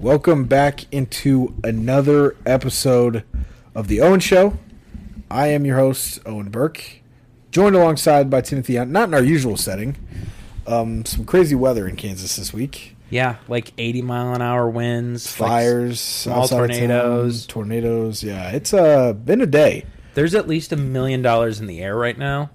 Welcome back into another episode of the Owen Show. I am your host, Owen Burke, joined alongside by Timothy, not in our usual setting. Um, some crazy weather in Kansas this week. Yeah, like 80 mile an hour winds, like, Fires, small outside of town, tornadoes. tornadoes. Yeah, it's uh, been a day. there's at least a million dollars in the air right now.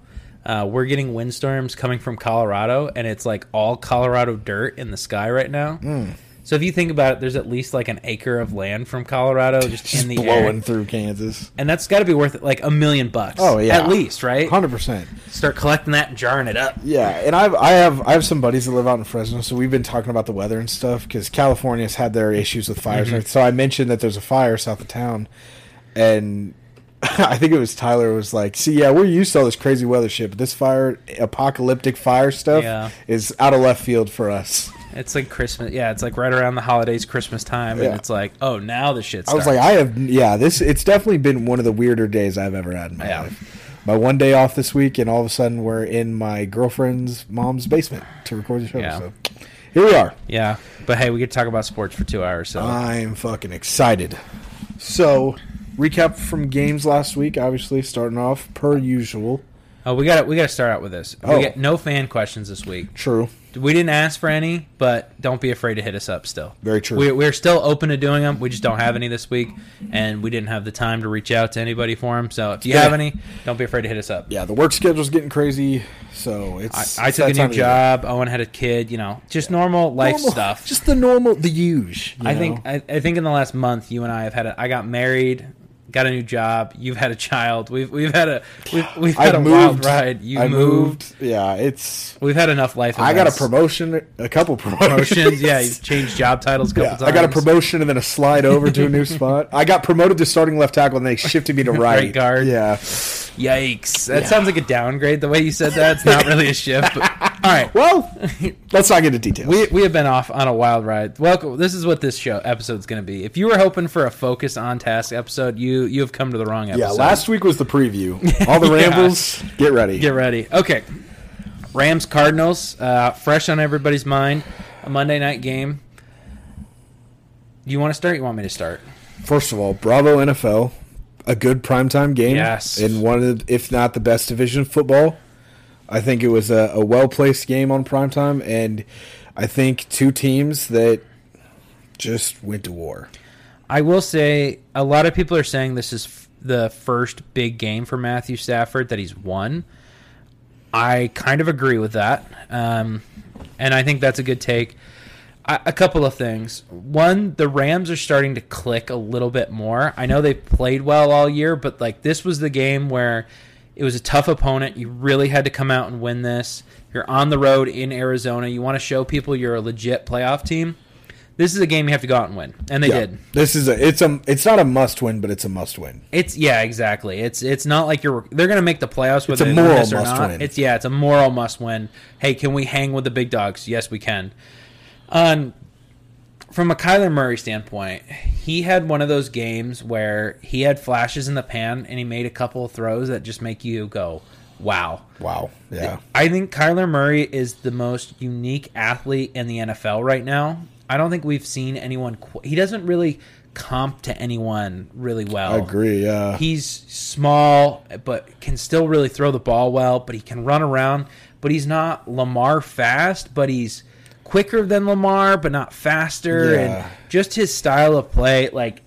Uh, we're getting windstorms coming from Colorado, and it's like all Colorado dirt in the sky right now. Hmm. So if you think about it, there's at least like an acre of land from Colorado just, Just in the blowing air, through Kansas. and that's got to be worth like a million bucks. Oh yeah, at least right. hundred percent. Start collecting that and jarring it up. Yeah, and I've I have I have some buddies that live out in Fresno, so we've been talking about the weather and stuff because California's had their issues with fires. Mm-hmm. So I mentioned that there's a fire south of town, and I think it was Tyler was like, "See, yeah, we're used to all this crazy weather shit, but this fire, apocalyptic fire stuff, Yeah. is out of left field for us." It's like Christmas. Yeah, it's like right around the holidays, Christmas time, Yeah. and it's like, oh, now the shit. I was like, I have, yeah, this. It's definitely been one of the weirder days I've ever had in my Yeah. life. My one day off this week, and all of a sudden we're in my girlfriend's mom's basement to record the show. Yeah. So here we are. yeah, but hey, we could talk about sports for two hours. So I'm fucking excited. So, recap from games last week. Obviously, starting off per usual. Oh, we got to we got to start out with this. Oh. We got no fan questions this week. True. We didn't ask for any, but don't be afraid to hit us up. Still, Very true. we, we're still open to doing them. We just don't have any this week, and we didn't have the time to reach out to anybody for them. So if you Yeah. have any, don't be afraid to hit us up. Yeah, the work schedule's getting crazy, so I, it's. I it's took a new job. Owen had a kid. You know, just normal life Normal- stuff. Just the normal, the huge. I know? think I, I think in the last month, you and I have had. A, I got married, got a new job. You've had a child. We've we've had a we've, we've had I've a moved. wild ride. You I moved. Yeah, it's. We've had enough life. I got a promotion, a couple promotions. promotions. yeah, you've changed job titles a couple Yeah, times. I got a promotion and then a slide over to a new spot. I got promoted to starting left tackle, and they shifted me to right, Right guard. Yeah. Yikes! That Yeah. sounds like a downgrade. The way you said that, it's not really a shift. But, all right, Well, let's not get into details. we we have been off on a wild ride. Welcome. This is what this show episode is going to be. If you were hoping for a focus on task episode, you you have come to the wrong episode. yeah, last week was the preview. All the Yeah. rambles. Get ready. Get ready. Okay. Rams Cardinals, uh, fresh on everybody's mind. A Monday night game. You want to start? You want me to start? First of all, bravo NFL. A good primetime game. Yes. In one of the, if not the best division of football. I think it was a, a well placed game on primetime, and I think two teams that just went to war. I will say a lot of people are saying this is f- the first big game for Matthew Stafford that he's won. I kind of agree with that, um, and I think that's a good take. A couple of things. One, the Rams are starting to click a little bit more. I know they played well all year, but like this was the game where it was a tough opponent. You really had to come out and win this. You're on the road in Arizona. You want to show people you're a legit playoff team. This is a game you have to go out and win, and they Yeah. did. This is a it's a it's not a must win, but it's a must win. It's yeah, exactly. It's it's not like you're they're gonna make the playoffs It's whether a moral this or must not. win. It's yeah, it's a moral must win. Hey, can we hang with the big dogs? Yes, we can. Um, from a Kyler Murray standpoint, he had one of those games where he had flashes in the pan and he made a couple of throws that just make you go, "Wow." Wow. Yeah. I think Kyler Murray is the most unique athlete in the NFL right now. I don't think we've seen anyone. Qu- he doesn't really comp to anyone really well. I agree. Yeah. He's small, but can still really throw the ball well. But he can run around. But he's not Lamar fast. But he's quicker than Lamar, but not faster. Yeah. And just his style of play. Like,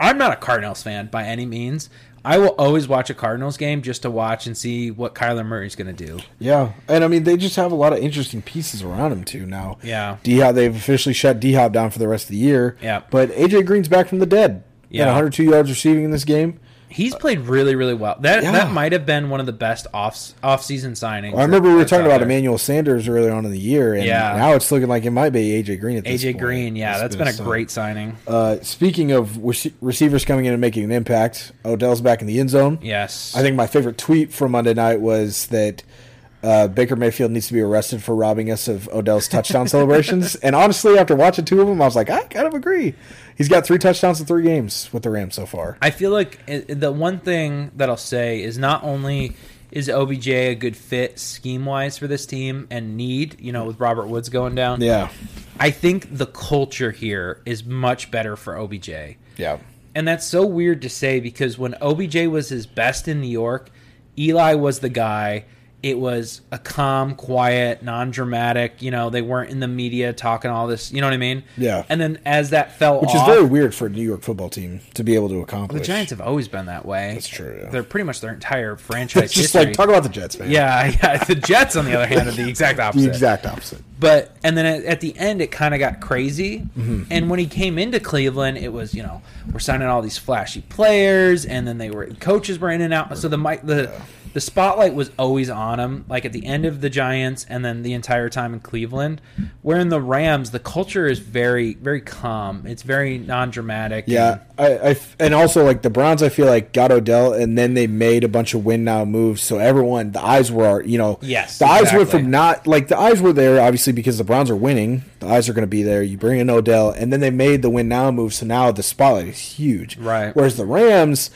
I'm not a Cardinals fan by any means. I will always watch a Cardinals game just to watch and see what Kyler Murray's going to do. Yeah, and I mean they just have a lot of interesting pieces around him too. Now, Yeah. D Hop they've officially shut D Hop down for the rest of the year. Yeah. but AJ Green's back from the dead. Yeah. 102 yards receiving in this game. He's played really, really well. That Yeah. that might have been one of the best off off season signings. I remember we were talking about there. Emmanuel Sanders earlier on in the year, and Yeah. now it's looking like it might be AJ Green at this AJ point. Green. Yeah, It's that's been a son. great signing. Uh, speaking of rece- receivers coming in and making an impact, Odell's back in the end zone. Yes, I think my favorite tweet from Monday night was that uh, Baker Mayfield needs to be arrested for robbing us of Odell's touchdown celebrations. And honestly, after watching two of them, I was like, I kind of agree. He's got three touchdowns in three games with the Rams so far. I feel like the one thing that I'll say is not only is OBJ a good fit scheme wise for this team and need, you know, with Robert Woods going down? Yeah. I think the culture here is much better for OBJ. Yeah. And that's so weird to say because when OBJ was his best in New York, Eli was the guy. It was a calm, quiet, non-dramatic. You know, they weren't in the media talking all this. You know what I mean? Yeah. And then as that fell Which off, is very weird for a New York football team to be able to accomplish. the. Giants have always been that way. That's true, yeah. They're pretty much their entire franchise just history. like talk about the Jets, man. yeah, yeah. The Jets, on the other hand, are the exact opposite. the exact opposite. But and then at, at the end, it kind of got crazy. Mm-hmm. And when he came into Cleveland, it was you know we're signing all these flashy players, and then they were coaches were in and out. So the mic the the spotlight was always on him. Like at the end of the Giants, and then the entire time in Cleveland. Where in the Rams, the culture is very very calm. It's very non dramatic. Yeah, I, I and also like the Browns, I feel like got Odell, and then they made a bunch of win now moves, so everyone the eyes were, you know, Yes, the eyes were from not like the eyes were there obviously because the Browns are winning. The eyes are going to be there. You bring in Odell, and then they made the win now move, so now the spotlight is huge. Right. Whereas the Rams.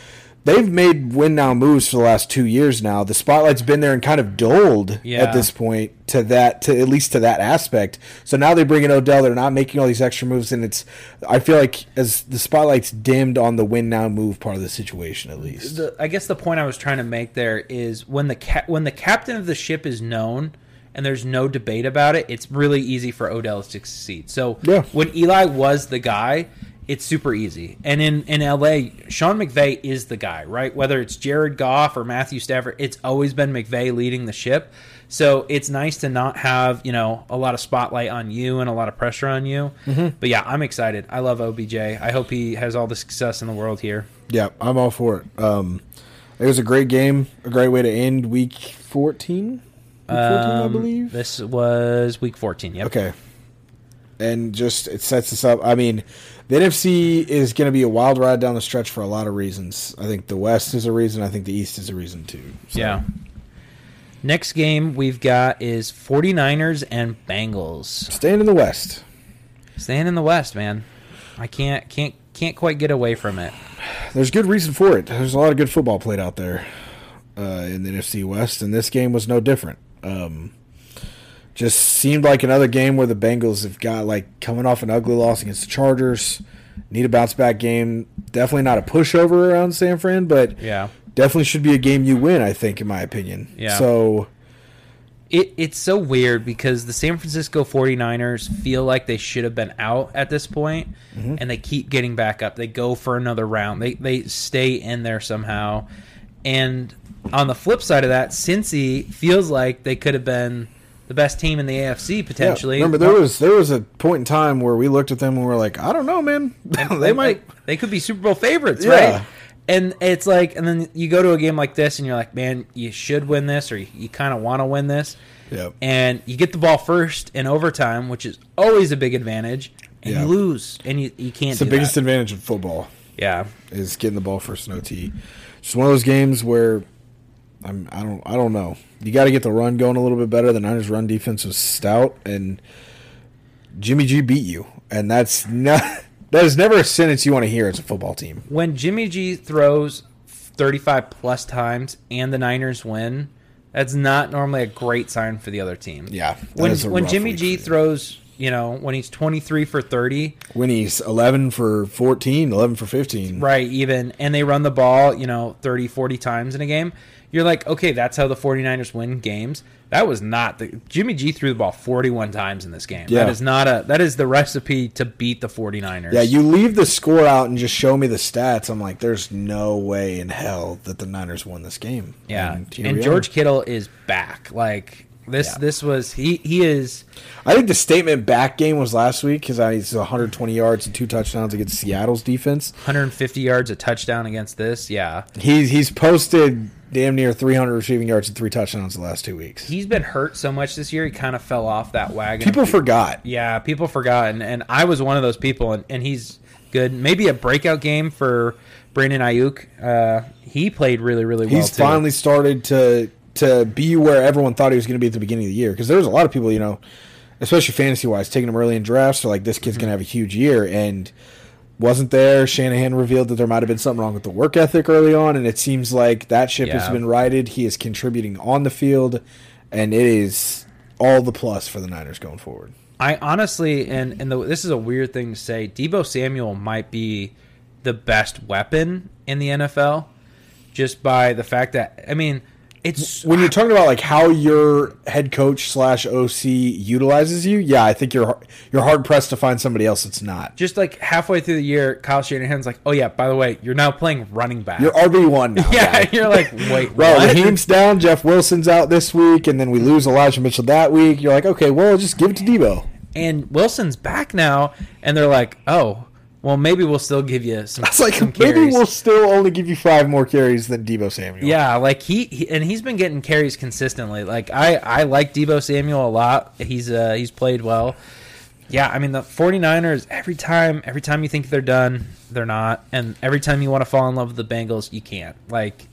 They've made win now moves for the last two years now. The spotlight's been there and kind of dulled Yeah. at this point to that to at least to that aspect. So now they bring in Odell. They're not making all these extra moves, and it's I feel like as the spotlight's dimmed on the win now move part of the situation at least. the, I guess the point I was trying to make there is when the ca- when the captain of the ship is known and there's no debate about it, it's really easy for Odell to succeed. So Yeah. when Eli was the guy, it's super easy. And in in LA, Sean McVay is the guy, right? Whether it's Jared Goff or Matthew Stafford, it's always been McVay leading the ship. So it's nice to not have you know a lot of spotlight on you and a lot of pressure on you. But yeah, I'm excited. I love OBJ. I hope he has all the success in the world here. Yeah, I'm all for it. Um, it was a great game, a great way to end week 14. Week 14, I Um, believe. This was week 14. Yep. Okay. And just it sets us up. I mean, the NFC is going to be a wild ride down the stretch for a lot of reasons. I think the West is a reason. I think the East is a reason too. So, Yeah. Next game we've got is 49ers and Bengals. Staying in the West. Staying in the West, man. I can't can't can't quite get away from it. There's good reason for it. There's a lot of good football played out there uh, in the NFC West, and this game was no different. Um, just seemed like another game where the Bengals have got like coming off an ugly loss against the Chargers. Need a bounce back game. Definitely not a pushover around San Fran, but Yeah. definitely should be a game you win. I think, in my opinion. Yeah. So It it's so weird because the San Francisco 49ers feel like they should have been out at this point, mm-hmm. and they keep getting back up. They go for another round. They they stay in there somehow. And on the flip side of that, Cincy feels like they could have been the best team in the AFC potentially. Yeah, remember there was there was a point in time where we looked at them and we are like, I don't know, man. they might. they could be Super Bowl favorites, Yeah. right? And it's like, and then you go to a game like this, and you're like, man, you should win this, or you, you kind of want to win this, Yep. and you get the ball first in overtime, which is always a big advantage, and Yeah. you lose, and you, you can't. It's the biggest that. advantage in football. yeah, is getting the ball first in OT. It's one of those games where I'm I don't I don't know. You got to get the run going a little bit better. The Niners' run defense was stout, and Jimmy G beat you, and that's not that is never a sentence you want to hear as a football team. when Jimmy G throws 35 plus times and the Niners win, that's not normally a great sign for the other team. Yeah, when when Jimmy G throws, you know, when he's 23 for 30. when he's 11 for 14, 11 for 15. Right, even. And they run the ball, you know, 30, 40 times in a game. You're like, okay, that's how the 49ers win games. That was not the Jimmy G threw the ball 41 times in this game. Yeah. That is not a that is the recipe to beat the 49ers. Yeah, you leave the score out and just show me the stats. I'm like, there's no way in hell that the Niners won this game. Yeah. and, And. George Kittle is back. Like this Yeah. this was he he is I think the statement back game was last week because I he's 120 yards and two touchdowns against Seattle's defense. 150 yards a touchdown against this. Yeah. He's he's posted damn near 300 receiving yards and three touchdowns the last two weeks. He's been hurt so much this year he kind of fell off that wagon. People forgot. Yeah, people forgot, and, and I was one of those people, and, and he's good. Maybe a breakout game for Brandon Aiyuk. Uh, he played really, really well. He's too. finally started to to be where everyone thought he was going to be at the beginning of the year because there was a lot of people, you know, especially fantasy wise, taking him early in drafts. So like this kid's Mm-hmm. going to have a huge year, and wasn't there. Shanahan revealed that there might have been something wrong with the work ethic early on, and it seems like that ship has been righted. He is contributing on the field, and it is all the plus for the Niners going forward. I honestly, and and the, this is a weird thing to say, Deebo Samuel might be the best weapon in the NFL, just by the fact that I mean, it's When you're talking about like how your head coach slash OC utilizes you, yeah, I think you're you're hard pressed to find somebody else that's not. just like halfway through the year, Kyle Shanahan's like, "Oh yeah, by the way, you're now playing running back." You're RB one now. yeah, guy. you're like, wait, Bro, what? Raheem's down. Jeff Wilson's out this week, and then we lose Elijah Mitchell that week. You're like, okay, well, just give it to Deebo. and Wilson's back now, and they're like, "Oh, well, maybe we'll still give you some." It's like some maybe carries." we'll still only give you five more carries than Deebo Samuel. Yeah, like he, he and he's been getting carries consistently. Like I I like Deebo Samuel a lot. He's uh he's played well. Yeah, I mean the 49ers every time every time you think they're done, they're not. And every time you want to fall in love with the Bengals, you can't. Like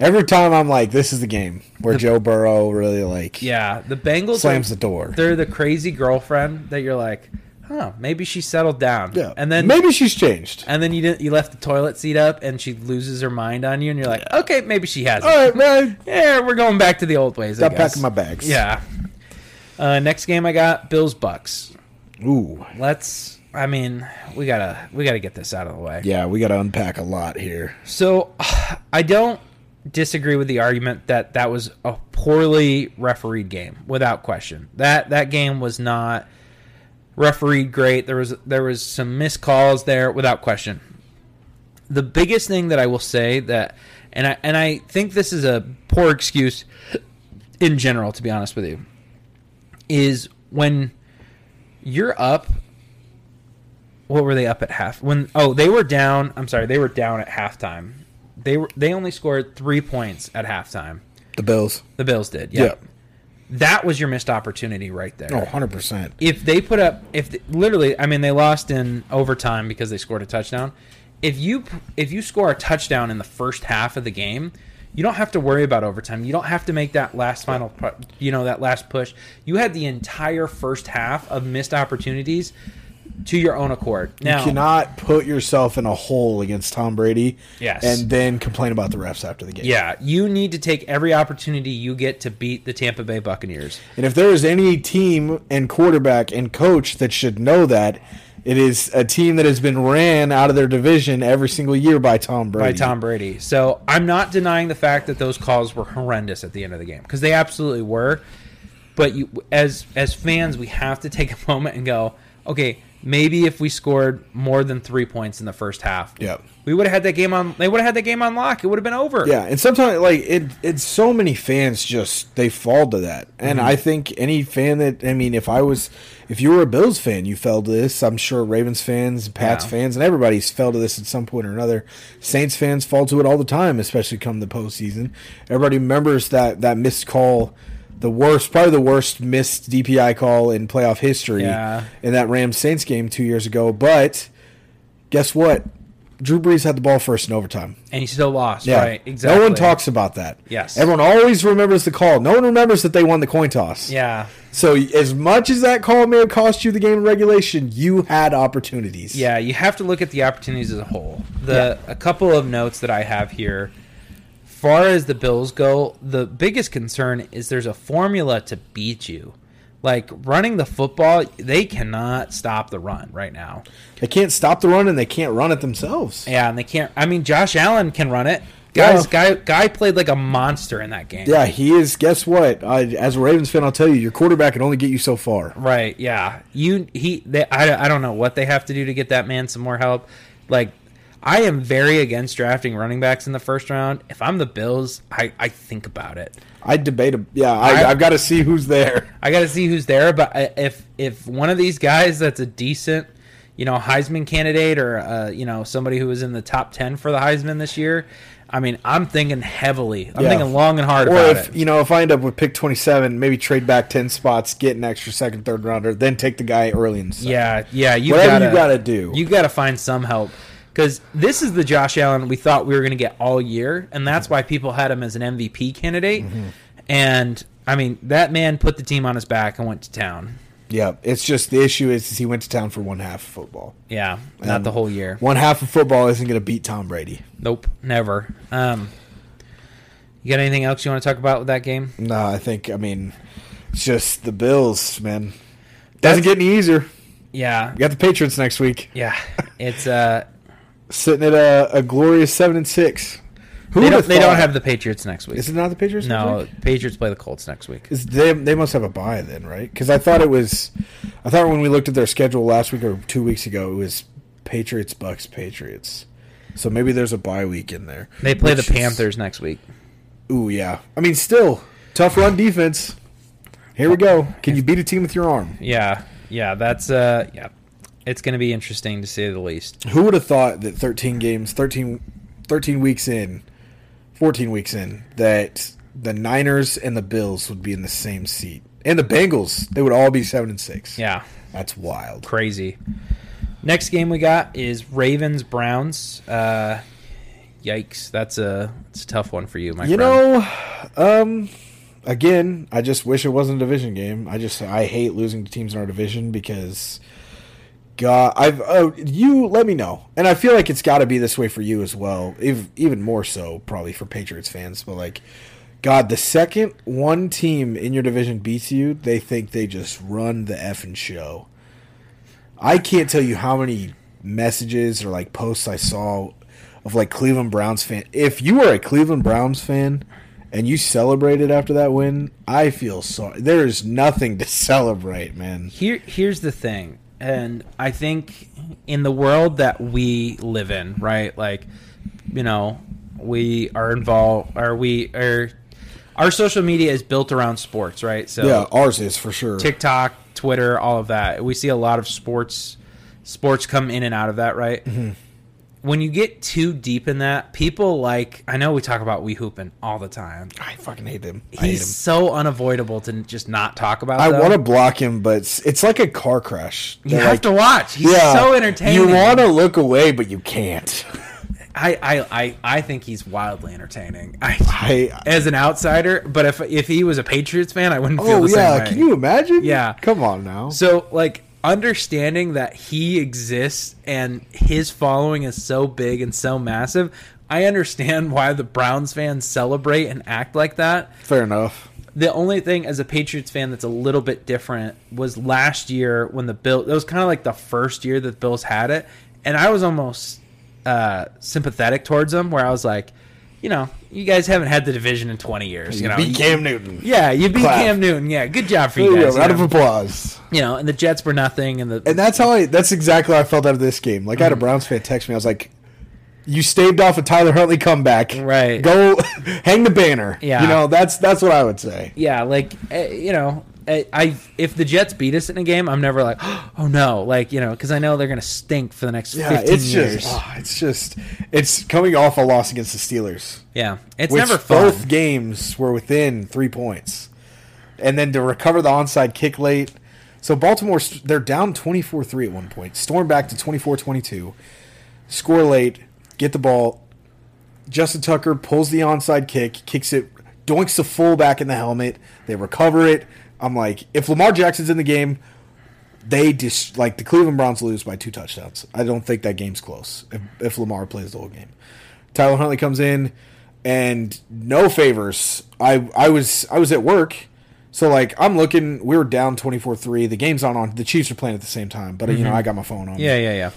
Every time I'm like, this is the game where Joe Burrow really like yeah, the Bengals slams are, the door. They're the crazy girlfriend that you're like, "Huh, maybe she settled down." Yeah, And then maybe she's changed. and then you didn't you left the toilet seat up and she loses her mind on you and you're like, "Okay, maybe she has." All right, man. Yeah, we're going back to the old ways. Guess. packing my bags. Yeah. Uh, next game I got Bills Bucks. Ooh. Let's. I mean, we gotta we gotta get this out of the way. Yeah, we got to unpack a lot here. So, I don't disagree with the argument that that was a poorly refereed game, without question. That that game was not refereed great. There was there was some missed calls there, without question. The biggest thing that I will say that, and I and I think this is a poor excuse in general, to be honest with you, is when you're up. What were they up at half? When oh they were down. I'm sorry, they were down at halftime. They were they only scored three points at halftime. The Bills. The Bills did. Yeah. Yeah. That was your missed opportunity right there. Oh, 100%. If they put up, if they, literally, I mean, they lost in overtime because they scored a touchdown. If you if you score a touchdown in the first half of the game, you don't have to worry about overtime. You don't have to make that last final, you know, that last push. You had the entire first half of missed opportunities to your own accord. Now, you cannot put yourself in a hole against Tom Brady Yes. and then complain about the refs after the game. yeah, you need to take every opportunity you get to beat the Tampa Bay Buccaneers. And if there is any team and quarterback and coach that should know that, it is a team that has been ran out of their division every single year by Tom Brady. by Tom Brady. So I'm not denying the fact that those calls were horrendous at the end of the game because they absolutely were. But you, as as fans, we have to take a moment and go, okay, maybe if we scored more than three points in the first half, Yep. we would have had that game on. They would have had that game on lock. It would have been over. Yeah, and sometimes like it, it's so many fans just they fall to that, and mm-hmm. I think any fan that I mean, if I was, if you were a Bills fan, you fell to this. I'm sure Ravens fans, Pats Yeah. fans, and everybody's fell to this at some point or another. Saints fans fall to it all the time, especially come the postseason. Everybody remembers that that missed call, the worst, probably the worst missed DPI call in playoff history Yeah. in that Rams Saints game two years ago. But guess what? Drew Brees had the ball first in overtime. and he still lost. Yeah. Right. Exactly. No one talks about that. Yes. Everyone always remembers the call. No one remembers that they won the coin toss. Yeah. So as much as that call may have cost you the game in regulation, you had opportunities. Yeah, you have to look at the opportunities as a whole. The a couple of notes that I have here. Far as the Bills go, the biggest concern is there's a formula to beat you. Like running the football, they cannot stop the run right now. They can't stop the run and they can't run it themselves. Yeah, and they can't. I mean, Josh Allen can run it. Guys, Yeah. guy, guy played like a monster in that game. Yeah, he is. Guess what? I, as a Ravens fan, I'll tell you, your quarterback can only get you so far. Right. Yeah. You he. They, I. I don't know what they have to do to get that man some more help. Like, I am very against drafting running backs in the first round. If I'm the Bills, I I think about it. I debate. A, yeah, I, I- I've got to see who's there. I got to see who's there. But I- if if one of these guys that's a decent, you know, Heisman candidate or uh, you know somebody who was in the top ten for the Heisman this year, I mean, I'm thinking heavily. I'm Yeah. thinking long and hard Or about if it. you know, if I end up with pick twenty-seven, maybe trade back ten spots, get an extra second, third rounder, then take the guy early in the second. Yeah, yeah. You Whatever gotta, you gotta do. You got to find some help because this is the Josh Allen we thought we were going to get all year, and that's why people had him as an MVP candidate. Mm-hmm. And I mean, that man put the team on his back and went to town. Yeah, it's just the issue is, is he went to town for one half of football. Yeah, not the whole year. One half of football isn't going to beat Tom Brady. Nope, never. Um, you got anything else you want to talk about with that game? No, I think I mean it's just the Bills, man. Doesn't get any easier. Yeah, You got the Patriots next week, yeah. It's uh, sitting at a, a glorious seven and six. Who they don't, they don't have the Patriots next week. Is it not the Patriots? next No, week? Patriots play the Colts next week. Is they they must have a bye then, right? Because I thought it was, I thought when we looked at their schedule last week or two weeks ago, it was Patriots, Bucks, Patriots. So maybe there's a bye week in there. They play the which is- Panthers next week. Ooh, yeah. I mean, still tough run defense. Here we go. Can you beat a team with your arm? Yeah, yeah. That's uh, yeah. It's going to be interesting to say the least. Who would have thought that 13 games, 13, 13 weeks in, 14 weeks in, that the Niners and the Bills would be in the same seat, and the Bengals, they would all be seven and six. Yeah, that's wild. crazy. Next game we got is Ravens Browns. Uh, yikes, that's a it's a tough one for you, my You friend. know, um, again, I just wish it wasn't a division game. I just I hate losing to teams in our division because, God, I've uh, you let me know, and I feel like it's got to be this way for you as well. If, even more so, probably for Patriots fans. But like, God, the second one team in your division beats you, they think they just run the effing show. I can't tell you how many messages or like posts I saw of like Cleveland Browns fan. If you are a Cleveland Browns fan and you celebrated after that win, I feel sorry. There is nothing to celebrate, man. Here, here's the thing, and I think in the world that we live in, right? Like, you know, we are involved, or we are. Our social media is built around sports, right? So Yeah, ours is for sure. TikTok, Twitter, all of that. We see a lot of sports sports come in and out of that, right? Mm-hmm. When you get too deep in that, people like I know we talk about we hooping all the time. I fucking hate him. I hate He's him. so unavoidable to just not talk about. I want to block him, but it's, it's like a car crash. You They're have like- to watch. He's Yeah, so entertaining. You want to look away, but you can't. I, I, I, I think he's wildly entertaining. I, I, as an outsider, but if if he was a Patriots fan, I wouldn't feel oh the same yeah, way. can you imagine? Yeah. come on now. So like understanding that he exists and his following is so big and so massive, I understand why the Browns fans celebrate and act like that. Fair enough. The only thing as a Patriots fan that's a little bit different was last year when the Bill it was kind of like the first year that the Bills had it and I was almost uh sympathetic towards them where I was like, you know, you guys haven't had the division in 20 years, you, You know. beat Cam Newton. yeah, you beat Clap. Cam Newton. Yeah, good job for you guys. go. Round of applause. you know, and the Jets were nothing, and the And that's how I. That's exactly how I felt out of this game. Like I had a Mm-hmm. Browns fan text me. I was like, "You staved off a Tyler Huntley comeback. Right. Go hang the banner. Yeah. You know that's that's what I would say. yeah, like uh, you know, I, I if the Jets beat us in a game, I'm never like, oh no, like you know, because I know they're gonna stink for the next Yeah, 15 it's years. just oh, it's just it's coming off a loss against the Steelers. yeah, it's never fun. Both games were within three points, and then to recover the onside kick late. So Baltimore, they're down 24-3 at one point. Storm back to 24-22. Score late, get the ball. Justin Tucker pulls the onside kick, kicks it, doinks the fullback in the helmet. They recover it. I'm like, if Lamar Jackson's in the game, they just like the Cleveland Browns lose by two touchdowns. I don't think that game's close if, if Lamar plays the whole game. Tyler Huntley comes in and no favors. I I was I was at work, so like I'm looking. We were down 24-3. The game's on on. The Chiefs are playing at the same time, but you know mm-hmm. I got my phone on. yeah, yeah, yeah.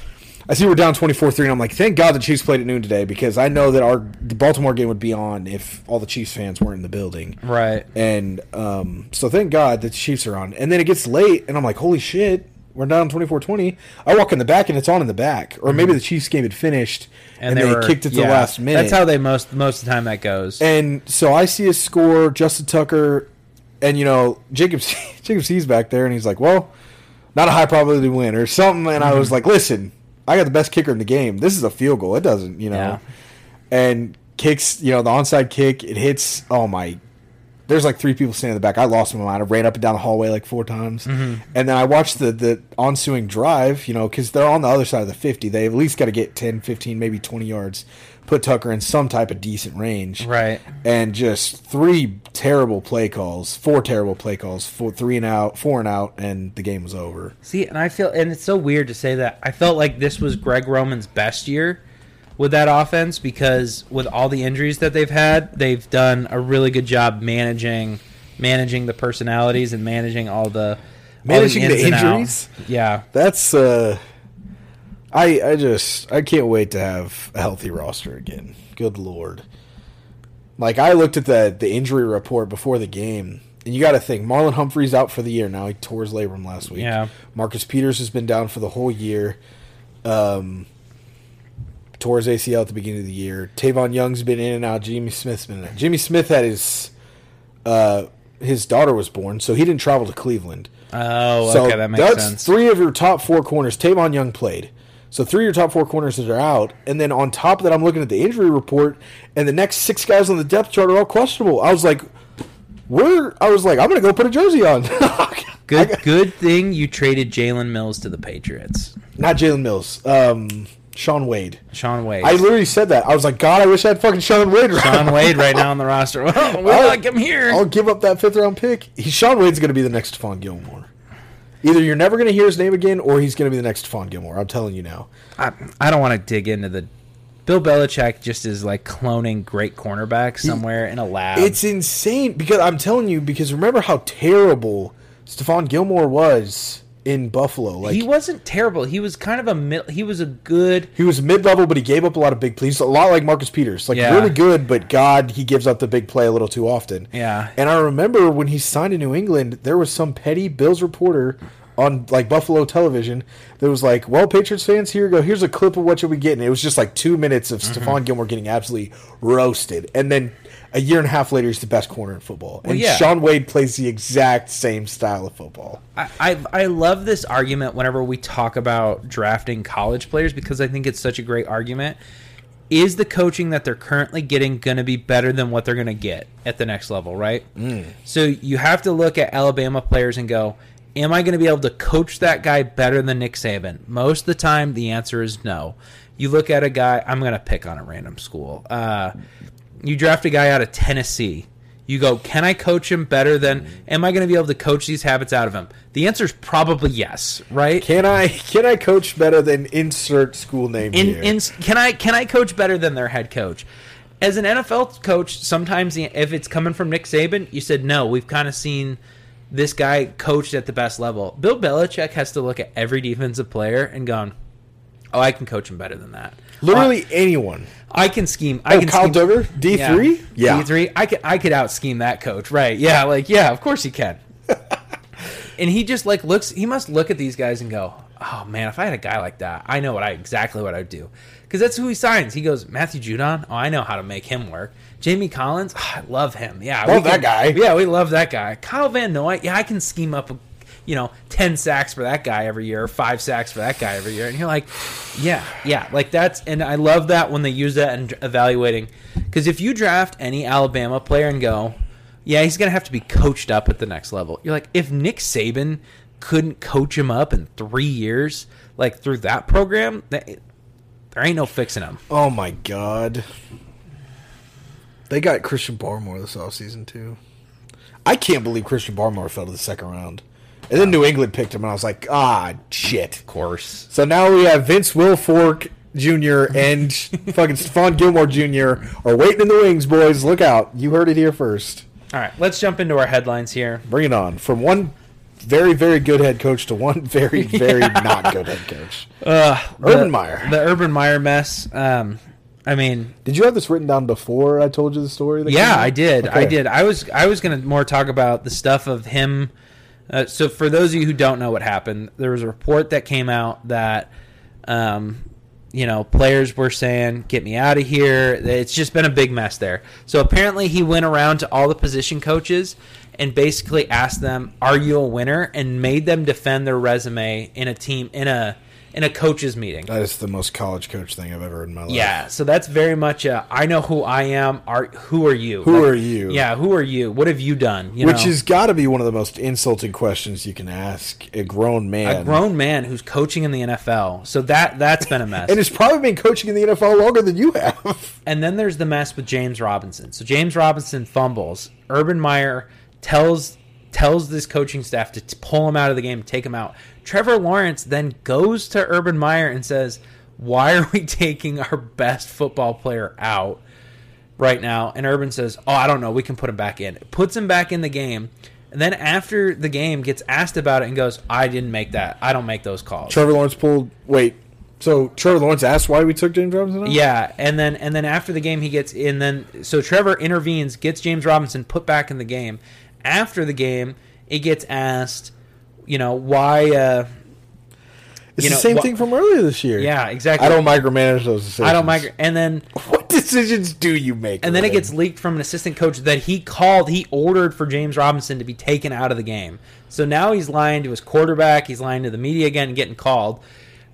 I see we're down 24-3, and I'm like, thank God the Chiefs played at noon today because I know that our the Baltimore game would be on if all the Chiefs fans weren't in the building. Right. And um, so thank God the Chiefs are on. And then it gets late, and I'm like, holy shit, we're down 24-20. I walk in the back, and it's on in the back. Or maybe the Chiefs game had finished, and, they, were- kicked it to yeah, the last minute. That's how they most most of the time that goes. And so I see a score, Justin Tucker, and you know Jacob Jacob C's back there, and he's like, "Well, not a high probability win or something." And I Mm-hmm. was like, "Listen, I got the best kicker in the game. This is a field goal. It doesn't, you know." Yeah. And kicks, you know, the onside kick, it hits. Oh my, there's like three people standing in the back. I lost my mind. I ran up and down the hallway like four times, Mm-hmm. and then I watched the the ensuing drive. You know, because they're on the other side of the 50. They at least got to get 10, 15, maybe 20 yards. Put Tucker in some type of decent range, Right. And just three terrible play calls, four terrible play calls, four three and out, four and out, and the game was over. See, and I feel, and it's so weird to say that. I felt like this was Greg Roman's best year with that offense because with all the injuries that they've had, they've done a really good job managing managing the personalities and managing all the all Managing the ins and outs. injuries? Yeah, That's uh I I just I can't wait to have a healthy roster again. Good lord. Like I looked at the the injury report before the game, and you got to think Marlon Humphrey's out for the year now. He tore his labrum last week. Yeah. Marcus Peters has been down for the whole year. Um, tore his ACL at the beginning of the year. Tavon Young's been in and out. Jimmy Smith's been in. And out. Jimmy Smith had his uh his daughter was born, so he didn't travel to Cleveland. Oh, So okay, that makes that's sense. three of your top four corners. Tavon Young played. So three of your top four corners that are out, and then on top of that, I'm looking at the injury report, and the next six guys on the depth chart are all questionable. I was like, "We're." I was like, "I'm gonna go put a jersey on." Good, good thing you traded Jalen Mills to the Patriots. Not Jalen Mills. Um, Shaun Wade. Shaun Wade. I literally said that. I was like, God, I wish I had fucking Shaun Wade. Right Shaun Wade right now on the roster. Well, we I'll- like him here. I'll give up that fifth round pick. He, Shaun Wade's going to be the next Stephon Gilmore. Either you're never going to hear his name again, or he's going to be the next Stephon Gilmore. I'm telling you now. I, I don't want to dig into the. Bill Belichick just is like cloning great cornerbacks somewhere in a lab. It's insane because I'm telling you because remember how terrible Stephon Gilmore was in Buffalo. Like he wasn't terrible. He was kind of a mid, he was a good. He was mid-level, but he gave up a lot of big plays. A lot like Marcus Peters, like Yeah. really good, but God, he gives up the big play a little too often. Yeah. And I remember when he signed in New England, there was some petty Bills reporter on like Buffalo television that was like, "Well, Patriots fans, here you go. Here's a clip of what you'll be getting." It was just like two minutes of Mm-hmm. Stephon Gilmore getting absolutely roasted, and then a year and a half later, he's the best corner in football. and yeah. Shaun Wade plays the exact same style of football. I, I I love this argument whenever we talk about drafting college players because I think it's such a great argument. Is the coaching that they're currently getting going to be better than what they're going to get at the next level, right? So you have to look at Alabama players and go, Am I going to be able to coach that guy better than Nick Saban? Most of the time, the answer is no. You look at a guy, I'm going to pick on a random school. Uh, you draft a guy out of Tennessee. You go, can I coach him better than? Am I going to be able to coach these habits out of him? The answer is probably yes, right? Can I can I coach better than insert school name In, here? in can I can I coach better than their head coach? As an NFL coach, sometimes if it's coming from Nick Saban, you said no. We've kind of seen this guy coached at the best level. Bill Belichick has to look at every defensive player and gone, "Oh, I can coach him better than that." Literally anyone. I can scheme. I Oh, can Kyle scheme. Dugger, D three. Yeah, D three. I could I could out scheme that coach, right? Yeah, like yeah, of course he can. and he just like looks. He must look at these guys and go, "Oh man, if I had a guy like that, I know what I exactly what I'd do." Because that's who he signs. He goes, Matthew Judon. Oh, I know how to make him work. Jamie Collins. oh, I love him. Yeah, we Love that can- guy. Yeah, we love that guy. Kyle Van Noy. Yeah, I can scheme up. A, you know, ten sacks for that guy every year, five sacks for that guy every year, and you're like, yeah, yeah, like that's, and I love that when they use that in evaluating, because if you draft any Alabama player and go, yeah, he's gonna have to be coached up at the next level. You're like, if Nick Saban couldn't coach him up in three years, like through that program, that, there ain't no fixing him. Oh my god. They got Christian Barmore this offseason too. I can't believe Christian Barmore fell to the second round. And then New England picked him and I was like, ah shit. Of course. So now we have Vince Wilfork Jr. and fucking Stephon Gilmore Jr. are waiting in the wings, boys. Look out. You heard it here first. All right, let's jump into our headlines here. Bring it on. From one very, very good head coach to one very, very not good head coach. Uh, Urban the- Meyer. the Urban Meyer mess. Um, I mean, Did you have this written down before I told you the story? that yeah. I did. I did. I was I was gonna more talk about the stuff of him. Uh, so for those of you who don't know what happened, there was a report that came out that, um, you know, players were saying, "Get me out of here." It's just been a big mess there. So apparently, he went around to all the position coaches and basically asked them, "Are you a winner?" and made them defend their resume in a team in a in a coaches meeting. That is the most college coach thing I've ever heard in my life. Yeah, so that's very much a, I know who I am. Are who are you? Who are you? Yeah, who are you? What have you done? You Which know? has got to be one of the most insulting questions you can ask a grown man. a grown man who's coaching in the NFL. So that that's been a mess. and has probably been coaching in the NFL longer than you have. And then there's the mess with James Robinson. So James Robinson fumbles. Urban Meyer tells tells this coaching staff to t- pull him out of the game, take him out. Trevor Lawrence then goes to Urban Meyer and says, "Why are we taking our best football player out right now?" And Urban says, "Oh, I don't know. We can put him back in." Puts him back in the game. And then after the game gets asked about it and goes, "I didn't make that. I don't make those calls." Trevor Lawrence pulled. Wait. So Trevor Lawrence asked why we took James Robinson out? Yeah, and then and then after the game he gets in. then so Trevor intervenes, gets James Robinson put back in the game. After the game, it gets asked, you know, why uh It's the know, same wha- thing from earlier this year. yeah, exactly. I don't micromanage those decisions. I don't migrate and then What decisions do you make? and then it gets leaked from an assistant coach that he called, he ordered for James Robinson to be taken out of the game. So now he's lying to his quarterback, he's lying to the media again and getting called.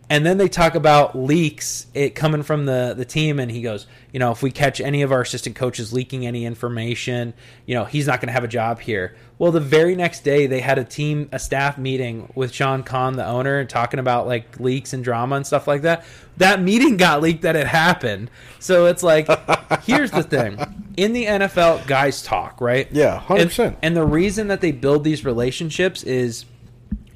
And then they talk about leaks it coming from the, the team and he goes, you know, if we catch any of our assistant coaches leaking any information, you know, he's not going to have a job here. Well, the very next day they had a team a staff meeting with Shad Khan, the owner, talking about like leaks and drama and stuff like that. That meeting got leaked that it happened. So it's like here's the thing. In the NFL, guys talk, right? Yeah, 100%. And, and the reason that they build these relationships is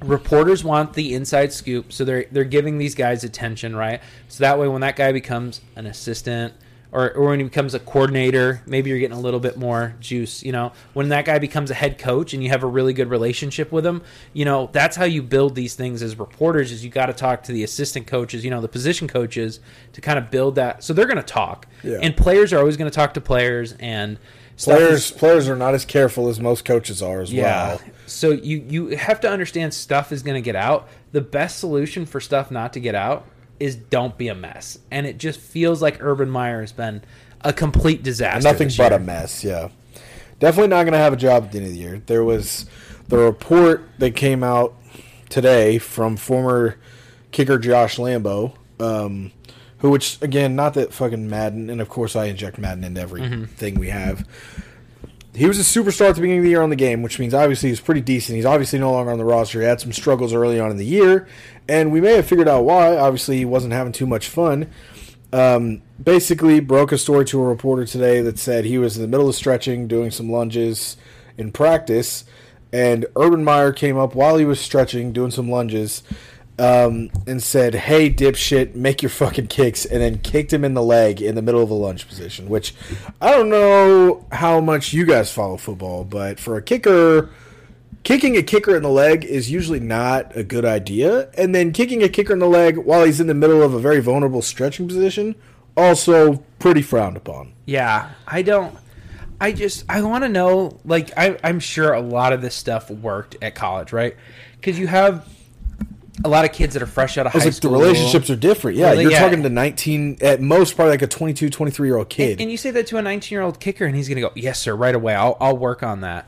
reporters want the inside scoop, so they're they're giving these guys attention, right? So that way, when that guy becomes an assistant or, or when he becomes a coordinator, maybe you're getting a little bit more juice. You know, when that guy becomes a head coach and you have a really good relationship with him, you know that's how you build these things as reporters. Is you got to talk to the assistant coaches, you know, the position coaches to kind of build that. So they're going to talk, Yeah. and players are always going to talk to players and. Stuff is- players players are not as careful as most coaches are as yeah. well. So you you have to understand stuff is going to get out. The best solution for stuff not to get out is don't be a mess. And it just feels like Urban Meyer has been a complete disaster. Nothing but year. a mess. Yeah, definitely not going to have a job at the end of the year. There was the report that came out today from former kicker Josh Lambo, um, who, which again, not that fucking Madden, and of course I inject Madden into everything we have. He was a superstar at the beginning of the year on the game, which means obviously he's pretty decent. He's obviously no longer on the roster. He had some struggles early on in the year, and we may have figured out why. Obviously, he wasn't having too much fun. Um, basically, broke a story to a reporter today that said he was in the middle of stretching, doing some lunges in practice, and Urban Meyer came up while he was stretching, doing some lunges, um, and said, "Hey, dipshit, make your fucking kicks," and then kicked him in the leg in the middle of a lunge position. Which I don't know how much you guys follow football, but for a kicker. Kicking a kicker in the leg is usually not a good idea, and then kicking a kicker in the leg while he's in the middle of a very vulnerable stretching position also pretty frowned upon. Yeah, I don't. I just I want to know. Like I, I'm sure a lot of this stuff worked at college, right? Because you have a lot of kids that are fresh out of high like the relationships are different. Yeah, Really, you're yeah. talking to 19 at most probably like a 22, 23 year old kid. And, and you say that to a 19 year old kicker, and he's going to go, "Yes, sir, right away. I'll I'll work on that."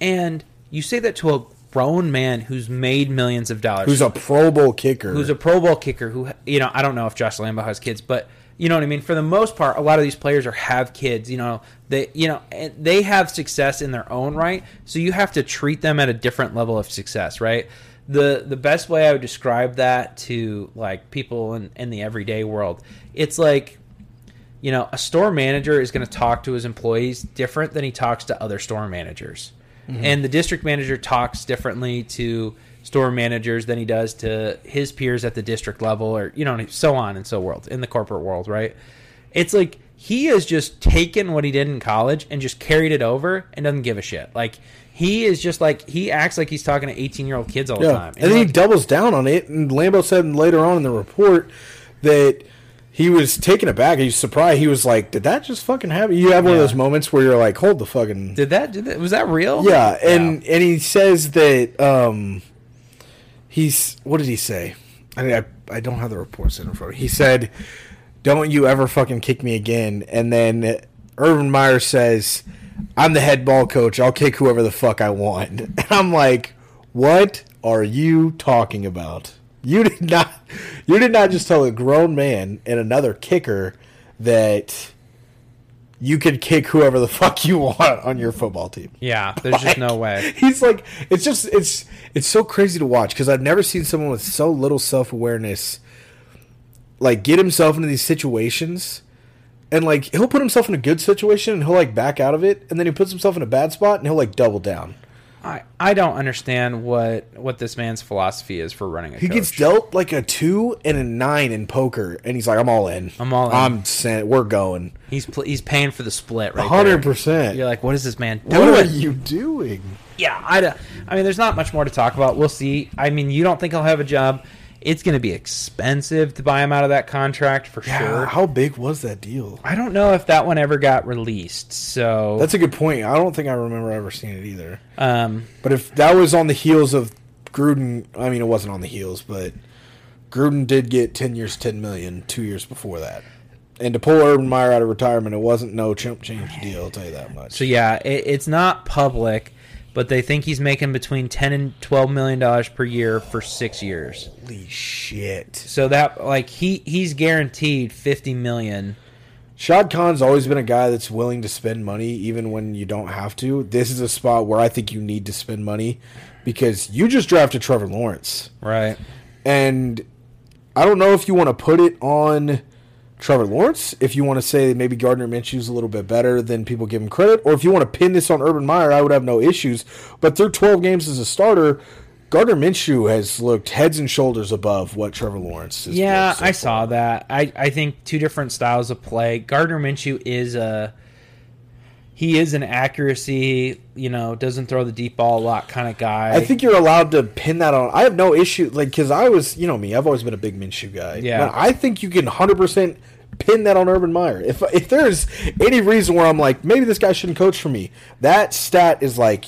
And you say that to a grown man who's made millions of dollars, who's a Pro Bowl kicker. who's a Pro Bowl kicker, who you know, I don't know if Josh Lambo has kids, but you know what I mean. For the most part, a lot of these players are have kids. You know, they you know they have success in their own right. So you have to treat them at a different level of success, right? The the best way I would describe that to like people in, in the everyday world, it's like you know, a store manager is going to talk to his employees different than he talks to other store managers. Mm-hmm. And the district manager talks differently to store managers than he does to his peers at the district level or you know so on and so world in the corporate world, right? It's like he has just taken what he did in college and just carried it over and doesn't give a shit. Like he is just like he acts like he's talking to 18-year-old kids all the time. And then he doubles down on it. And Lambo said later on in the report that he was taken aback. He was surprised. He was like, "Did that just fucking happen?" You have one of those moments where you're like, "Hold the fucking." did that, did that was that real? Yeah, and and he says that um, he's what did he say? I mean, I I don't have the reports in front. of me. He said, "Don't you ever fucking kick me again." And then Urban Meyer says, "I'm the head ball coach. I'll kick whoever the fuck I want." And I'm like, "What are you talking about?" You did not. You did not just tell a grown man and another kicker that you could kick whoever the fuck you want on your football team. Yeah, there's just no way. He's like, it's just, it's, it's so crazy to watch because I've never seen someone with so little self awareness, like get himself into these situations, and like he'll put himself in a good situation and he'll like back out of it, and then he puts himself in a bad spot and he'll like double down. I, I don't understand what what this man's philosophy is for running a He coach. gets dealt like a two and a nine in poker, and he's like, "I'm all in. I'm all in. I'm sent. We're going. he's pl- he's paying for the split right Hundred there. percent. You're like, what is this man doing? What are you doing? yeah, I, I mean, there's not much more to talk about. We'll see. I mean, you don't think he'll have a job? It's going to be expensive to buy him out of that contract for sure. How big was that deal? I don't know if that one ever got released. So That's a good point. I don't think I remember ever seeing it either. um, But if that was on the heels of Gruden, I mean, it wasn't on the heels, but Gruden did get ten years, ten million two years before that. And to pull Urban Meyer out of retirement, it wasn't no chump change deal. I'll tell you that much. so yeah, it, it's not public, but they think he's making between ten and twelve million dollars per year for six years. Holy shit! So that like he he's guaranteed fifty million. Shad Khan's always been a guy that's willing to spend money even when you don't have to. This is a spot where I think you need to spend money because you just drafted Trevor Lawrence. Right. And I don't know if you want to put it on Trevor Lawrence, if you want to say maybe Gardner Minshew's a little bit better than people give him credit, or if you want to pin this on Urban Meyer, I would have no issues. But through 12 games as a starter, Gardner Minshew has looked heads and shoulders above what Trevor Lawrence is. Yeah, I saw that. I, I think two different styles of play. Gardner Minshew is a he is an accuracy, you know, doesn't throw the deep ball a lot kind of guy. I think you're allowed to pin that on. I have no issue, like, because I was, you know me, I've always been a big Minshew guy. Yeah. But I think you can 100% pin that on Urban Meyer. If if there's any reason where I'm like, maybe this guy shouldn't coach for me, that stat is like,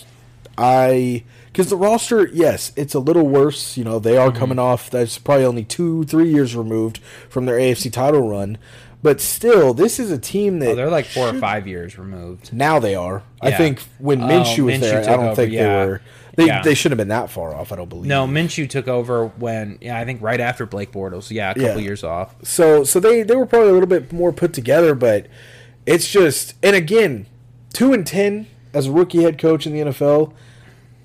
I. Because the roster, yes, it's a little worse. You know, they Mm-hmm. are coming off, that's probably only two, three years removed from their AFC title run. But still, this is a team that. oh, they're like four or five years removed. Now they are. I think when Oh, Minshew was Minshew there, I don't over, think yeah. they were. They, Yeah. they shouldn't have been that far off. I don't believe. No, Minshew took over when yeah, I think right after Blake Bortles. Yeah, a couple Yeah. years off. So so they they were probably a little bit more put together, but it's just and again, two and ten as a rookie head coach in the NFL,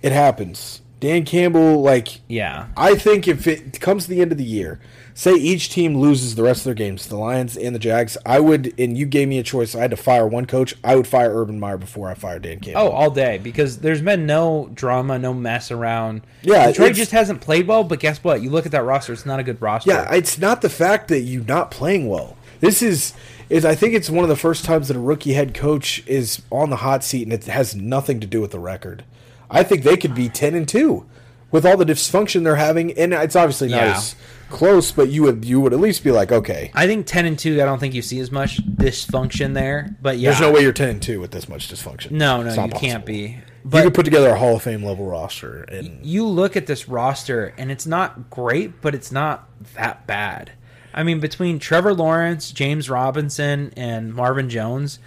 it happens. Dan Campbell, like Yeah. I think if it comes to the end of the year, say each team loses the rest of their games, the Lions and the Jags, I would and you gave me a choice, I had to fire one coach, I would fire Urban Meyer before I fired Dan Campbell. Oh, all day because there's been no drama, no mess around. Yeah, Detroit just hasn't played well. But guess what? You look at that roster; it's not a good roster. Yeah, it's not the fact that you're not playing well. This is is I think it's one of the first times that a rookie head coach is on the hot seat and it has nothing to do with the record. I think they could be 10 and 2 with all the dysfunction they're having and it's obviously not Yeah. as close, but you would you would at least be like, okay, I think ten and two. I don't think you see as much dysfunction there. But yeah, there's no way you're 10 and 2 with this much dysfunction. No, no, you can't possible. be. you But could put together a Hall of Fame level roster and you look at this roster, and it's not great, but it's not that bad. I mean, between Trevor Lawrence, James Robinson, and Marvin Jones,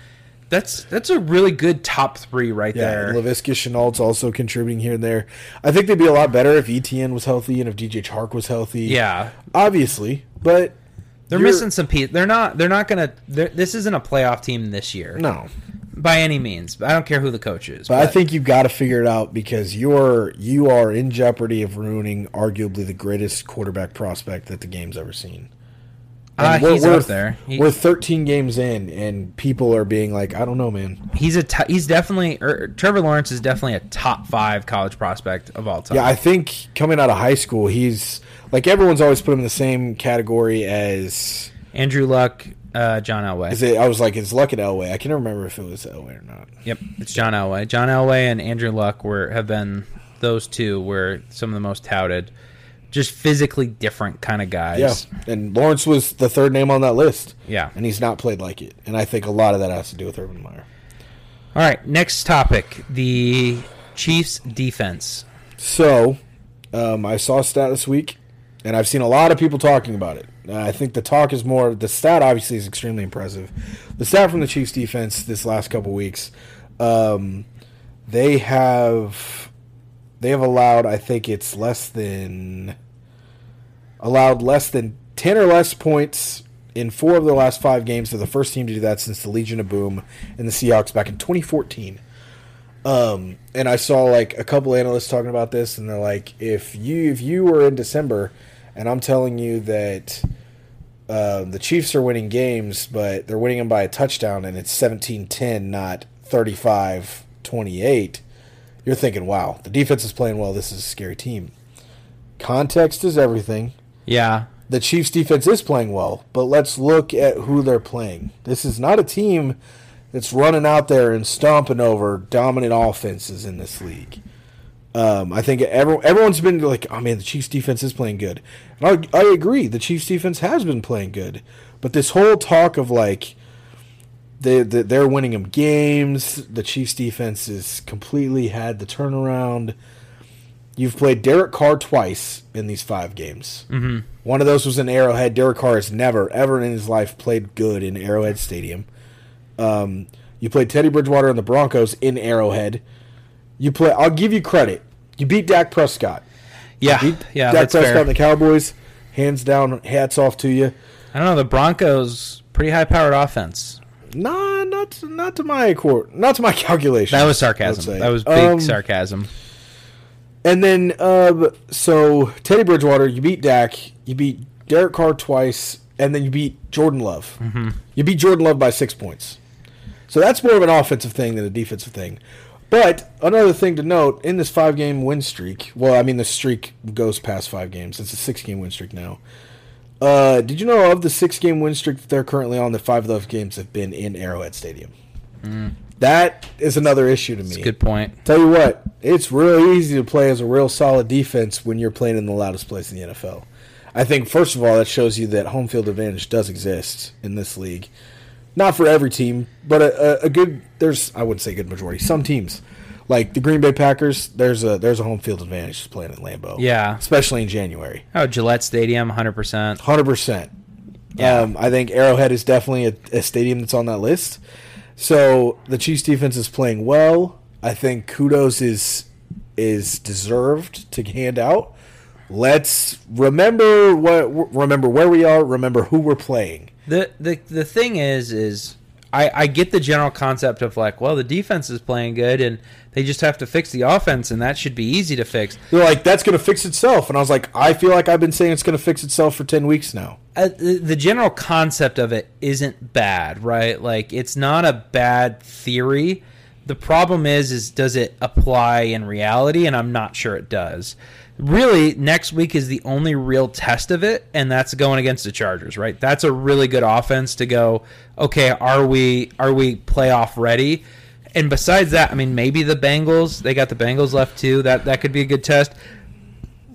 that's that's a really good top three right Yeah, there. Laviska Shenault's also contributing here and there. I think they'd be a lot better if ETN was healthy and if DJ Chark was healthy. yeah, obviously, but they're missing some pieces. They're not. They're not gonna. They're, this isn't a playoff team this year, No, by any means. I don't care who the coach is. but I think you've got to figure it out because you're you are in jeopardy of ruining arguably the greatest quarterback prospect that the game's ever seen. Uh, we're- he's we're- up there. He- we're 13 games in, and people are being like, "I don't know, man." he's a. T- he's definitely. Or, Trevor Lawrence is definitely a top five college prospect of all time. Yeah, I think coming out of high school, he's like everyone's always put him in the same category as. Andrew Luck, uh, John Elway. Is it? I was like, it's Luck at Elway. I can't remember if it was Elway or not. Yep, it's John Elway. John Elway and Andrew Luck were have been those two were some of the most touted. Just physically different kind of guys. Yeah, and Lawrence was the third name on that list. Yeah. and he's not played like it, and I think a lot of that has to do with Urban Meyer. All right, next topic: the Chiefs' defense. So, um, I saw a stat this week, and I've seen a lot of people talking about it. Uh, I think the talk is more. The stat obviously is extremely impressive. The stat from the Chiefs defense this last couple weeks, um, they have they have allowed. I think it's less than allowed less than 10 or less points in four of the last five games. They're the first team to do that since the Legion of Boom and the Seahawks back in 2014. Um, and I saw like a couple analysts talking about this, and they're like, if you if you were in December, and I'm telling you that uh, the Chiefs are winning games, but they're winning them by a touchdown, and it's 17-10, not 35-28, you're thinking, wow, the defense is playing well. This is a scary team. Context is everything. Yeah. The Chiefs defense is playing well, but let's look at who they're playing. This is not a team that's running out there and stomping over dominant offenses in this league. Um, I think everyone, everyone's been like, "Oh man, the Chiefs defense is playing good," and I, I agree. The Chiefs defense has been playing good, but this whole talk of like they, they they're winning them games, the Chiefs defense has completely had the turnaround. You've played Derek Carr twice in these five games. Mm-hmm. One of those was in Arrowhead. Derek Carr has never, ever in his life played good in Arrowhead Stadium. Um, you played Teddy Bridgewater and the Broncos in Arrowhead. You play. I'll give you credit. You beat Dak Prescott. Yeah. Beat Yeah. Dak That's Prescott fair. and the Cowboys. Hands down. Hats off to you. I don't know. The Broncos pretty high powered offense. Nah, not not to my court, not to my calculation. That was sarcasm. That was big sarcasm. And then, uh, so Teddy Bridgewater, you beat Dak, you beat Derek Carr twice, and then you beat Jordan Love. Mm-hmm. You beat Jordan Love by six points. So that's more of an offensive thing than a defensive thing. But another thing to note in this five game win streak, well, I mean, the streak goes past five games. It's a six game win streak now. Uh, did you know of the six game win streak that they're currently on, the five of those games have been in Arrowhead Stadium? That is another issue to me. That's a good point. Tell you what, it's real easy to play as a real solid defense when you're playing in the loudest place in the NFL. I think first of all that shows you that home field advantage does exist in this league. Not for every team, but a, a, a good there's I wouldn't say good majority. Some teams, like the Green Bay Packers, there's a there's a home field advantage just playing at Lambeau. Yeah. especially in January. Oh, Gillette Stadium, 100%. Hundred percent. Yeah. Um, I think Arrowhead is definitely a, a stadium that's on that list. So the Chiefs defense is playing well. I think kudos is is deserved to hand out. Let's remember what remember where we are. Remember who we're playing. The, the the thing is is I, I get the general concept of like, well, the defense is playing good and they just have to fix the offense and that should be easy to fix. They're like that's going to fix itself, and I was like, I feel like I've been saying it's going to fix itself for ten weeks now. uh, the, the general concept of it isn't bad, right? Like it's not a bad theory. The problem is, is does it apply in reality? And I'm not sure it does. Really, next week is the only real test of it, and that's going against the Chargers, right? That's a really good offense to go. Okay, are we are we playoff ready? And besides that, I mean, maybe the Bengals. They got the Bengals left too. That that could be a good test.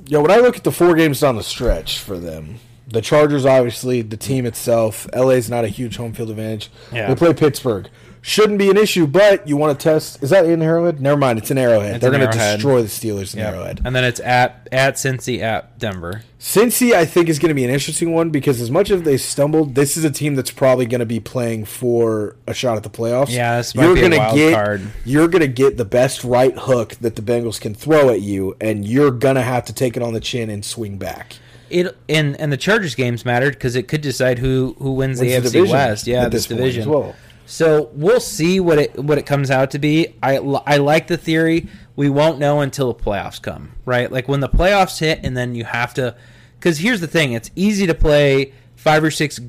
yeah when I look at the four games down the stretch for them, the Chargers obviously, the team itself, LA's not a huge home field advantage. Yeah. They play Pittsburgh. Shouldn't be an issue, but you want to test. Is that in Arrowhead? Never mind, it's in Arrowhead. It's They're going to destroy the Steelers in Yep. Arrowhead. And then it's at at Cincy at Denver. Cincy, I think, is going to be an interesting one because as much as they stumbled, this is a team that's probably going to be playing for a shot at the playoffs. Yeah, this might be a gonna wild get card. you're going to get the best right hook that the Bengals can throw at you, and you're going to have to take it on the chin and swing back. It and and the Chargers games mattered because it could decide who who wins, the Wins AFC the West. Yeah, this, division. as well. So we'll see what it what it comes out to be. I I like the theory. We won't know until the playoffs come, right? Like when the playoffs hit, and then you have to. Because here's the thing: it's easy to play five or six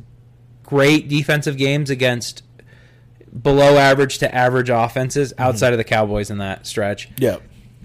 great defensive games against below average to average offenses mm-hmm. outside of the Cowboys in that stretch Yeah.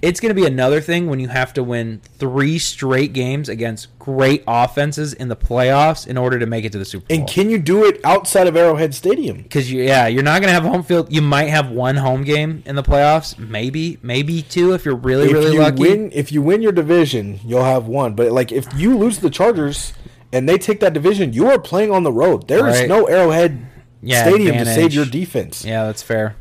It's going to be another thing when you have to win three straight games against great offenses in the playoffs in order to make it to the Super Bowl. And can you do it outside of Arrowhead Stadium? Because you, yeah, you're not going to have home field. You might have one home game in the playoffs, maybe, maybe two if you're really, if really you lucky. win, if you win your division, you'll have one. But like if you lose to the Chargers and they take that division, you are playing on the road. There is Right. no Arrowhead Yeah, Stadium to save your defense. Yeah, that's fair.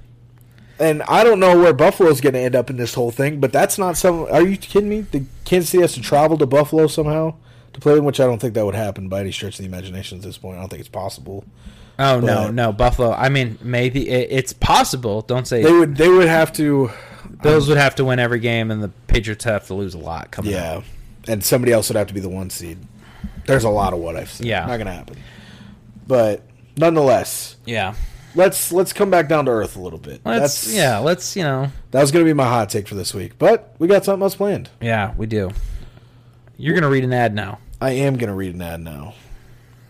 And I don't know where Buffalo's going to end up in this whole thing, but that's not some. Are you kidding me? The Kansas City has to travel to Buffalo somehow to play them, which I don't think that would happen by any stretch of the imagination at this point. I don't think it's possible. Oh no, But- no, Buffalo. I mean, maybe it, it's possible. Don't say They would. They would have to. Um, Bills would have to win every game, and the Patriots have to lose a lot coming up. Yeah, and somebody else would have to be the one seed. There's a lot of what I've said. Yeah. not gonna happen. But nonetheless, Yeah. Let's let's come back down to earth a little bit. Let's That's yeah, let's you know That was gonna be my hot take for this week, but we got something else planned. yeah, we do. You're gonna read an ad now. I am gonna read an ad now.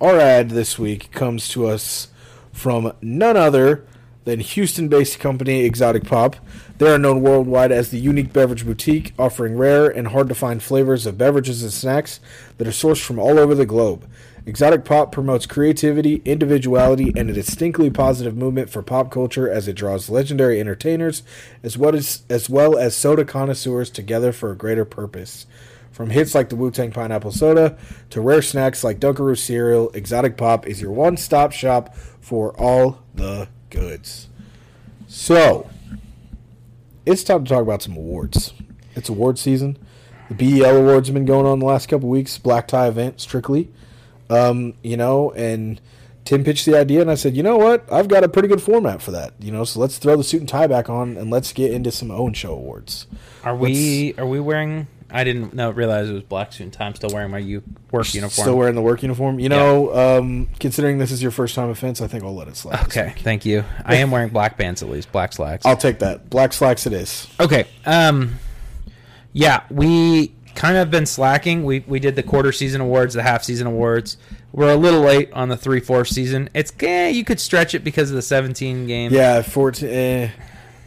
Our ad this week comes to us from none other than Houston-based company Exotic Pop. They are known worldwide as the unique beverage boutique, offering rare and hard-to-find flavors of beverages and snacks that are sourced from all over the globe. Exotic Pop promotes creativity, individuality, and a distinctly positive movement for pop culture as it draws legendary entertainers as well as, as well as soda connoisseurs together for a greater purpose. From hits like the Wu Tang Pineapple Soda to rare snacks like Dunkaroo cereal, Exotic Pop is your one stop shop for all the goods. So, it's time to talk about some awards. It's award season. The BEL Awards have been going on the last couple weeks, black tie event, strictly. Um, you know, and Tim pitched the idea, and I said, you know what? I've got a pretty good format for that. You know, so let's throw the suit and tie back on, and let's get into some Owen Show awards. Are we are we wearing? I didn't know realize it was black suit and tie. I'm still wearing my u- work uniform. Still wearing the work uniform. You know, um, considering this is your first time offense, I think I'll let it slide. okay, thank you. I am wearing black pants at least, black slacks. I'll take that. Black slacks it is. Okay. Um, yeah, we kind of been slacking. We we did the quarter season awards, the half season awards. We're a little late on the three fourth season. It's eh, you could stretch it because of the seventeen game. Yeah, 14. Eh,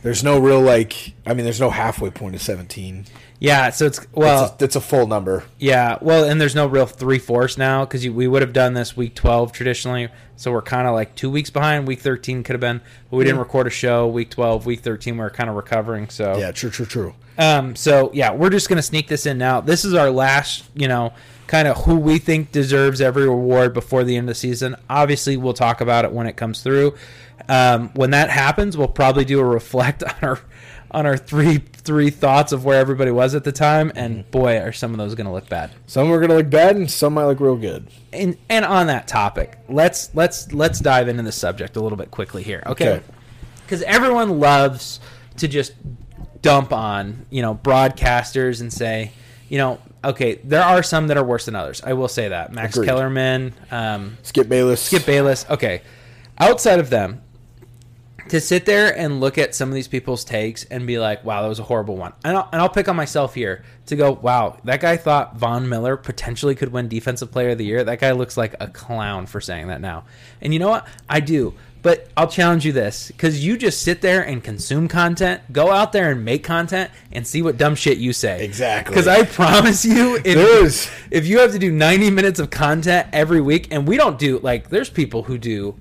there's no real, like, I mean, there's no halfway point of 17. Yeah. So it's well, it's, a, it's a full number. yeah. Well, and there's no real three fourths now because we would have done this week twelve traditionally. So we're kind of like two weeks behind. Week thirteen could have been, but we didn't record a show. Week twelve, week thirteen, we are kind of recovering. So Yeah, true, true, true. Um, so yeah, we're just gonna sneak this in now. This is our last, you know, kind of who we think deserves every award before the end of the season. Obviously, we'll talk about it when it comes through. Um, when that happens, we'll probably do a reflect on our on our three three thoughts of where everybody was at the time. And boy, are some of those gonna look bad. Some are going to look bad, and some might look real good. And and on that topic, let's let's let's dive into the subject a little bit quickly here. Okay. Okay. Because everyone loves to just dump on, you know, broadcasters and say, you know, okay, there are some that are worse than others. I will say that. Max Agreed. Kellerman, um, Skip Bayless. Skip Bayless. Okay. Outside of them, to sit there and look at some of these people's takes and be like, wow, that was a horrible one. And I'll, and I'll pick on myself here to go, wow, that guy thought Von Miller potentially could win Defensive Player of the Year. That guy looks like a clown for saying that now. And you know what? I do. But I'll challenge you this because you just sit there and consume content, go out there and make content, and see what dumb shit you say. Exactly. Because I promise you, if, if you have to do 90 minutes of content every week, and we don't do, like, there's people who do,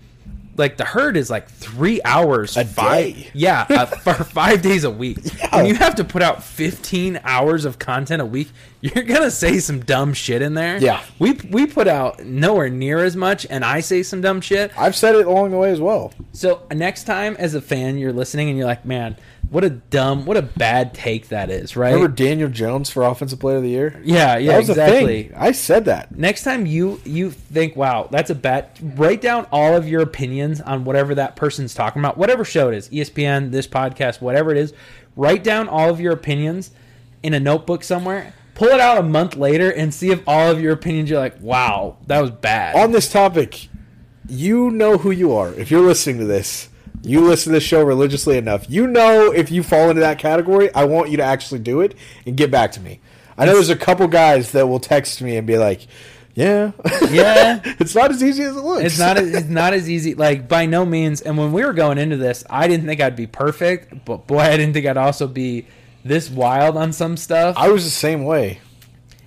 like, the herd is like three hours A five, day. Yeah, uh, for five days a week. When you have to put out 15 hours of content a week, you're gonna say some dumb shit in there. Yeah. we we put out nowhere near as much, and I say some dumb shit. I've said it along the way as well. So next time, as a fan, you're listening and you're like, man, what a dumb, what a bad take that is, right? Remember Daniel Jones for Offensive Player of the Year? yeah, yeah, exactly. I said that. Next time you you think, wow, that's a bad. Write down all of your opinions on whatever that person's talking about, whatever show it is, ESPN, this podcast, whatever it is. Write down all of your opinions in a notebook somewhere. Pull it out a month later and see if all of your opinions you're like, wow, that was bad. On this topic, you know who you are. If you're listening to this, you listen to this show religiously enough. You know if you fall into that category, I want you to actually do it and get back to me. I know there's a couple guys that will text me and be like, "Yeah, Yeah. it's not as easy as it looks. It's not it's not as easy. Like by no means. And when we were going into this, I didn't think I'd be perfect, but boy, I didn't think I'd also be this wild on some stuff. I was the same way.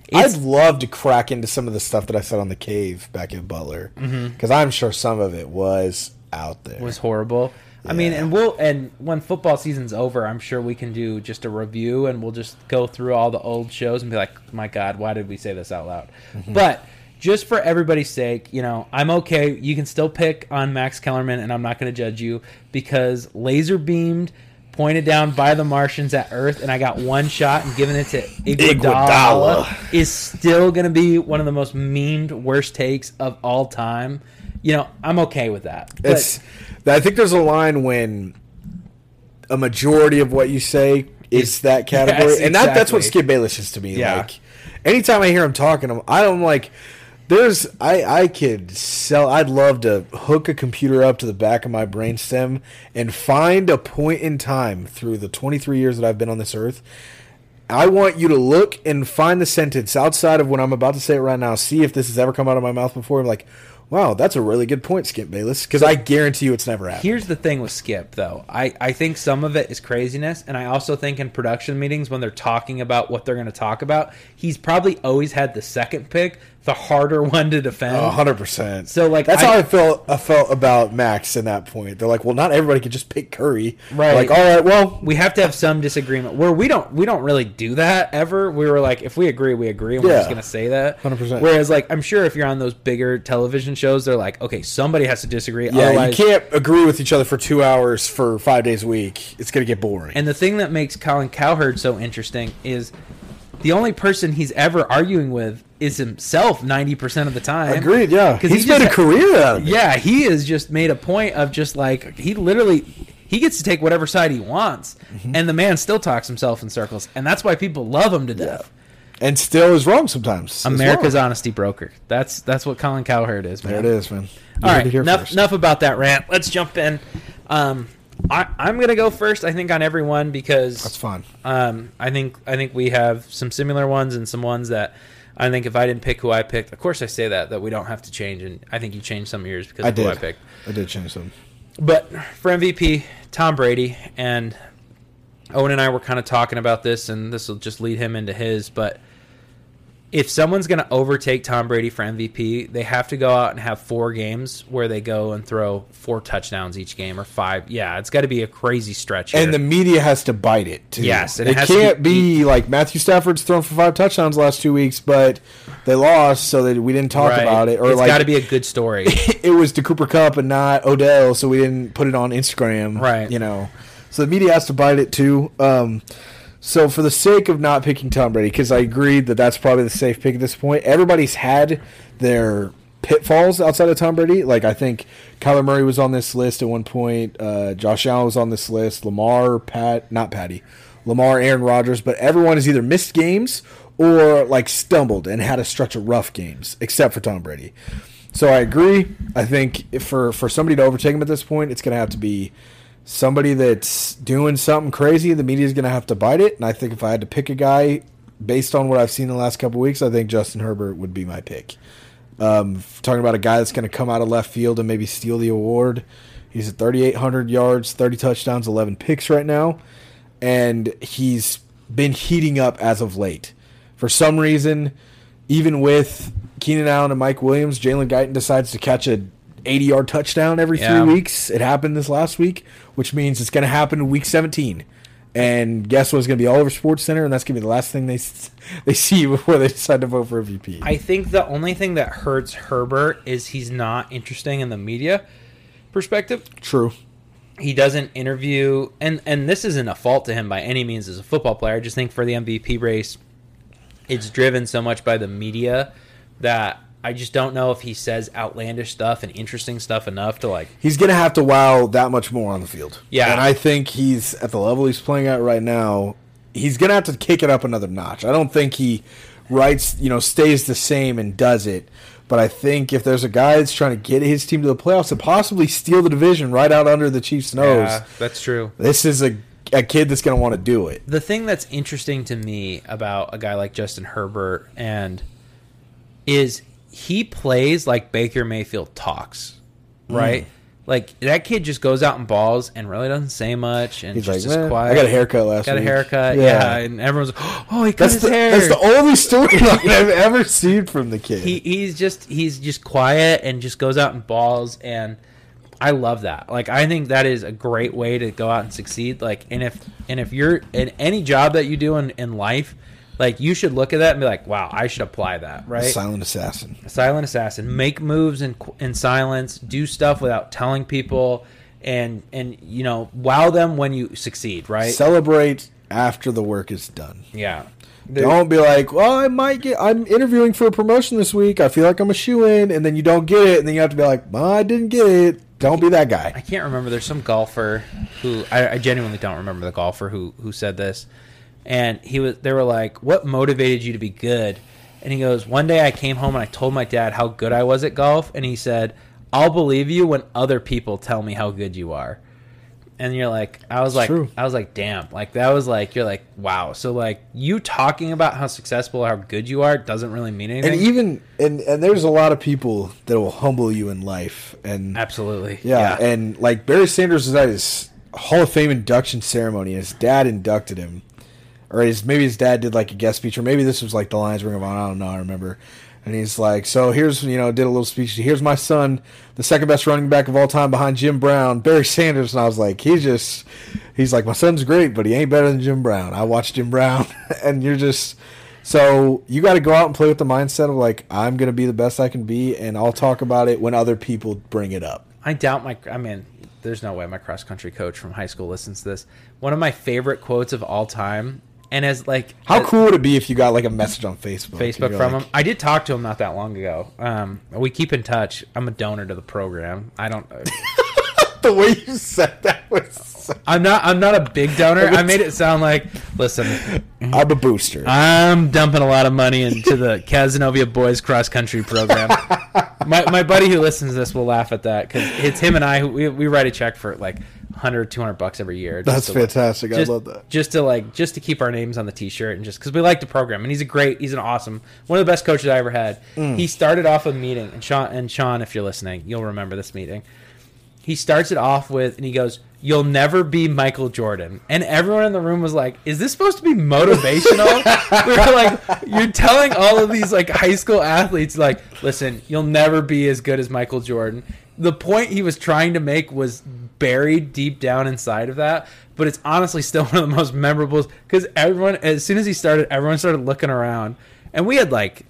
It's- I'd love to crack into some of the stuff that I said on the cave back in Butler mm-hmm. because I'm sure some of it was out there. was horrible. I mean, and we'll and when football season's over, I'm sure we can do just a review and we'll just go through all the old shows and be like, "My God, why did we say this out loud?" Mm-hmm. But just for everybody's sake, you know, I'm okay. You can still pick on Max Kellerman, and I'm not going to judge you because laser beamed, pointed down by the Martians at Earth, and I got one shot and giving it to Iguodala, Iguodala. is still going to be one of the most memed worst takes of all time. You know, I'm okay with that. But It's. I think there's a line when a majority of what you say is that category, Yes, and that, that's what. Skip Bayless is to me. Yeah. Like anytime I hear him talking, I'm, I'm like, There's I I could sell. I'd love to hook a computer up to the back of my brainstem and find a point in time through the 23 years that I've been on this earth. I want you to look and find the sentence outside of what I'm about to say it right now. See if this has ever come out of my mouth before. I'm like, wow, that's a really good point, Skip Bayless, because I guarantee you it's never happened. Here's the thing with Skip, though. I, I think some of it is craziness, and I also think in production meetings when they're talking about what they're going to talk about, he's probably always had the second pick, the harder one to defend. A hundred percent. So, like, that's I- how I felt. I felt about Max in that point. They're like, well, not everybody can just pick Curry. Right. Like, all right, well, we have to have some disagreement where we don't we don't really do that ever. We were like, if we agree, we agree, and we're just gonna say that. 100%. Whereas, like, I'm sure if you're on those bigger television shows, they're like, okay, somebody has to disagree. yeah, otherwise, you can't agree with each other for two hours for five days a week. It's gonna get boring. And the thing that makes Colin Cowherd so interesting is the only person he's ever arguing with is himself 90% of the time. Agreed. Yeah, 'Cause he's he made just a career out of it. Yeah, he has just made a point of just like he literally he gets to take whatever side he wants, Mm-hmm. and the man still talks himself in circles, and that's why people love him to death. and still is wrong sometimes. America's well. honesty broker. That's that's what Colin Cowherd is, man. There it is, man. You All right, enough, enough about that rant. Let's jump in. Um, I, I'm gonna go first. I think on everyone because That's fine. um, I think I think we have some similar ones and some ones that I think if I didn't pick who I picked, of course I say that that we don't have to change, and I think you changed some of yours because I of who I picked. I did change some. But for MVP, Tom Brady and Owen and I were kind of talking about this, and this will just lead him into his. But if someone's going to overtake Tom Brady for MVP, they have to go out and have four games where they go and throw four touchdowns each game or five. Yeah, it's got to be a crazy stretch. Here. And the media has to bite it too. Yes, it, it can't be- be, like Matthew Stafford's thrown for five touchdowns the last two weeks, but they lost, so that we didn't talk Right. about it. Or it's like got to be a good story. it was to Cooper Kupp and not Odell, so we didn't put it on Instagram. Right. You know, so the media has to bite it too. Um, so for the sake of not picking Tom Brady, because I agreed that that's probably the safe pick at this point. Everybody's had their pitfalls outside of Tom Brady. Like I think Kyler Murray was on this list at one point. Uh, Josh Allen was on this list. Lamar, Pat, not Patty, Lamar, Aaron Rodgers. But everyone has either missed games or like stumbled and had a stretch of rough games, except for Tom Brady. So I agree. I think for for somebody to overtake him at this point, it's going to have to be somebody that's doing something crazy. The media is going to have to bite it. And I think if I had to pick a guy based on what I've seen in the last couple weeks, I think Justin Herbert would be my pick. Um, talking about a guy that's going to come out of left field and maybe steal the award. He's at 3,800 yards, 30 touchdowns, 11 picks right now, and he's been heating up as of late. For some reason, even with Keenan Allen and Mike Williams, Jalen Guyton decides to catch a 80 yard touchdown every Yeah. three weeks. It happened this last week, which means it's going to happen in week 17. And guess what? It's going to be all over Sports Center, and that's going to be the last thing they they see before they decide to vote for MVP. I think the only thing that hurts Herbert is he's not interesting in the media perspective. True. he doesn't interview and and this isn't a fault to him by any means as a football player i just think for the mvp race it's driven so much by the media that i just don't know if he says outlandish stuff and interesting stuff enough to like He's going to have to wow that much more on the field. Yeah. And I think he's at the level he's playing at right now. He's going to have to kick it up another notch. I don't think he writes, you know, stays the same and does it. But I think if there's a guy that's trying to get his team to the playoffs and possibly steal the division right out under the Chiefs' nose, yeah, that's true this is a, a kid that's going to want to do it. the thing that's interesting to me about a guy like Justin Herbert and is he plays like Baker Mayfield talks, mm. right? Like that kid just goes out and balls and really doesn't say much and He's just like, is quiet. I got a haircut last week. Got a haircut, Yeah. yeah. and everyone's like, oh, he cut That's his the, hair. that's the only storyline I've ever seen from the kid. he he's just he's just quiet and just goes out and balls and I love that. Like I think that is a great way to go out and succeed. Like and if and if you're in any job that you do in, in life, like you should look at that and be like, wow, I should apply that, right? Silent assassin. silent assassin make moves in in silence do stuff without telling people and and you know wow them when you succeed right Celebrate after the work is done. yeah Don't be like, well, I might get. I'm interviewing for a promotion this week. I feel like I'm a shoe in, and then you don't get it, and then you have to be like, well, I didn't get it. Don't be that guy. I can't remember. There's some golfer who I, I genuinely don't remember the golfer who who said this, and he was. They were like, "What motivated you to be good?" And he goes, One day I came home and I told my dad how good I was at golf. And he said, I'll believe you when other people tell me how good you are. And you're like, I was like, true. I was like, damn, like that was like, you're like, wow. So like, you talking about how successful, how good you are, doesn't really mean anything. And even and and there's a lot of people that will humble you in life, and Absolutely, yeah, and like Barry Sanders was at his Hall of Fame induction ceremony, and his dad inducted him, or his maybe his dad did like a guest speech, or maybe this was like the Lions Ring of Honor. I don't know. I remember. And he's like, so here's you know did a little speech. Here's my son, the second best running back of all time behind Jim Brown, Barry Sanders. And I was like, he's just, he's like, my son's great, but he ain't better than Jim Brown. I watched Jim Brown, and you're just. So you got to go out and play with the mindset of like I'm gonna be the best I can be, and I'll talk about it when other people bring it up. I doubt my. I mean, there's no way my cross country coach from high school listens to this. One of my favorite quotes of all time, and as like How as- cool would it be if you got like a message on Facebook? Facebook from like, him. I did talk to him not that long ago. Um, we keep in touch. I'm a donor to the program. I don't. The way you said that was. So, I'm not. I'm not a big donor. I made it sound like, listen, I'm a booster. I'm dumping a lot of money into the Casanova boys cross country program. my, my buddy who listens to this will laugh at that because it's him and I. Who, we, we write a check for like 100, 200 bucks every year. That's fantastic. I just, love that. Just to like, just to keep our names on the T-shirt and just because we like the program and he's a great, he's an awesome, one of the best coaches I ever had. Mm. He started off a meeting and Sean and Sean, if you're listening, you'll remember this meeting. He starts it off with and he goes, "You'll never be Michael Jordan," and everyone in the room was like, "Is this supposed to be motivational?" we were like, "You're telling all of these like high school athletes, like, listen, you'll never be as good as Michael Jordan." The point he was trying to make was buried deep down inside of that, but it's honestly still one of the most memorable because everyone, as soon as he started, everyone started looking around, and we had like.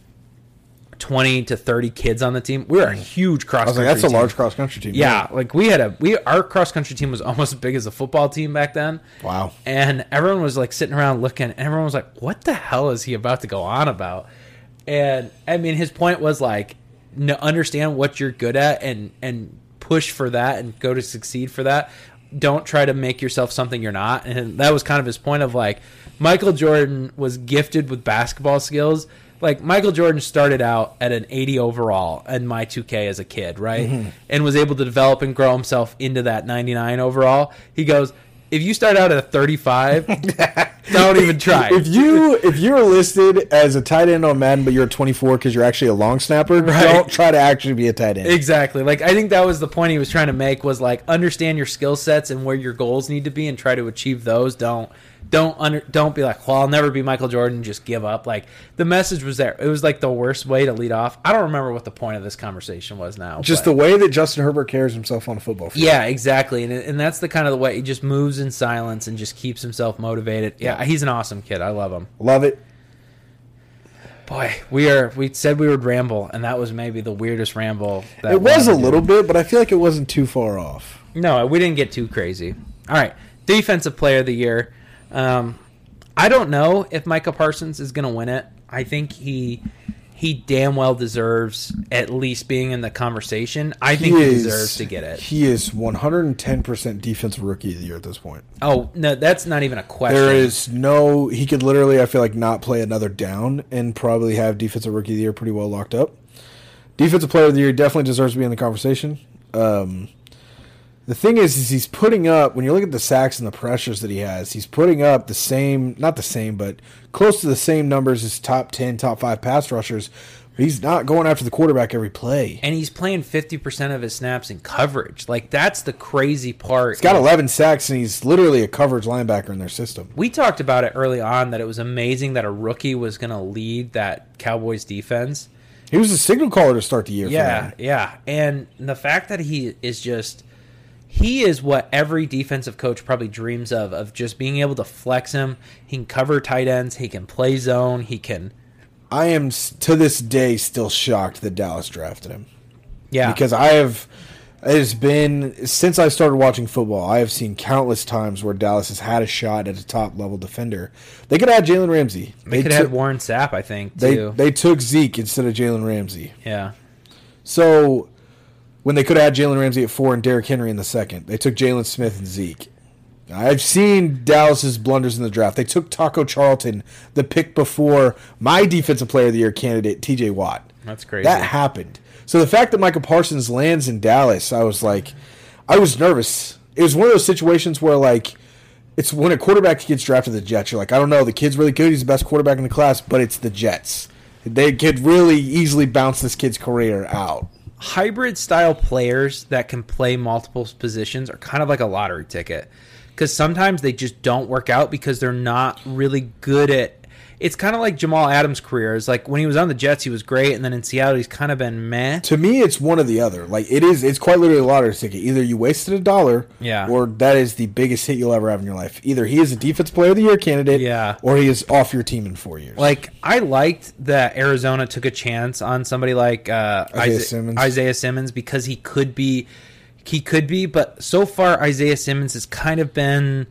20 to 30 kids on the team. We were a huge cross country. I was like, that's a large cross country team. yeah, like we had a we our cross country team was almost as big as a football team back then. Wow. And everyone was like sitting around looking, and everyone was like, "What the hell is he about to go on about?" And I mean, his point was like, no, understand what you're good at and and push for that and go to succeed for that. Don't try to make yourself something you're not. And that was kind of his point of like, Michael Jordan was gifted with basketball skills. Like Michael Jordan started out at an 80 overall in my 2K as a kid, right? Mm-hmm. And was able to develop and grow himself into that 99 overall. He goes, if you start out at a 35, don't even try. If you if you're listed as a tight end on Madden, but you're a 24 because you're actually a long snapper, Right. don't try to actually be a tight end. Exactly. Like I think that was the point he was trying to make was like understand your skill sets and where your goals need to be and try to achieve those. Don't don't under don't be like, well, I'll never be Michael Jordan. Just give up. Like the message was there. It was like the worst way to lead off. I don't remember what the point of this conversation was now. Just but- the way that Justin Herbert carries himself on a football field. yeah, exactly, and and that's the kind of the way he just moves in silence and just keeps himself motivated. Yeah, he's an awesome kid. I love him. Love it. Boy, we are. We said we would ramble, and that was maybe the weirdest ramble. That It was a little bit, but I feel like it wasn't too far off. No, we didn't get too crazy. All right, defensive player of the year. Um, I don't know if Micah Parsons is going to win it. I think he he damn well deserves at least being in the conversation. I think he, is- deserves to get it. He is 110% defensive rookie of the year at this point. Oh no, that's not even a question. There is no. He could literally, I feel like, not play another down and probably have defensive rookie of the year pretty well locked up. Defensive player of the year definitely deserves to be in the conversation. Um, the thing is, is he's putting up when you look at the sacks and the pressures that he has, he's putting up the same, not the same, but close to the same numbers as top ten, top five pass rushers. He's not going after the quarterback every play. and he's playing fifty percent of his snaps in coverage. Like that's the crazy part. He's got 11 sacks and he's literally a coverage linebacker in their system. We talked about it early on that it was amazing that a rookie was going to lead that Cowboys defense. He was a signal caller to start the year. Yeah, yeah. And the fact that he is just he is what every defensive coach probably dreams of of just being able to flex him. He can cover tight ends, he can play zone, he can I am to this day still shocked that Dallas drafted him yeah. because I have. It has been since I started watching football. I have seen countless times where Dallas has had a shot at a top level defender. They could add Jalen Ramsey. they could took, have Warren Sapp, I think, they they took Zeke instead of Jalen Ramsey. yeah. So when they could have had Jalen Ramsey at four and Derrick Henry in the second, they took Jaylon Smith and Zeke. I've seen Dallas's blunders in the draft. They took Taco Charlton, the pick before my defensive player of the year candidate, TJ Watt. That's crazy. That happened. So the fact that Michael Parsons lands in Dallas, I was like, I was nervous. It was one of those situations where, like, it's when a quarterback gets drafted to the Jets, you're like, I don't know, the kid's really good. He's the best quarterback in the class, but it's the Jets. They could really easily bounce this kid's career out. Hybrid style players that can play multiple positions are kind of like a lottery ticket. Because sometimes they just don't work out because they're not really good at it's kind of like Jamal Adams' career. It's like when he was on the Jets, he was great, and then in Seattle, he's kind of been meh. To me, it's one or the other. Like it is, it's quite literally a lottery ticket. Either you wasted a dollar, Yeah. or that is the biggest hit you'll ever have in your life. Either he is a defense player of the year candidate, Yeah. or he is off your team in four years. Like I liked that Arizona took a chance on somebody like uh, Isaiah Isaiah, Simmons. Isaiah Simmons because he could be, he could be. But so far, Isaiah Simmons has kind of been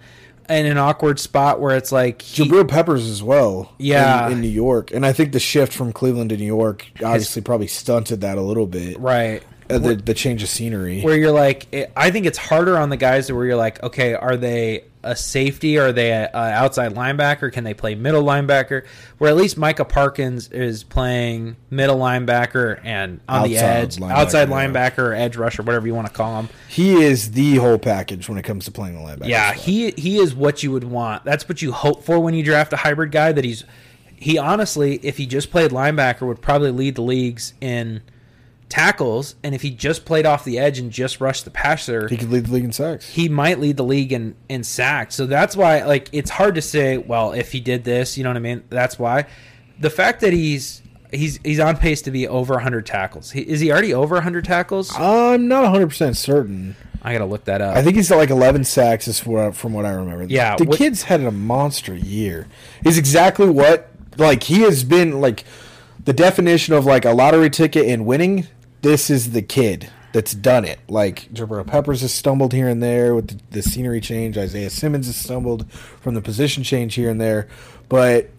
in an awkward spot where it's like he, Jabril Peppers as well, Yeah. in, in New York, and I think the shift from Cleveland to New York obviously probably stunted that a little bit. right. Uh, the the change of scenery. where you're like, it, I think it's harder on the guys where you're like, okay, are they a safety? Are they a, a outside linebacker? Can they play middle linebacker? Where at least Micah Parsons is playing middle linebacker and on the Outside edge, linebacker, outside linebacker or edge rusher, whatever you want to call him. he is the whole package when it comes to playing the linebacker. Yeah, he he is what you would want. That's what you hope for when you draft a hybrid guy. That he's he honestly, if he just played linebacker, would probably lead the leagues in tackles, and if he just played off the edge and just rushed the passer, he could lead the league in sacks. he might lead the league in in sacks. So that's why like it's hard to say, well, if he did this, you know what I mean? That's why. The fact that he's he's he's on pace to be over 100 tackles. He, is he already over 100 tackles? I'm not 100 percent certain. I got to look that up. I think he's at like 11 sacks, is what, from what I remember. Yeah, the what- kid's had a monster year. He's exactly what like he has been like the definition of like a lottery ticket and winning. This is the kid that's done it. Like Jabril mm-hmm. Peppers has stumbled here and there with the, the scenery change. Isaiah Simmons has stumbled from the position change here and there, but.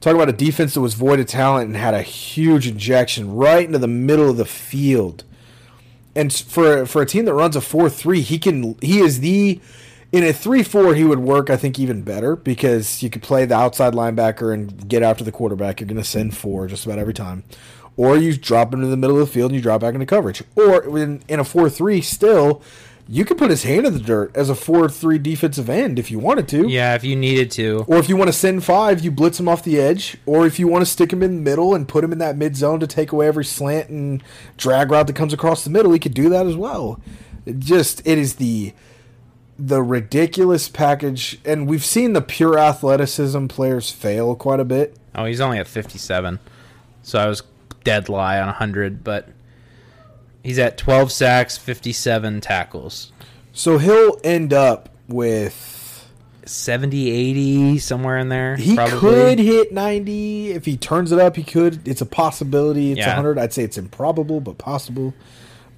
Talk about a defense that was void of talent and had a huge injection right into the middle of the field and for for a team that runs a four three, he can he is the in a three four he would work I think even better because you could play the outside linebacker and get after the quarterback. You're going to send four just about every time, or you drop him in the middle of the field and you drop back into coverage. Or in in a four three, still you could put his hand in the dirt as a four three defensive end if you wanted to. yeah, if you needed to. Or if you want to send five, you blitz him off the edge. Or if you want to stick him in the middle and put him in that mid zone to take away every slant and drag route that comes across the middle, he could do that as well. It just it is the the ridiculous package, and we've seen the pure athleticism players fail quite a bit. Oh, he's only at 57. So I was dead lie on 100, but he's at 12 sacks, 57 tackles. So he'll end up with 70, 80, somewhere in there. he probably. could hit ninety if he turns it up. He could. It's a possibility. It's Yeah. hundred. I'd say it's improbable, but possible.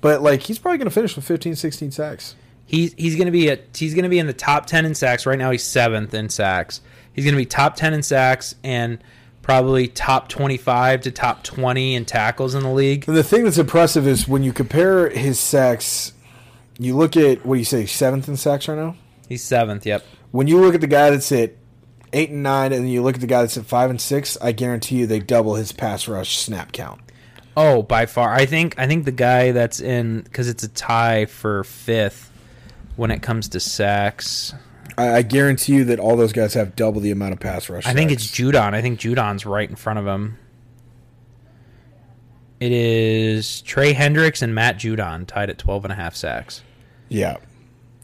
But like he's probably going to finish with 15, 16 sacks. He's he's gonna be at he's gonna be in the top ten in sacks. Right now he's seventh in sacks. He's gonna be top ten in sacks and probably top twenty five to top twenty in tackles in the league. And the thing that's impressive is when you compare his sacks, you look at what do you say seventh in sacks right now. He's seventh. Yep. When you look at the guy that's at eight and nine, and you look at the guy that's at five and six, I guarantee you they double his pass rush snap count. Oh, by far. I think I think the guy that's in because it's a tie for fifth when it comes to sacks. I, I guarantee you that all those guys have double the amount of pass rush. I think it's. Judon. I think Judon's right in front of him. It is Trey Hendricks and Matt Judon tied at 12 and a half sacks. yeah.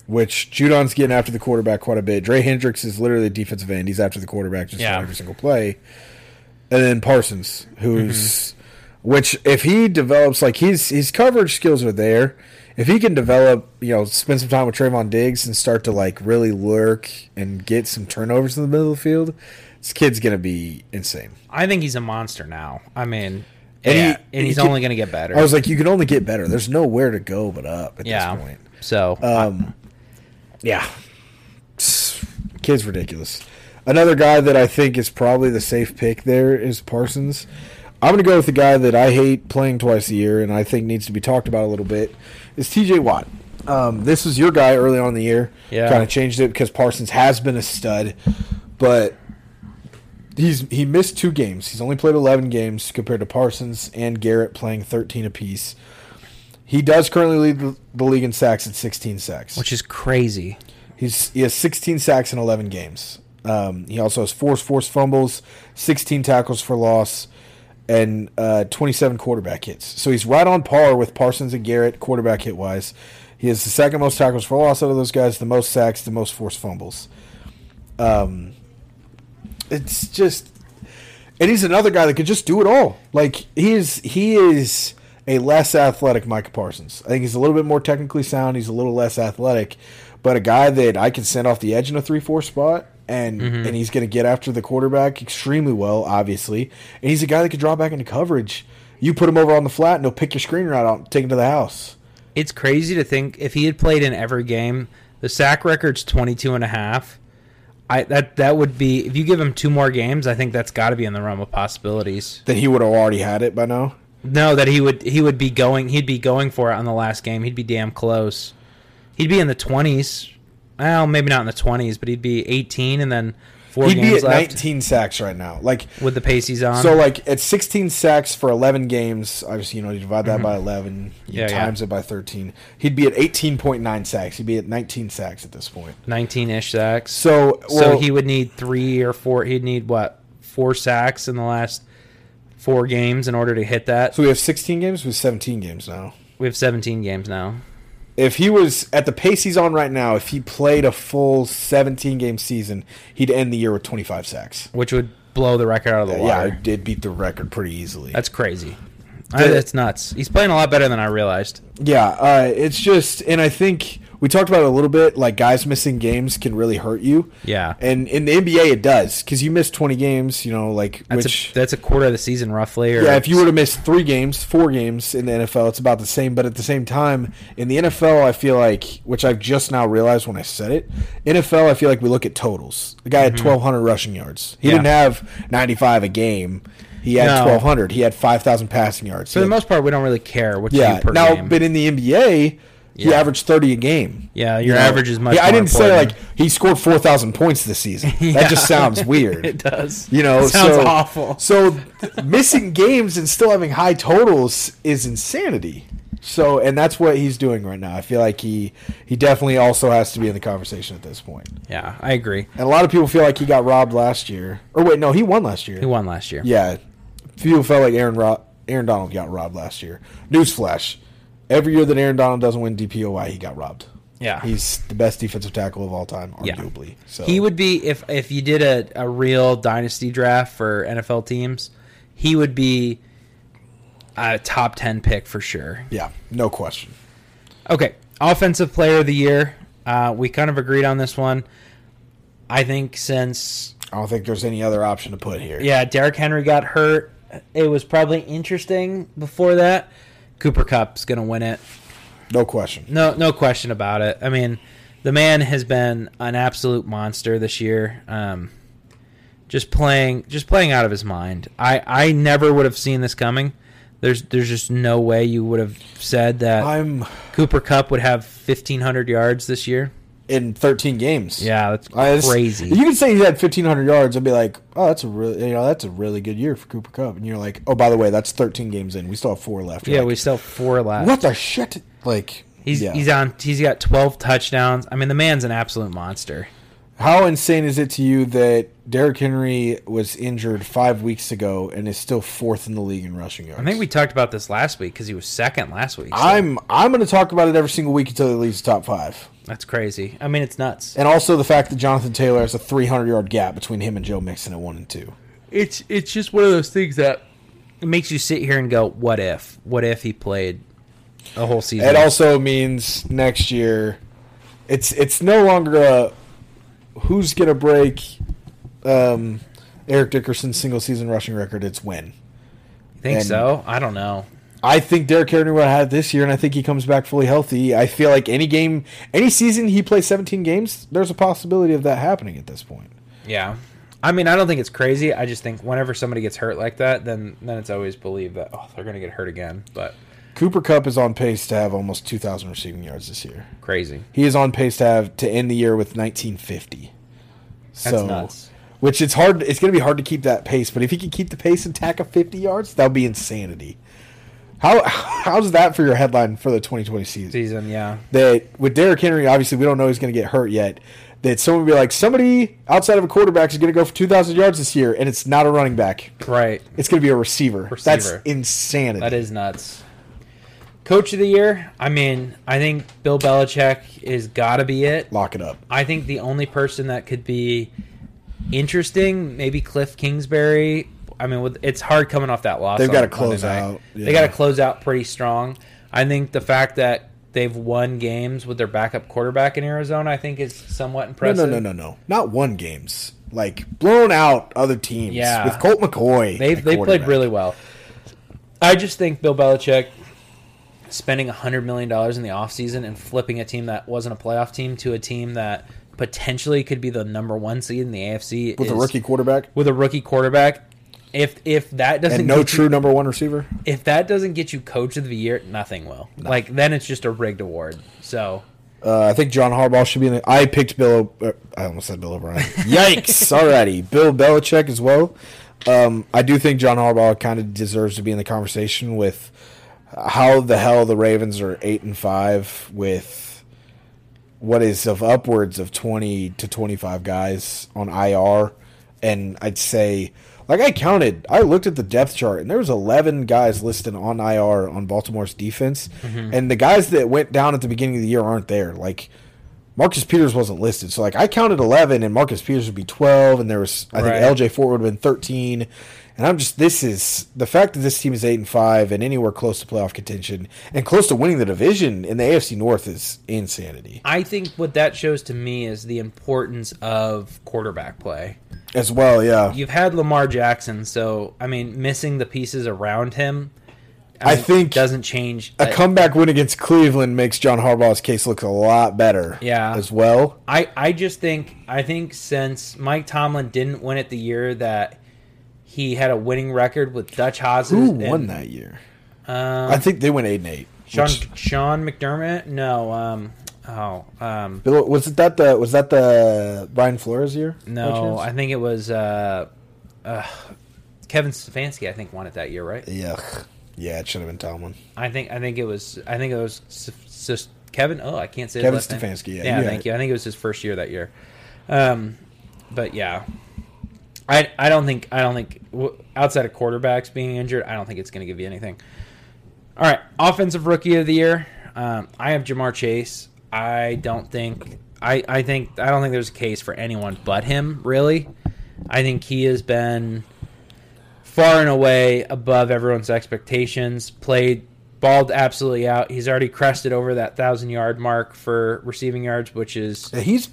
Which Judon's getting after the quarterback quite a bit. Dre Hendricks is literally a defensive end. He's after the quarterback just Yeah. on every single play. And then Parsons, who's Mm-hmm. which if he develops like his his coverage skills are there. If he can develop, you know, spend some time with Trevon Diggs and start to like really lurk and get some turnovers in the middle of the field, this kid's gonna be insane. I think he's a monster now. I mean, And yeah, he- and he's he can- only going to get better. I was like, you can only get better. There's nowhere to go but up at yeah. this point. So, Um, yeah, kid's ridiculous. Another guy that I think is probably the safe pick there is Parsons. I'm going to go with the guy that I hate playing twice a year and I think needs to be talked about a little bit is T.J. Watt. Um, this was your guy early on in the year. Yeah. kind of changed it because Parsons has been a stud, but he's he missed two games. He's only played eleven games compared to Parsons and Garrett playing thirteen apiece. He does currently lead the, league in sacks at sixteen sacks. which is crazy. He's he has 16 sacks in 11 games. Um, he also has four forced fumbles, 16 tackles for loss, and uh, 27 quarterback hits. So he's right on par with Parsons and Garrett quarterback hit wise. He has the second most tackles for loss out of those guys, the most sacks, the most forced fumbles. Um, it's just, and he's another guy that could just do it all. Like he is, he is a less athletic Micah Parsons. I think he's a little bit more technically sound. He's a little less athletic, but a guy that I can send off the edge in a three-four spot, and mm-hmm. and he's going to get after the quarterback extremely well, obviously. And he's a guy that could drop back into coverage. You put him over on the flat, and he'll pick your screen route out, and take him to the house. It's crazy to think if he had played in every game, the sack record's 22 and a half. I that that would be if you give him two more games, I think that's got to be in the realm of possibilities. That he would have already had it by now. No, that he would he would be going he'd be going for it on the last game. He'd be damn close. He'd be in the 20s. Well, maybe not in the 20s, but he'd be 18 and then four He'd be at left 19 sacks right now. Like with the pace he's on. So like at 16 sacks for 11 games, obviously you know you divide that by 11, you Mm-hmm. Yeah, yeah. times it by 13. He'd be at 18.9 sacks. He'd be at 19 sacks at this point. 19ish sacks. So so he would need 3 or 4 he'd need what? 4 sacks in the last 4 games in order to hit that. so we have 16 games. We have 17 games now. We have 17 games now. If he was at the pace he's on right now, if he played a full 17 game season, he'd end the year with 25 sacks. which would blow the record out of the water. Yeah, it did beat the record pretty easily. That's crazy. I, that's nuts. He's playing a lot better than I realized. Yeah, uh, it's just, and I think we talked about it a little bit. Like guys missing games can really hurt you. Yeah. and in the NBA it does because you miss twenty games. You know, like That's which a, that's a quarter of the season roughly. Or yeah, if you were to miss three games, four games in the NFL, it's about the same. But at the same time, in the NFL, I feel like, which I've just now realized when I said it, NFL, I feel like we look at totals. The guy had twelve hundred rushing yards. He Mm-hmm. Yeah. didn't have ninety five a game. He had No. twelve hundred. He had five thousand passing yards. for He the most part, we don't really care what yeah. now, game. but in the NBA, he Yeah. averaged thirty a game. yeah, You your know? average is much. Yeah, I didn't say like he scored four thousand points this season. That just sounds weird. it does. You know, It sounds so, awful. So missing games and still having high totals is insanity. So, and that's what he's doing right now. I feel like he he definitely also has to be in the conversation at this point. Yeah, I agree. And a lot of people feel like he got robbed last year. Or wait, no, he won last year. He won last year. Yeah, people felt like Aaron Ro- Aaron Donald got robbed last year. Newsflash: Every year that Aaron Donald doesn't win DPOY, he got robbed. Yeah. He's the best defensive tackle of all time, Yeah. arguably. So He would be if if you did a, a real dynasty draft for NFL teams, he would be a top ten pick for sure. yeah, no question. Okay, offensive player of the year. Uh, we kind of agreed on this one. I think since I don't think there's any other option to put here. yeah, Derrick Henry got hurt, it was probably interesting before that. Cooper Kupp's gonna win it. no question. No, no question about it. I mean, the man has been an absolute monster this year. Um, just playing, just playing out of his mind. I, I never would have seen this coming. There's, there's just no way you would have said that I'm Cooper Kupp would have 1,500 yards this year. In 13 games. Yeah, that's I crazy. You can say he had 1,500 yards. I'd be like, oh, that's a really, you know, that's a really good year for Cooper Kupp. And you're like, oh, by the way, that's 13 games in. We still have four left. You're yeah, like, we still have four left. What the shit? Like, He's yeah. he's on. He's got 12 touchdowns. I mean, the man's an absolute monster. How insane is it to you that Derrick Henry was injured five weeks ago and is still fourth in the league in rushing yards? I think we talked about this last week because he was second last week. so I'm I'm going to talk about it every single week until he leaves the top five. that's crazy. I mean, it's nuts. And also the fact that Jonathan Taylor has a 300 yard gap between him and Joe Mixon at one and two. it's it's just one of those things that it makes you sit here and go, "What if? What if he played a whole season?" It also means next year, it's it's no longer a who's going to break um, Eric Dickerson's single season rushing record. It's when. You think and- so? I don't know. I think Derrick Henry would have had this year, and I think he comes back fully healthy. I feel like any game, any season he plays 17 games, there's a possibility of that happening at this point. Yeah. I mean, I don't think it's crazy. I just think whenever somebody gets hurt like that, then then it's always believed that oh they're going to get hurt again. But Cooper Kupp is on pace to have almost 2,000 receiving yards this year. Crazy. He is on pace to have to end the year with 1950. That's so, nuts. Which it's hard. It's going to be hard to keep that pace. But if he can keep the pace and tack of 50 yards, that would be insanity. How how's that for your headline for the 2020 season? Season, yeah. That with Derrick Henry, obviously we don't know he's going to get hurt yet. That someone would be like, somebody outside of a quarterback is going to go for 2,000 yards this year, and it's not a running back. Right. It's going to be a receiver. receiver. That's insanity. That is nuts. Coach of the year. I mean, I think Bill Belichick is got to be it. Lock it up. I think the only person that could be interesting, maybe Cliff Kingsbury. I mean, with, it's hard coming off that loss. They've gotta close night. out, They got to close out pretty strong. I think the fact that they've won games with their backup quarterback in Arizona, I think, is somewhat impressive. no, no, no, no. no. Not one games. Like blown out other teams. Yeah. With Colt McCoy. They've at they played really well. I just think Bill Belichick spending $100 million in the offseason and flipping a team that wasn't a playoff team to a team that potentially could be the number one seed in the AFC with a rookie quarterback with a rookie quarterback. If if that doesn't and no get you- true number one receiver. if that doesn't get you coach of the year, nothing will. Like then it's just a rigged award. So Uh, I think John Harbaugh should be in the. I picked Bill. O- uh, I almost said Bill O'Brien. Yikes! Already, Bill Belichick as well. Um, I do think John Harbaugh kind of deserves to be in the conversation with how the hell the Ravens are eight and five with what is of upwards of twenty to twenty five guys on IR, and I'd say. Like I counted, I looked at the depth chart, and there was eleven guys listed on IR on Baltimore's defense, mm-hmm. and the guys that went down at the beginning of the year aren't there. Like Marcus Peters wasn't listed, so like I counted eleven, and Marcus Peters would be twelve, and there was I Right. think LJ Fort would have been thirteen, and I'm just this is the fact that this team is eight and five and anywhere close to playoff contention and close to winning the division in the AFC North is insanity I think what that shows to me is the importance of quarterback play. as well. Yeah, You've had Lamar Jackson, so I mean, missing the pieces around him, I mean, think doesn't change. a comeback win against Cleveland makes John Harbaugh's case look a lot better. Yeah. as well. I, I just think I think since Mike Tomlin didn't win it the year that he had a winning record with Duck Hodges. Who and, won that year? Um, I think they went eight and eight. Sean which- Sean McDermott. No. Um. Oh. Um. Bill, was it that the was that the Brian Flores year? No. I think it was. Uh, uh, Kevin Stefanski. I think won it that year, right? Yeah, yeah, it should have been Tomlin. I think. I think it was. I think it was. S- Kevin. Oh, I can't say Kevin last name. Stefanski, yeah, Yeah. thank it. you. I think it was his first year that year. Um. But yeah. I, I don't think I don't think outside of quarterbacks being injured, I don't think it's going to give you anything. All right, offensive rookie of the year. Um, I have Ja'Marr Chase. I don't think I, I think I don't think there's a case for anyone but him. Really, I think he has been far and away above everyone's expectations. Played balled absolutely out. He's already crested over that thousand yard mark for receiving yards, which is He's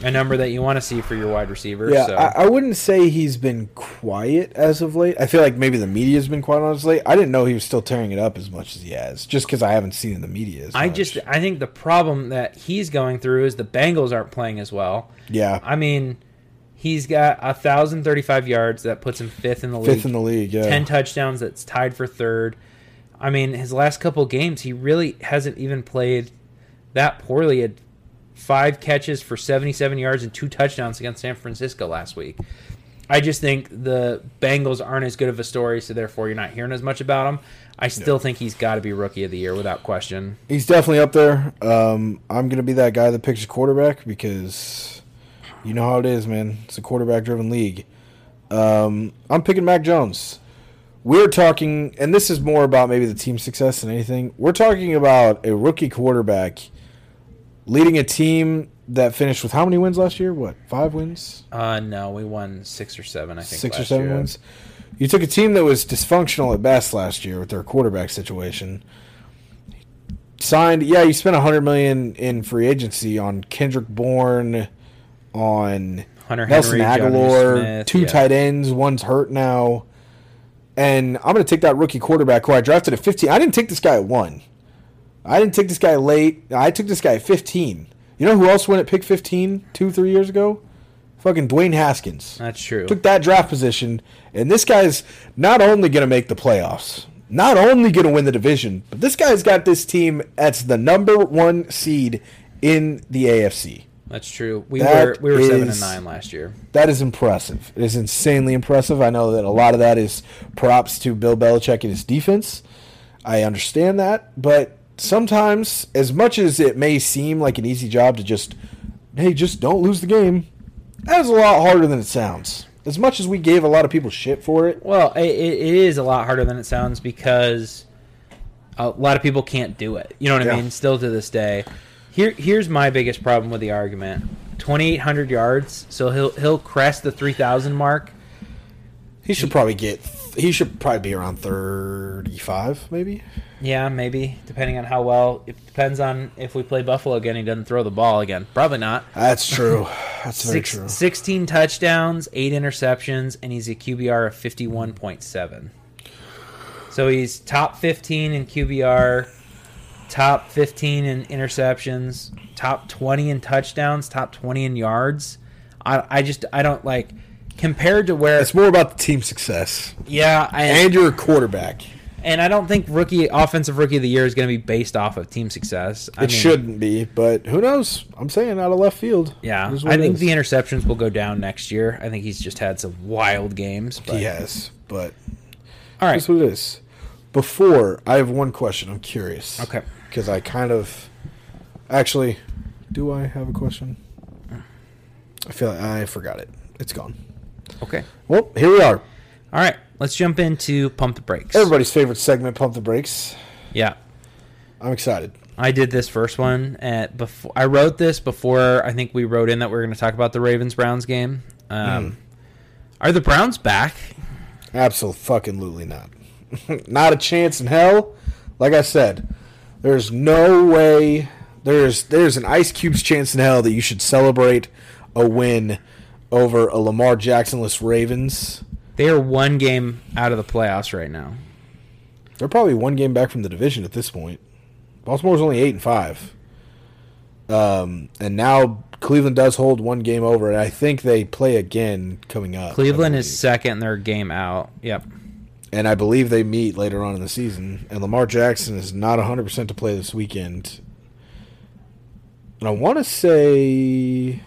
a number that you want to see for your wide receiver. yeah. so. I, I wouldn't say he's been quiet as of late. I feel like maybe the media's been quiet on as late. I didn't know he was still tearing it up as much as he has, just because I haven't seen in the media. As I much. just I think the problem that he's going through is the Bengals aren't playing as well. yeah I mean, he's got a thousand thirty five yards that puts him fifth in the league. fifth in the league. Yeah, ten touchdowns that's tied for third. I mean, his last couple games, he really hasn't even played that poorly. Had five catches for 77 yards and two touchdowns against San Francisco last week. I just think the Bengals aren't as good of a story, so therefore you're not hearing as much about him. I still think he's got to be rookie of the year without question. he's definitely up there. Um, I'm gonna be that guy that picks a quarterback because you know how it is, man. It's a quarterback-driven league. Um, I'm picking Mac Jones. We're talking, and this is more about maybe the team success than anything. We're talking about a rookie quarterback leading a team that finished with how many wins last year? What five wins? Uh, no, we won six or seven. I think six or seven year. wins. You took a team that was dysfunctional at best last year with their quarterback situation. Signed, yeah, you spent a hundred million in free agency on Kendrick Bourne, on Hunter Nelson Henry, Agholor, Smith, two yeah. tight ends, one's hurt now, and I'm going to take that rookie quarterback who I drafted at 15. I didn't take this guy at one. I didn't take this guy late. I took this guy at 15. You know who else went at pick 15 two, three years ago? Fucking Dwayne Haskins That's true. took that draft position, and this guy's not only going to make the playoffs. not only going to win the division, but this guy's got this team that's the number one seed in the AFC. That's true. We That were we were seven and nine last year. That is impressive. It is insanely impressive. I know that a lot of that is props to Bill Belichick and his defense. I understand that, but sometimes, as much as it may seem like an easy job to just, hey, just don't lose the game, that is a lot harder than it sounds. As much as we gave a lot of people shit for it, Well, it, it is a lot harder than it sounds because a lot of people can't do it. You know what I mean? Still to this day. Here, here's my biggest problem with the argument: twenty eight hundred yards. So he'll he'll crest the three thousand mark. he should probably get. He should probably be around thirty-five, maybe. Yeah, maybe depending on how well. It depends on if we play Buffalo again. He doesn't throw the ball again. Probably not. That's true. That's very Six, true. 16 touchdowns, eight interceptions, and he's a QBR of 51.7. So he's top 15 in QBR, top 15 in interceptions, top 20 in touchdowns, top 20 in yards. I, I just, I don't like, compared to where, It's more about the team success, yeah, I, and you're a quarterback. and I don't think rookie, offensive rookie of the year is going to be based off of team success. I It mean, shouldn't be, but who knows? I'm saying out of left field. Yeah, It is what I think is. the interceptions will go down next year. I think he's just had some wild games. But, he has, but All right. that's what it is. Before I have one question, I'm curious. Okay. Because I kind of, actually, do I have a question? I feel like I forgot it. It's gone. Okay. Well, here we are. All right. Let's jump into pump the brakes. Everybody's favorite segment, pump the brakes. Yeah. I'm excited. I did this first one at before. I wrote this before. I think we wrote in that we are going to talk about the Ravens Browns game. Um, Are the Browns back? Absolutely not. not a chance in hell. Like I said, there's no way. There's there's an ice cube's chance in hell that you should celebrate a win over a Lamar Jacksonless Ravens. They are one game out of the playoffs right now. They're probably one game back from the division at this point. Baltimore's only eight and five. Um, and now Cleveland does hold one game over, and I think they play again coming up. Cleveland is second. Their game out. Yep. and I believe they meet later on in the season. And Lamar Jackson is not 100% to play this weekend. And I want to say,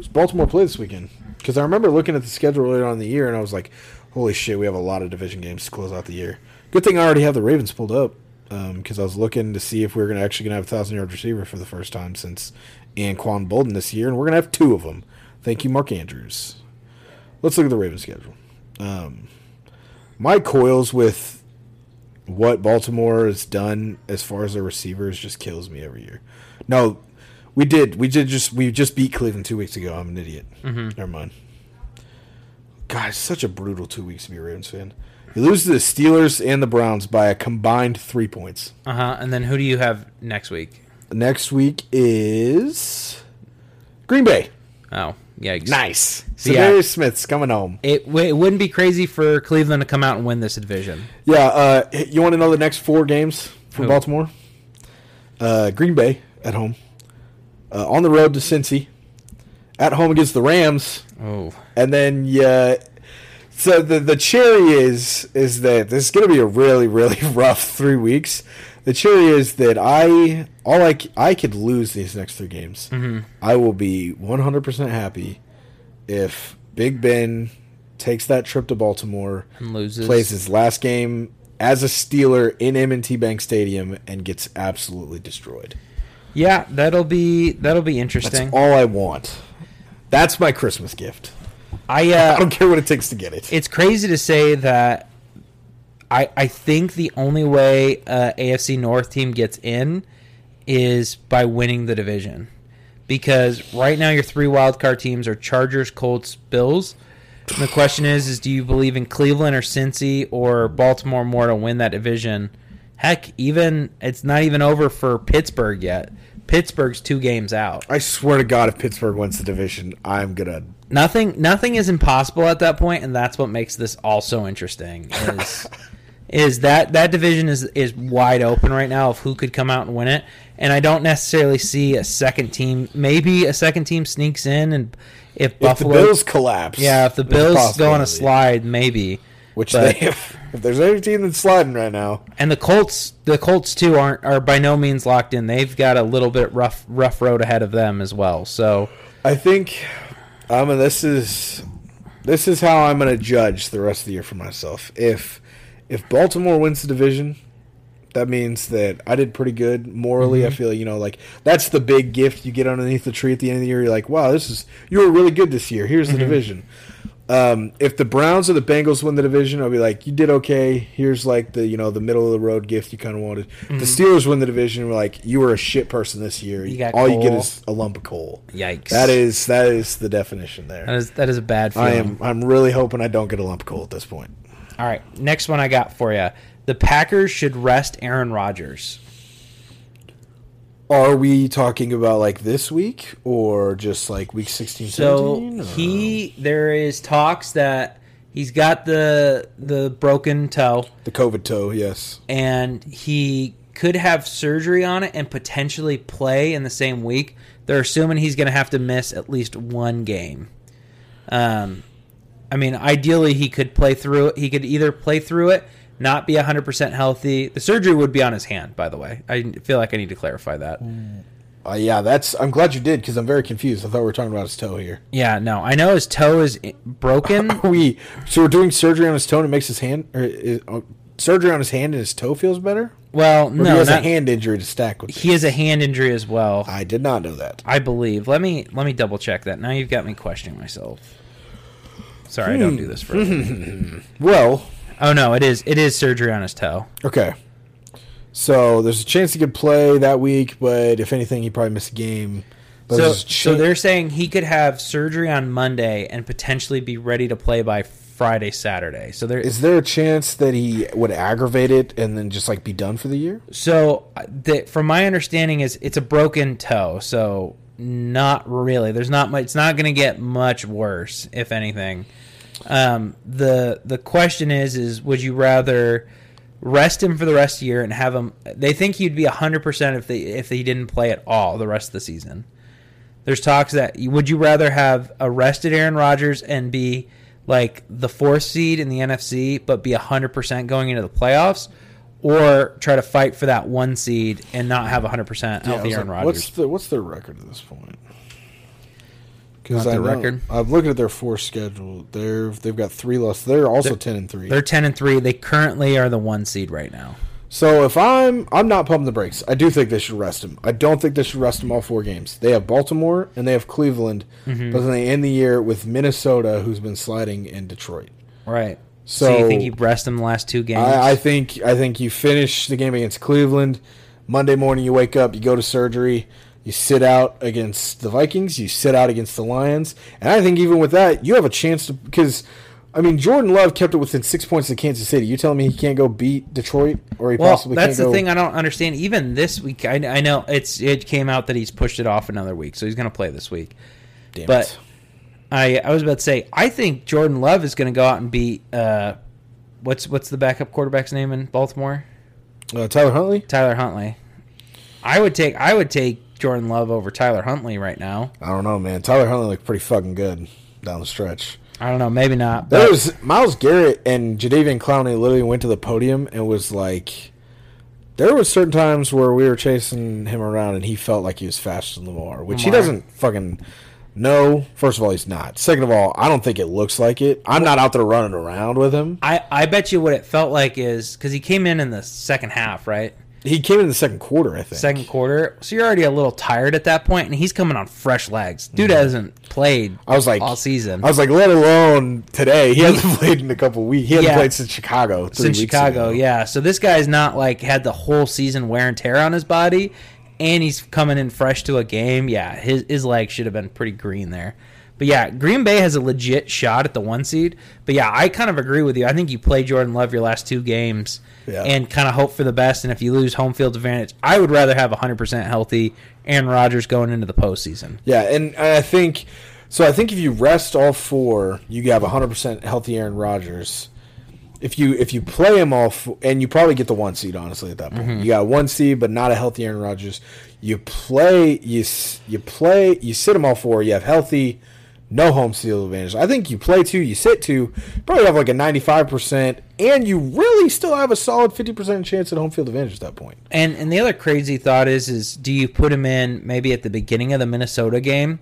who's Baltimore play this weekend? Because I remember looking at the schedule earlier on in the year, and I was like, holy shit, we have a lot of division games to close out the year. Good thing I already have the Ravens pulled up. Because I was looking to see if we were gonna actually to have a thousand yard receiver for the first time since Anquan Boldin this year, and we're to have two of them. Thank you, Mark Andrews. Let's look at the Ravens schedule. Um, my coils with what Baltimore has done as far as their receivers just kills me every year. No, we did. We did just we just beat Cleveland two weeks ago. I'm an idiot. Never mind. God, such a brutal two weeks to be a Ravens fan. You lose to the Steelers and the Browns by a combined three points. Uh huh. And then who do you have next week? Next week is Green Bay. Oh, yikes. Nice. So, yeah. Za'Darius Smith's coming home. It, it wouldn't be crazy for Cleveland to come out and win this division. Yeah, uh, you want to know the next four games for Who? Baltimore? Uh, Green Bay at home, uh, on the road to Cincy, at home against the Rams, Oh, and then yeah. So the the cherry is is that this is going to be a really really rough three weeks. The cherry is that I all I I could lose these next three games. I will be one hundred percent happy if Big Ben takes that trip to Baltimore and loses. plays his last game as a Steeler in M&T Bank Stadium and gets absolutely destroyed. Yeah, that'll be that'll be That's interesting. all I want. That's my Christmas gift. I uh, I don't care what it takes to get it. it's crazy to say that. I I think the only way uh, AFC North team gets in is by winning the division, because right now your three wildcard teams are Chargers, Colts, Bills. And the question is, is do you believe in Cleveland or Cincy or Baltimore more to win that division? Heck, even it's not even over for Pittsburgh yet. Pittsburgh's two games out. I swear to God, if Pittsburgh wins the division, I'm gonna. Nothing nothing is impossible at that point, and that's what makes this all so interesting. Is is that that division is is wide open right now of who could come out and win it, and I don't necessarily see a second team. Maybe a second team sneaks in, and if If Buffalo, the Bills collapse, yeah, if the Bills go on a slide, maybe. Which But- they have, if there's any team that's sliding right now, And the Colts, the Colts too, aren't are by no means locked in. They've got a little bit rough rough road ahead of them as well. So I think I mean this is this is how I'm going to judge the rest of the year for myself. If if Baltimore wins the division, that means that I did pretty good morally. I mm-hmm. feel you know like that's the big gift you get underneath the tree at the end of the year. You're like, wow, this is you were really good this year. Here's the mm-hmm. division. Um, if the Browns or the Bengals win the division, I'll be like, you did okay. Here's like the you know the middle of the road gift you kind of wanted. If The Steelers win the division. We're like, you were a shit person this year. You got All you get is a lump of coal. yikes! That is that is the definition there. there. is that is a bad I am I'm really hoping I don't get a lump of coal at this point. All right, next one I got for you. The Packers should rest Aaron Rodgers. Are we talking about like this week or just like week 16 So 17, or- he, there is talks that he's got the the broken toe, the COVID toe, yes. and he could have surgery on it and potentially play in the same week. They're assuming he's going to have to miss at least one game. Um, I mean, ideally he could play through it. He could either play through it, not be 100% healthy. The surgery would be on his hand, by the way. I feel like I need to clarify that. Uh, yeah, that's I'm glad you did cuz I'm very confused. I thought we were talking about his toe here. Yeah, no, I know his toe is broken. We so we're doing surgery on his toe and it makes his hand or is, uh, surgery on his hand and his toe feels better? Well, Or no, he has not, a hand injury to stack with. he has a hand injury as well. I did not know that. I believe. Let me let me double check that. Now you've got me questioning myself. Sorry, I don't do this for. Well, oh no, it is it is surgery on his toe. Okay. So there's a chance he could play that week, but if anything, he probably miss a game. But So a so they're saying he could have surgery on Monday and potentially be ready to play by Friday Saturday. So there is there a chance that he would aggravate it and then just like be done for the year? So, uh, the, from my understanding, is it's a broken toe. So, not really. There's not much. It's not going to get much worse, if anything. Um, the the question is, is would you rather rest him for the rest of the year and have him? They think he'd be hundred percent if they if he didn't play at all the rest of the season. There's talks that would you rather have arrested Aaron Rodgers and be like the fourth seed in the NFC, but be hundred percent going into the playoffs, or try to fight for that one seed and not have hundred percent Yeah, healthy was Aaron like, Rodgers? What's the what's their record at this point? Because I their know, record? I'm looking at their four schedule. They're they've got three losses. They're also They're- ten and three. They're ten and three. They currently are the one seed right now. So if I'm I'm not pumping the brakes. I do think they should rest him. I don't think they should rest him all four games. They have Baltimore and they have Cleveland, Mm-hmm. but then they end the year with Minnesota, who's been sliding, in Detroit. Right. So, So, you think you rest them the last two games? I, I think I think you finish the game against Cleveland. Monday morning, you wake up, you go to surgery, you sit out against the Vikings, you sit out against the Lions, and I think even with that, you have a chance to because. I mean, Jordan Love kept it within six points of Kansas City. You telling me he can't go beat Detroit, or he well, possibly that's can't That's the go? thing I don't understand. Even this week, I, I know it's it came out that he's pushed it off another week, so he's going to play this week. Damn but- it. I I was about to say I think Jordan Love is going to go out and beat uh, what's what's the backup quarterback's name in Baltimore? Uh, Tyler Huntley. Tyler Huntley. I would take I would take Jordan Love over Tyler Huntley right now. I don't know, man. Tyler Huntley looked pretty fucking good down the stretch. I don't know, maybe not. There was Myles Garrett and Jadeveon Clowney literally went to the podium and was like, there was certain times where we were chasing him around and he felt like he was faster than Lamar, which he doesn't fucking know. First of all, he's not. Second of all, I don't think it looks like it. I'm not out there running around with him. I I bet you what it felt like is because he came in in the second half, right? He came in the second quarter, I think. Second quarter, so you're already a little tired at that point, and he's coming on fresh legs. Dude mm-hmm. hasn't played I was like, all season I was like, let alone today. He hasn't played in a couple weeks. He hasn't Yeah. played since Chicago. three since weeks Chicago. ago. Yeah, so this guy's not like had the whole season wear and tear on his body, and he's coming in fresh to a game. Yeah, his his legs should have been pretty green there. But yeah, Green Bay has a legit shot at the one seed. But yeah, I kind of agree with you. I think you play Jordan Love your last two games Yeah. and kind of hope for the best. And if you lose home field advantage, I would rather have 100% healthy Aaron Rodgers going into the postseason. Yeah, and I think so. I think if you rest all four, you have 100 percent healthy Aaron Rodgers. If you if you play him all, and you probably get the one seed honestly at that point. Mm-hmm. You got one seed, but not a healthy Aaron Rodgers. You play you you play you sit him all four. You have healthy no home field advantage. I think you play two, you sit two, probably have like a 95%, and you really still have a solid 50% chance at home field advantage at that point. And and the other crazy thought is is do you put him in maybe at the beginning of the Minnesota game?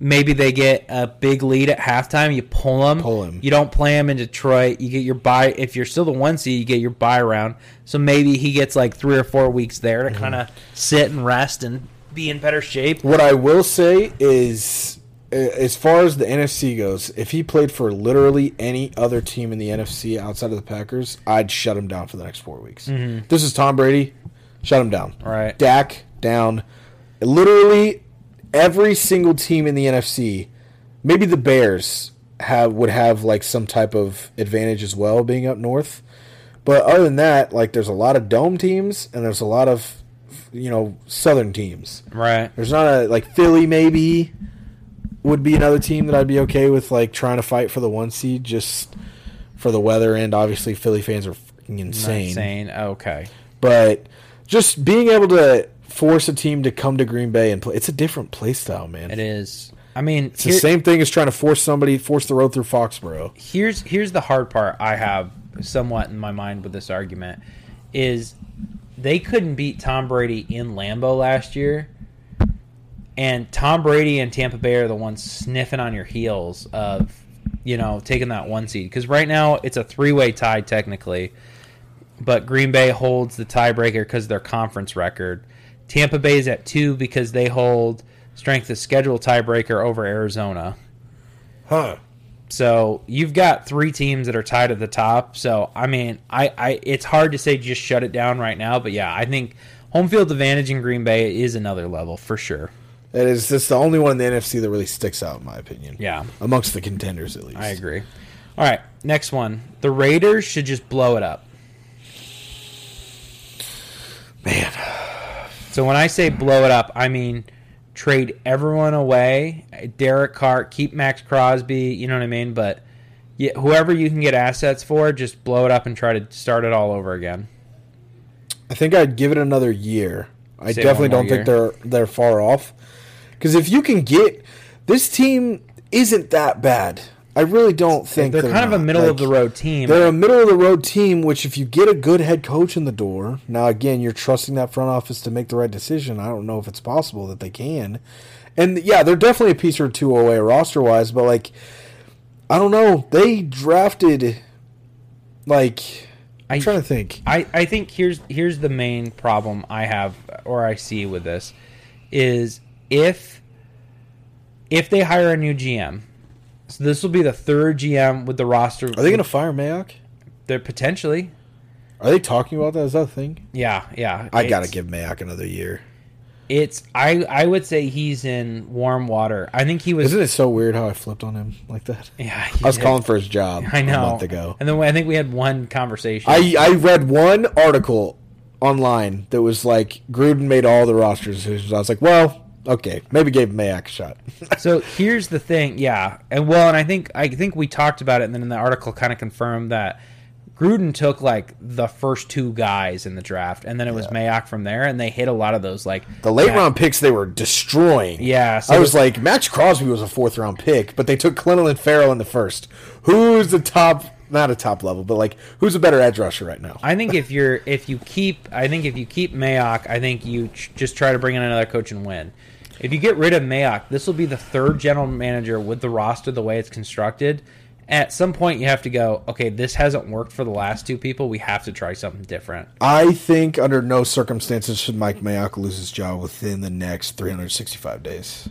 Maybe they get a big lead at halftime. You pull him. Pull him. You don't play him in Detroit. You get your buy. If you're still the one seed, you get your buy round. So maybe he gets like three or four weeks there to mm-hmm. kind of sit and rest and be in better shape. What I will say is, as far as the NFC goes, if he played for literally any other team in the NFC outside of the Packers, I'd shut him down for the next four weeks. Mm-hmm. This is Tom Brady. Shut him down. Right. Dak down. Literally every single team in the NFC, maybe the Bears have would have like some type of advantage as well being up north. But other than that, like there's a lot of dome teams and there's a lot of you know southern teams. Right. There's not a like Philly maybe would be another team that I'd be okay with like trying to fight for the one seed just for the weather and obviously Philly fans are fucking insane. Insane. Okay. But just being able to force a team to come to Green Bay and play it's a different play style, man. It is. I mean, It's the same thing as trying to force somebody force the road through Foxborough. here's here's the hard part I have somewhat in my mind with this argument is they couldn't beat Tom Brady in Lambeau last year. And Tom Brady and Tampa Bay are the ones sniffing on your heels of, you know, taking that one seed. Because right now it's a three way tie technically, but Green Bay holds the tiebreaker because of their conference record. Tampa Bay is at two because they hold strength of schedule tiebreaker over Arizona. Huh. So you've got three teams that are tied at the top. So I mean, I, I it's hard to say just shut it down right now, but yeah, I think home field advantage in Green Bay is another level for sure. It is just the only one in the NFC that really sticks out in my opinion. Yeah, Amongst the contenders at least. I agree. All right, next one. The Raiders should just blow it up. Man. So when I say blow it up, I mean trade everyone away. Derek Carr, keep Maxx Crosby. You know what I mean? But yeah, whoever you can get assets for, just blow it up and try to start it all over again. I think I'd give it another year. I Say definitely don't more think they're they're far off. Because if you can get this team, isn't that bad. I really don't think They're, kind of a middle Like, of the road team. They're a middle of the road team. Which, if you get a good head coach in the door, now again, you're trusting that front office to make the right decision. I don't know if it's possible that they can. And yeah, they're definitely a piece or two away roster wise, but like, I don't know. They drafted like I'm I- trying to think. I, I think here's here's the main problem I have or I see with this is if if they hire a new GM, so this will be the third GM with the roster. Are they going to fire Mayock? They're potentially. Are they talking about that? Is that a thing? Yeah, yeah. I got to give Mayock another year. It's I I would say he's in warm water. I think he was. Isn't it so weird how I flipped on him like that? yeah, I was did. calling for his job I know. a month ago. And then I think we had one conversation. I I read one article online that was like Gruden made all the roster decisions. I was like, well, okay, maybe gave Mayock a shot. so here's the thing, yeah, and well, and I think I think we talked about it, and then in the article kind of confirmed that Gruden took like the first two guys in the draft, and then it was Mayock from there, and they hit a lot of those like the late yeah, round picks they were destroying. Yeah, so I was the- like, Maxx Crosby was a fourth round pick, but they took Clinton and Ferrell in the first. Who's the top? Not a top level, but like who's a better edge rusher right now? I think if you're if you keep I think if you keep Mayock, I think you ch- just try to bring in another coach and win. If you get rid of Mayock, this will be the third general manager with the roster the way it's constructed. At some point, you have to go. Okay, this hasn't worked for the last two people. We have to try something different. I think under no circumstances should Mike Mayock lose his job within the next 365 days.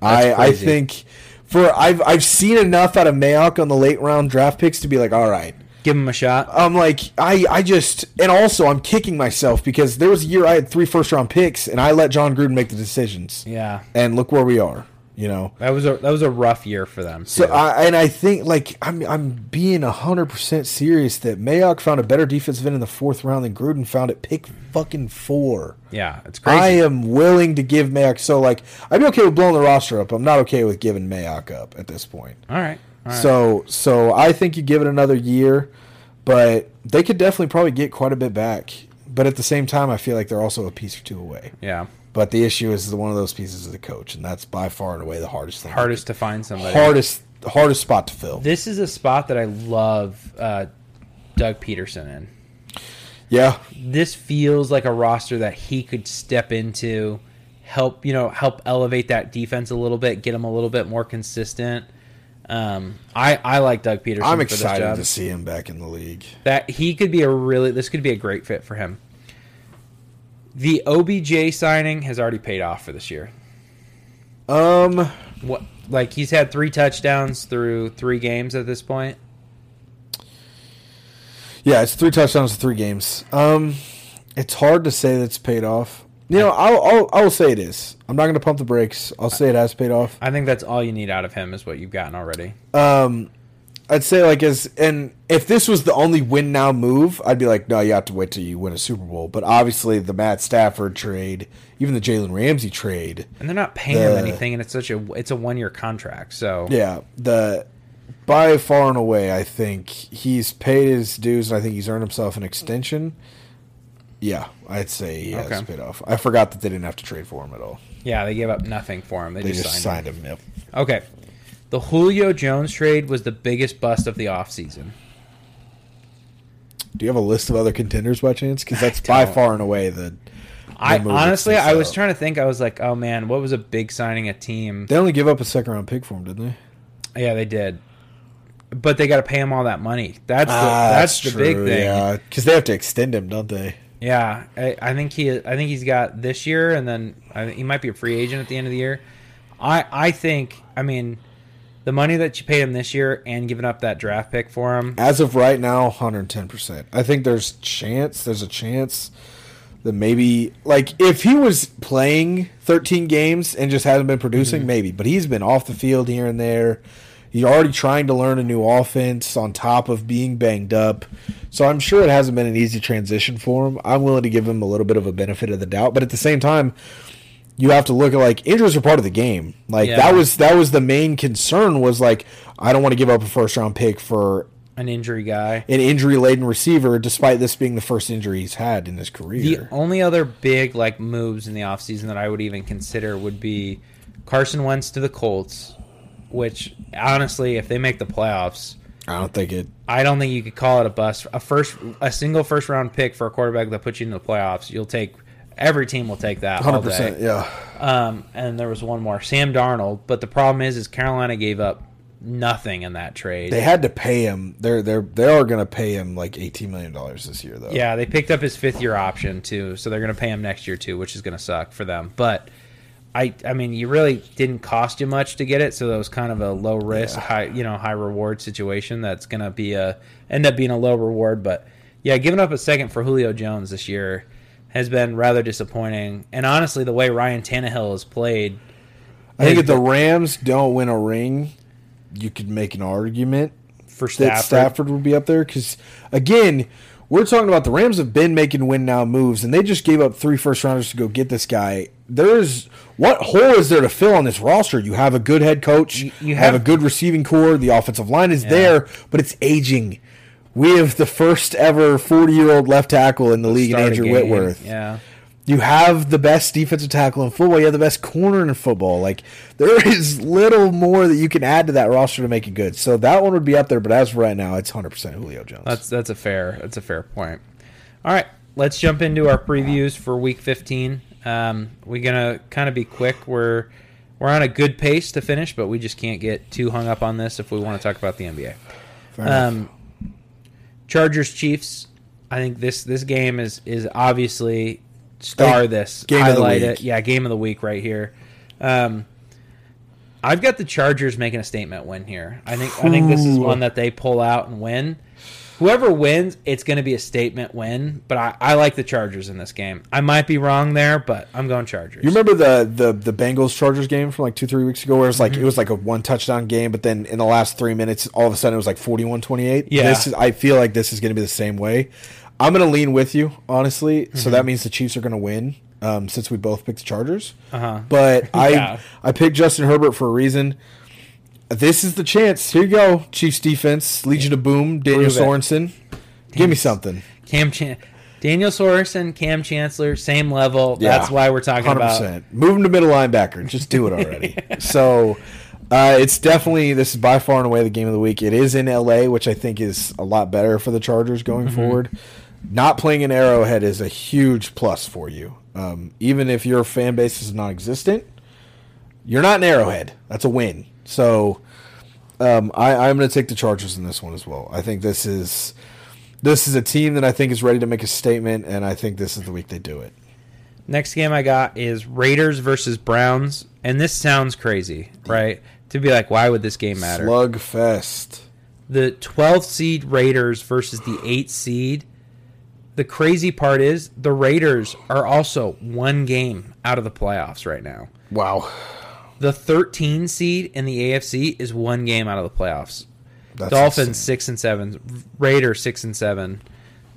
I I Hmm. think for I've I've seen enough out of Mayock on the late round draft picks to be like, all right. Give him a shot. I'm like I I just and also I'm kicking myself because there was a year I had three first round picks and I let Jon Gruden make the decisions. Yeah, And look where we are, you know. that was a that was a rough year for them. So too. I and I think like I'm I'm being hundred percent serious that Mayock found a better defensive end in the fourth round than Gruden found at pick fucking four. yeah, it's crazy. I am willing to give Mayock so like I'd be okay with blowing the roster up. I'm not okay with giving Mayock up at this point. all right, right. So so I think you give it another year, but they could definitely probably get quite a bit back. But at the same time, I feel like they're also a piece or two away. yeah. But the issue is one of those pieces of the coach, and that's by far and away the hardest thing. Hardest to find somebody. hardest hardest spot to fill. This is a spot that I love uh, Doug Pederson in. Yeah, This feels like a roster that he could step into, help you know, help elevate that defense a little bit, get them a little bit more consistent. Um, I I like Doug Pederson. I'm excited to see him back in the league. that he could be a really this could be a great fit for him. The OBJ signing has already paid off for this year. Um, What like he's had three touchdowns through three games at this point. yeah, it's three touchdowns in three games. Um, it's hard to say that's paid off. You know, I'll, I'll I will say this. I'm not going to pump the brakes. I'll say it has paid off. I think that's all you need out of him is what you've gotten already. Um, I'd say like as and if this was the only win now move, I'd be like, no, you have to wait till you win a Super Bowl. But obviously, the Matt Stafford trade, even the Jalen Ramsey trade, And they're not paying him anything, and it's such a it's a one year contract. So yeah, the by far and away, I think he's paid his dues, and I think he's earned himself an extension. Yeah, I'd say has Okay. paid off. I forgot that they didn't have to trade for him at all. yeah, they gave up nothing for him. They, They just, just signed, signed him. Yep. Okay, the Julio Jones trade was the biggest bust of the offseason. Do you have a list of other contenders by chance? Because that's by far and away the. I honestly, I was trying to think. I was like, oh man, what was a big signing a team? They only give up a second round pick for him, didn't they? Yeah, they did. But they got to pay him all that money. That's the, Ah, that's, the big thing. Yeah, Yeah, because they have to extend him, don't they? I, I think he I think he's got this year, and then I he might be a free agent at the end of the year. I I think I mean the money that you paid him this year and giving up that draft pick for him. As of right now, 110%. I think there's chance, there's a chance that maybe, like, if he was playing 13 games and just hasn't been producing, Mm-hmm. maybe. But he's been off the field here and there. He's already trying to learn a new offense on top of being banged up. So I'm sure it hasn't been an easy transition for him. I'm willing to give him a little bit of a benefit of the doubt. But at the same time, you have to look at like injuries are part of the game. Like Yeah. that was that was the main concern was like I don't want to give up a first round pick for An injury guy. an injury laden receiver, despite this being the first injury he's had in his career. The only other big like moves in the offseason that I would even consider would be Carson Wentz to the Colts, which honestly, if they make the playoffs, I don't think it. I don't think you could call it a bust. A first, a single first round pick for a quarterback that puts you in the playoffs, you'll take. Every team will take that. Hundred percent, yeah. Um, and there was one more, Sam Darnold. But the problem is, is Carolina gave up nothing in that trade. They had to pay him. They're they're they are going to pay him like eighteen million dollars this year, though. yeah, they picked up his fifth year option too, so they're going to pay him next year too, which is going to suck for them. But I, I mean, you really didn't cost you much to get it, so that was kind of a low risk, Yeah. high, you know, high reward situation. That's going to be a end up being a low reward. But yeah, giving up a second for Julio Jones this year has been rather disappointing. And honestly, the way Ryan Tannehill has played, I think if the Rams don't win a ring, you could make an argument for that Stafford, Stafford would be up there. Because again, we're talking about the Rams have been making win now moves, and they just gave up three first rounders to go get this guy. There's what hole is there to fill on this roster? You have a good head coach, You- you, have, have- a good receiving core, the offensive line is there, but it's aging. We have the first ever 40 year old left tackle in the league, in start Andrew. Whitworth. Yeah. You have the best defensive tackle in football. You have the best corner in football. Like there is little more that you can add to that roster to make it good. So that one would be up there. But as of right now, it's hundred percent Julio Jones. That's that's a fair that's a fair point. All right, let's jump into our previews for Week 15. Um, we're gonna kind of be quick. We're we're on a good pace to finish, but we just can't get too hung up on this if we want to talk about the NBA. Um, Chargers Chiefs. I think this this game is is obviously star this game of the highlight week. it. Yeah, game of the week right here. Um, I've got the Chargers making a statement win here. I think I think this is one that they pull out and win. Whoever wins, it's going to be a statement win. But I, I like the Chargers in this game. I might be wrong there, but I'm going Chargers. You remember the the the Bengals Chargers game from like two three weeks ago, where it's like Mm-hmm. it was like a one touchdown game, but then in the last three minutes, all of a sudden it was like 41-28? Yeah. this is. I feel like this is going to be the same way. I'm going to lean with you, honestly. So Mm-hmm. that means the Chiefs are going to win, um, since we both picked the Chargers. Uh-huh. But Yeah. I I picked Justin Herbert for a reason. This is the chance. Here you go, Chiefs defense, Legion of Boom, Daniel. Sorensen. Give me something. Cam Chan- Daniel Sorensen, Kam Chancellor, same level. Yeah. That's why we're talking Hundred about. percent. Move him to middle linebacker. Just do it already. so, uh, it's definitely this is by far and away the game of the week. It is in LA, which I think is a lot better for the Chargers going Mm-hmm. forward. Not playing in Arrowhead is a huge plus for you. Um, even if your fan base is non-existent, you're not an Arrowhead. That's a win. So, um, I, I'm going to take the Chargers in this one as well. I think this is this is a team that I think is ready to make a statement, and I think this is the week they do it. Next game I got is Raiders versus Browns, and this sounds crazy, right? To be like, why would this game matter? Slugfest. the 12th seed Raiders versus the 8th seed. The crazy part is the Raiders are also one game out of the playoffs right now. Wow. The 13 seed in the AFC is one game out of the playoffs. That's Dolphins insane. 6 and 7, Raiders 6 and 7.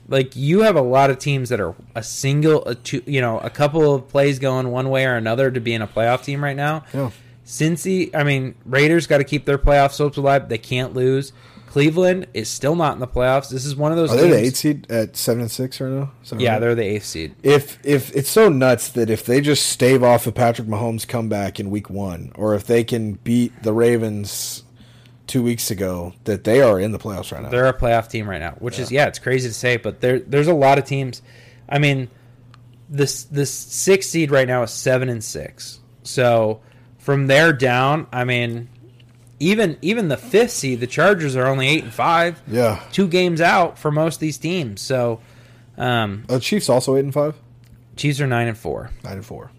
Like you have a lot of teams that are a single a two, you know, a couple of plays going one way or another to be in a playoff team right now. Yeah. Cincy, I mean, Raiders got to keep their playoff hopes alive. They can't lose. Cleveland is still not in the playoffs. This is one of those. Are they the teams- eight seed at seven and six right now? That Yeah, right? they're the eighth seed. If if it's so nuts that if they just stave off a Patrick Mahomes comeback in week one, or if they can beat the Ravens two weeks ago, that they are in the playoffs right now. They're a playoff team right now, which is yeah, it's crazy to say, but there there's a lot of teams. I mean, this this sixth seed right now is seven and six. So from there down, I mean, even even the fifth seed, the Chargers are only eight and five, yeah. two games out for most of these teams. So um, Uh, Chiefs also eight and five, Chiefs are nine and four. nine and four.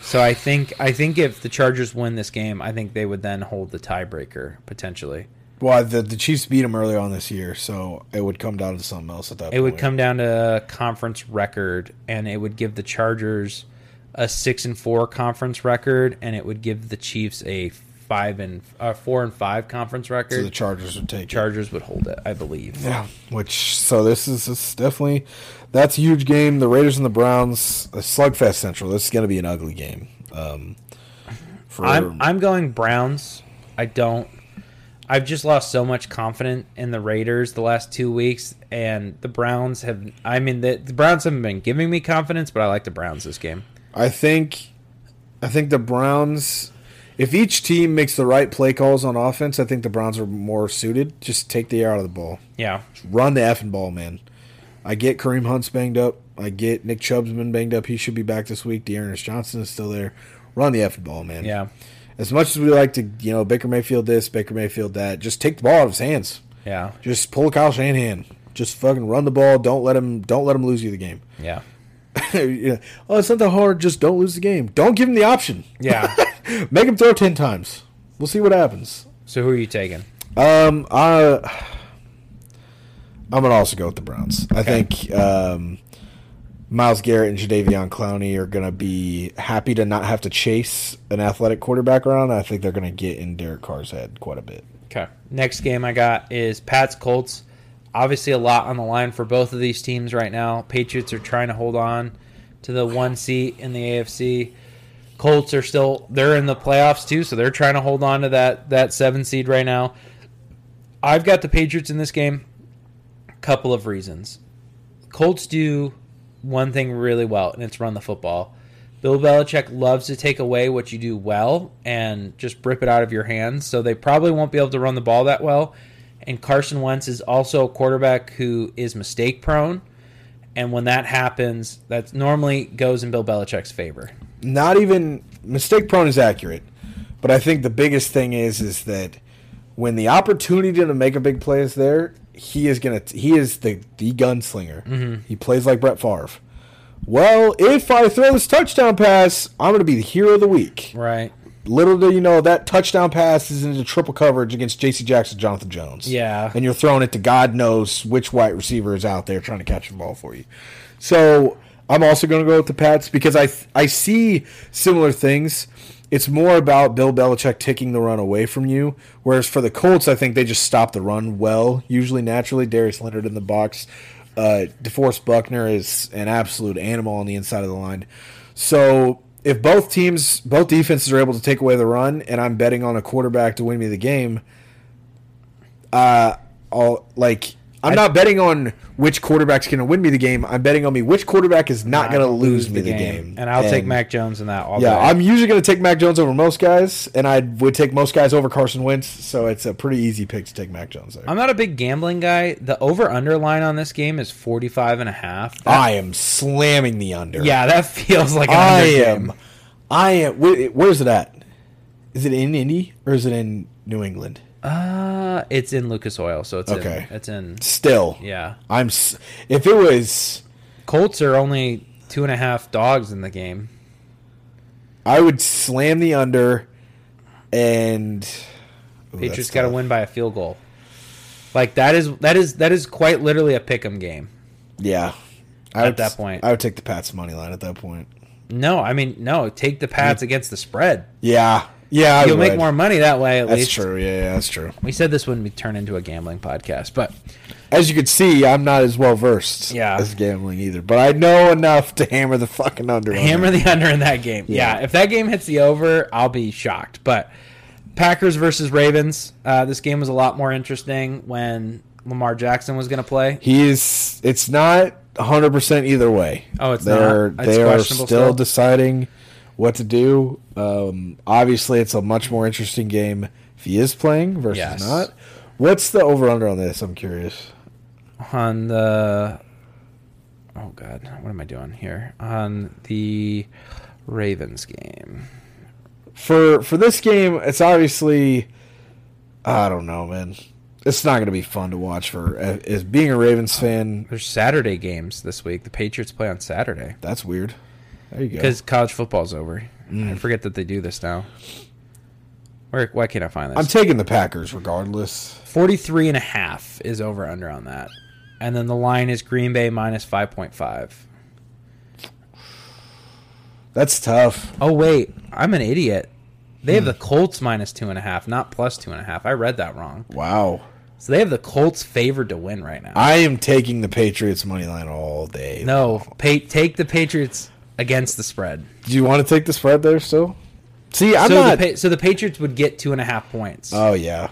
So I think I think if the Chargers win this game, I think they would then hold the tiebreaker potentially. Well, the the Chiefs beat them earlier on this year, so it would come down to something else at that. It would come down to conference record, and it would give the Chargers a six and four conference record, and it would give the Chiefs a five and uh, four and five conference record. So the. Chargers would take it. Chargers would hold it, I believe. Yeah, which so this is this is definitely that's a huge game. The Raiders and the Browns, a slugfest central. This is going to be an ugly game. Um, for I'm I'm going Browns. I don't. I've just lost so much confidence in the Raiders the last two weeks, and the Browns have. I mean, the, the Browns haven't been giving me confidence, but I like the Browns this game. I think I think the Browns. If each team makes the right play calls on offense, I think the Browns are more suited. Just take the air out of the ball. Yeah, Run the effing ball, man. I get Kareem Hunt's banged up. I get Nick Chubb's been banged up. He should be back this week. D'Ernest Johnson is still there. Run the effing ball, man. yeah, As much as we like to, you know, Baker Mayfield this, Baker Mayfield that, just take the ball out of his hands. yeah, Just pull Kyle Shanahan. Just fucking run the ball. Don't let him. Don't let him lose you the game. yeah, Yeah. Oh, it's not that hard. Just don't lose the game. Don't give him the option. yeah. Make him throw ten times. We'll see what happens. so who are you taking? Um, I, I'm gonna also go with the Browns. I think um, Myles Garrett and Jadeveon Clowney are gonna be happy to not have to chase an athletic quarterback around. I think they're gonna get in Derek Carr's head quite a bit. Okay. Next game I got is Pats Colts. Obviously, a lot on the line for both of these teams right now. Patriots are trying to hold on to the one seat in the AFC. Colts are still they're in the playoffs too, so they're trying to hold on to that that seven seed right now. I've got the Patriots in this game. A couple of reasons. Colts do one thing really well, and it's run the football. Bill Belichick loves to take away what you do well and just rip it out of your hands. So they probably won't be able to run the ball that well. And Carson Wentz is also a quarterback who is mistake prone. And when that happens, that normally goes in Bill Belichick's favor. Not even mistake prone is accurate, but I think the biggest thing is is that when the opportunity to make a big play is there, he is gonna he is the the gunslinger. Mm-hmm. He plays like Brett Favre. Well, if I throw this touchdown pass, I'm going to be the hero of the week. Right. Little do you know that touchdown pass is into triple coverage against J.C. Jackson, Jonathan Jones. Yeah. and you're throwing it to God knows which white receiver is out there trying to catch the ball for you. So I'm also going to go with the Pats because I I see similar things. It's more about Bill Belichick taking the run away from you, whereas for the Colts, I think they just stop the run well, usually naturally. Darius Leonard in the box, uh, DeForest Buckner is an absolute animal on the inside of the line. So if both teams, both defenses are able to take away the run, and I'm betting on a quarterback to win me the game, uh, I'll like I'm I- not betting on which quarterback's going to win me the game. I'm betting on me which quarterback is not, going to lose me the game. And I'll take Mac Jones in that all Yeah, day. I'm usually going to take Mac Jones over most guys, and I would take most guys over Carson Wentz. So it's a pretty easy pick to take Mac Jones. I'm not a big gambling guy. The over under line on this game is 45 and a half. That- I am slamming the under. yeah, that feels like an I under am. game. I am. Where, where is it at? Is it in Indy or is it in New England? Uh, it's in Lucas Oil, so it's Okay. in it's in Still, yeah. I'm. s- If it was, Colts are only two and a half dogs in the game. I would slam the under, and Ooh, Patriots got to win by a field goal. Like that is that is that is quite literally a pick 'em game. Yeah, I At would, that point. I would take the Pats money line at that point. No, I mean no. Take the Pats against the spread. Yeah, yeah, I You'll make more money that way. At least. That's least true. Yeah, yeah, that's true. we said this wouldn't be turned into a gambling podcast, but As you can see, I'm not as well versed Yeah. as gambling either, but I know enough to hammer the fucking under. hammer the under in that game. Yeah. Yeah. if that game hits the over, I'll be shocked. But Packers versus Ravens. Uh, this game was a lot more interesting when Lamar Jackson was going to play. He is. It's not 100 percent either way. Oh, it's they're not? It's they are still, still? deciding what to do. Um, obviously, it's a much more interesting game if he is playing versus Yes. not. What's the over under on this? I'm curious. on the oh god what am i doing here on the ravens game For for this game, it's obviously. I don't know, man. It's not going to be fun to watch for as being a Ravens fan. there's saturday games this week the patriots play on saturday That's weird. There you go. because college football's over Mm. i forget that they do this now where why can't i find this I'm taking the Packers regardless. 43 and a half is over under on that and then the line is green bay minus 5.5 That's tough. oh wait i'm an idiot they Hmm. have the colts minus two and a half not plus two and a half i read that wrong Wow. so they have the colts favored to win right now I am taking the Patriots money line all day. No, pa- take the Patriots against the spread. Do you want to take the spread there still? See, I'm so not. the so the Patriots would get two and a half points, oh yeah.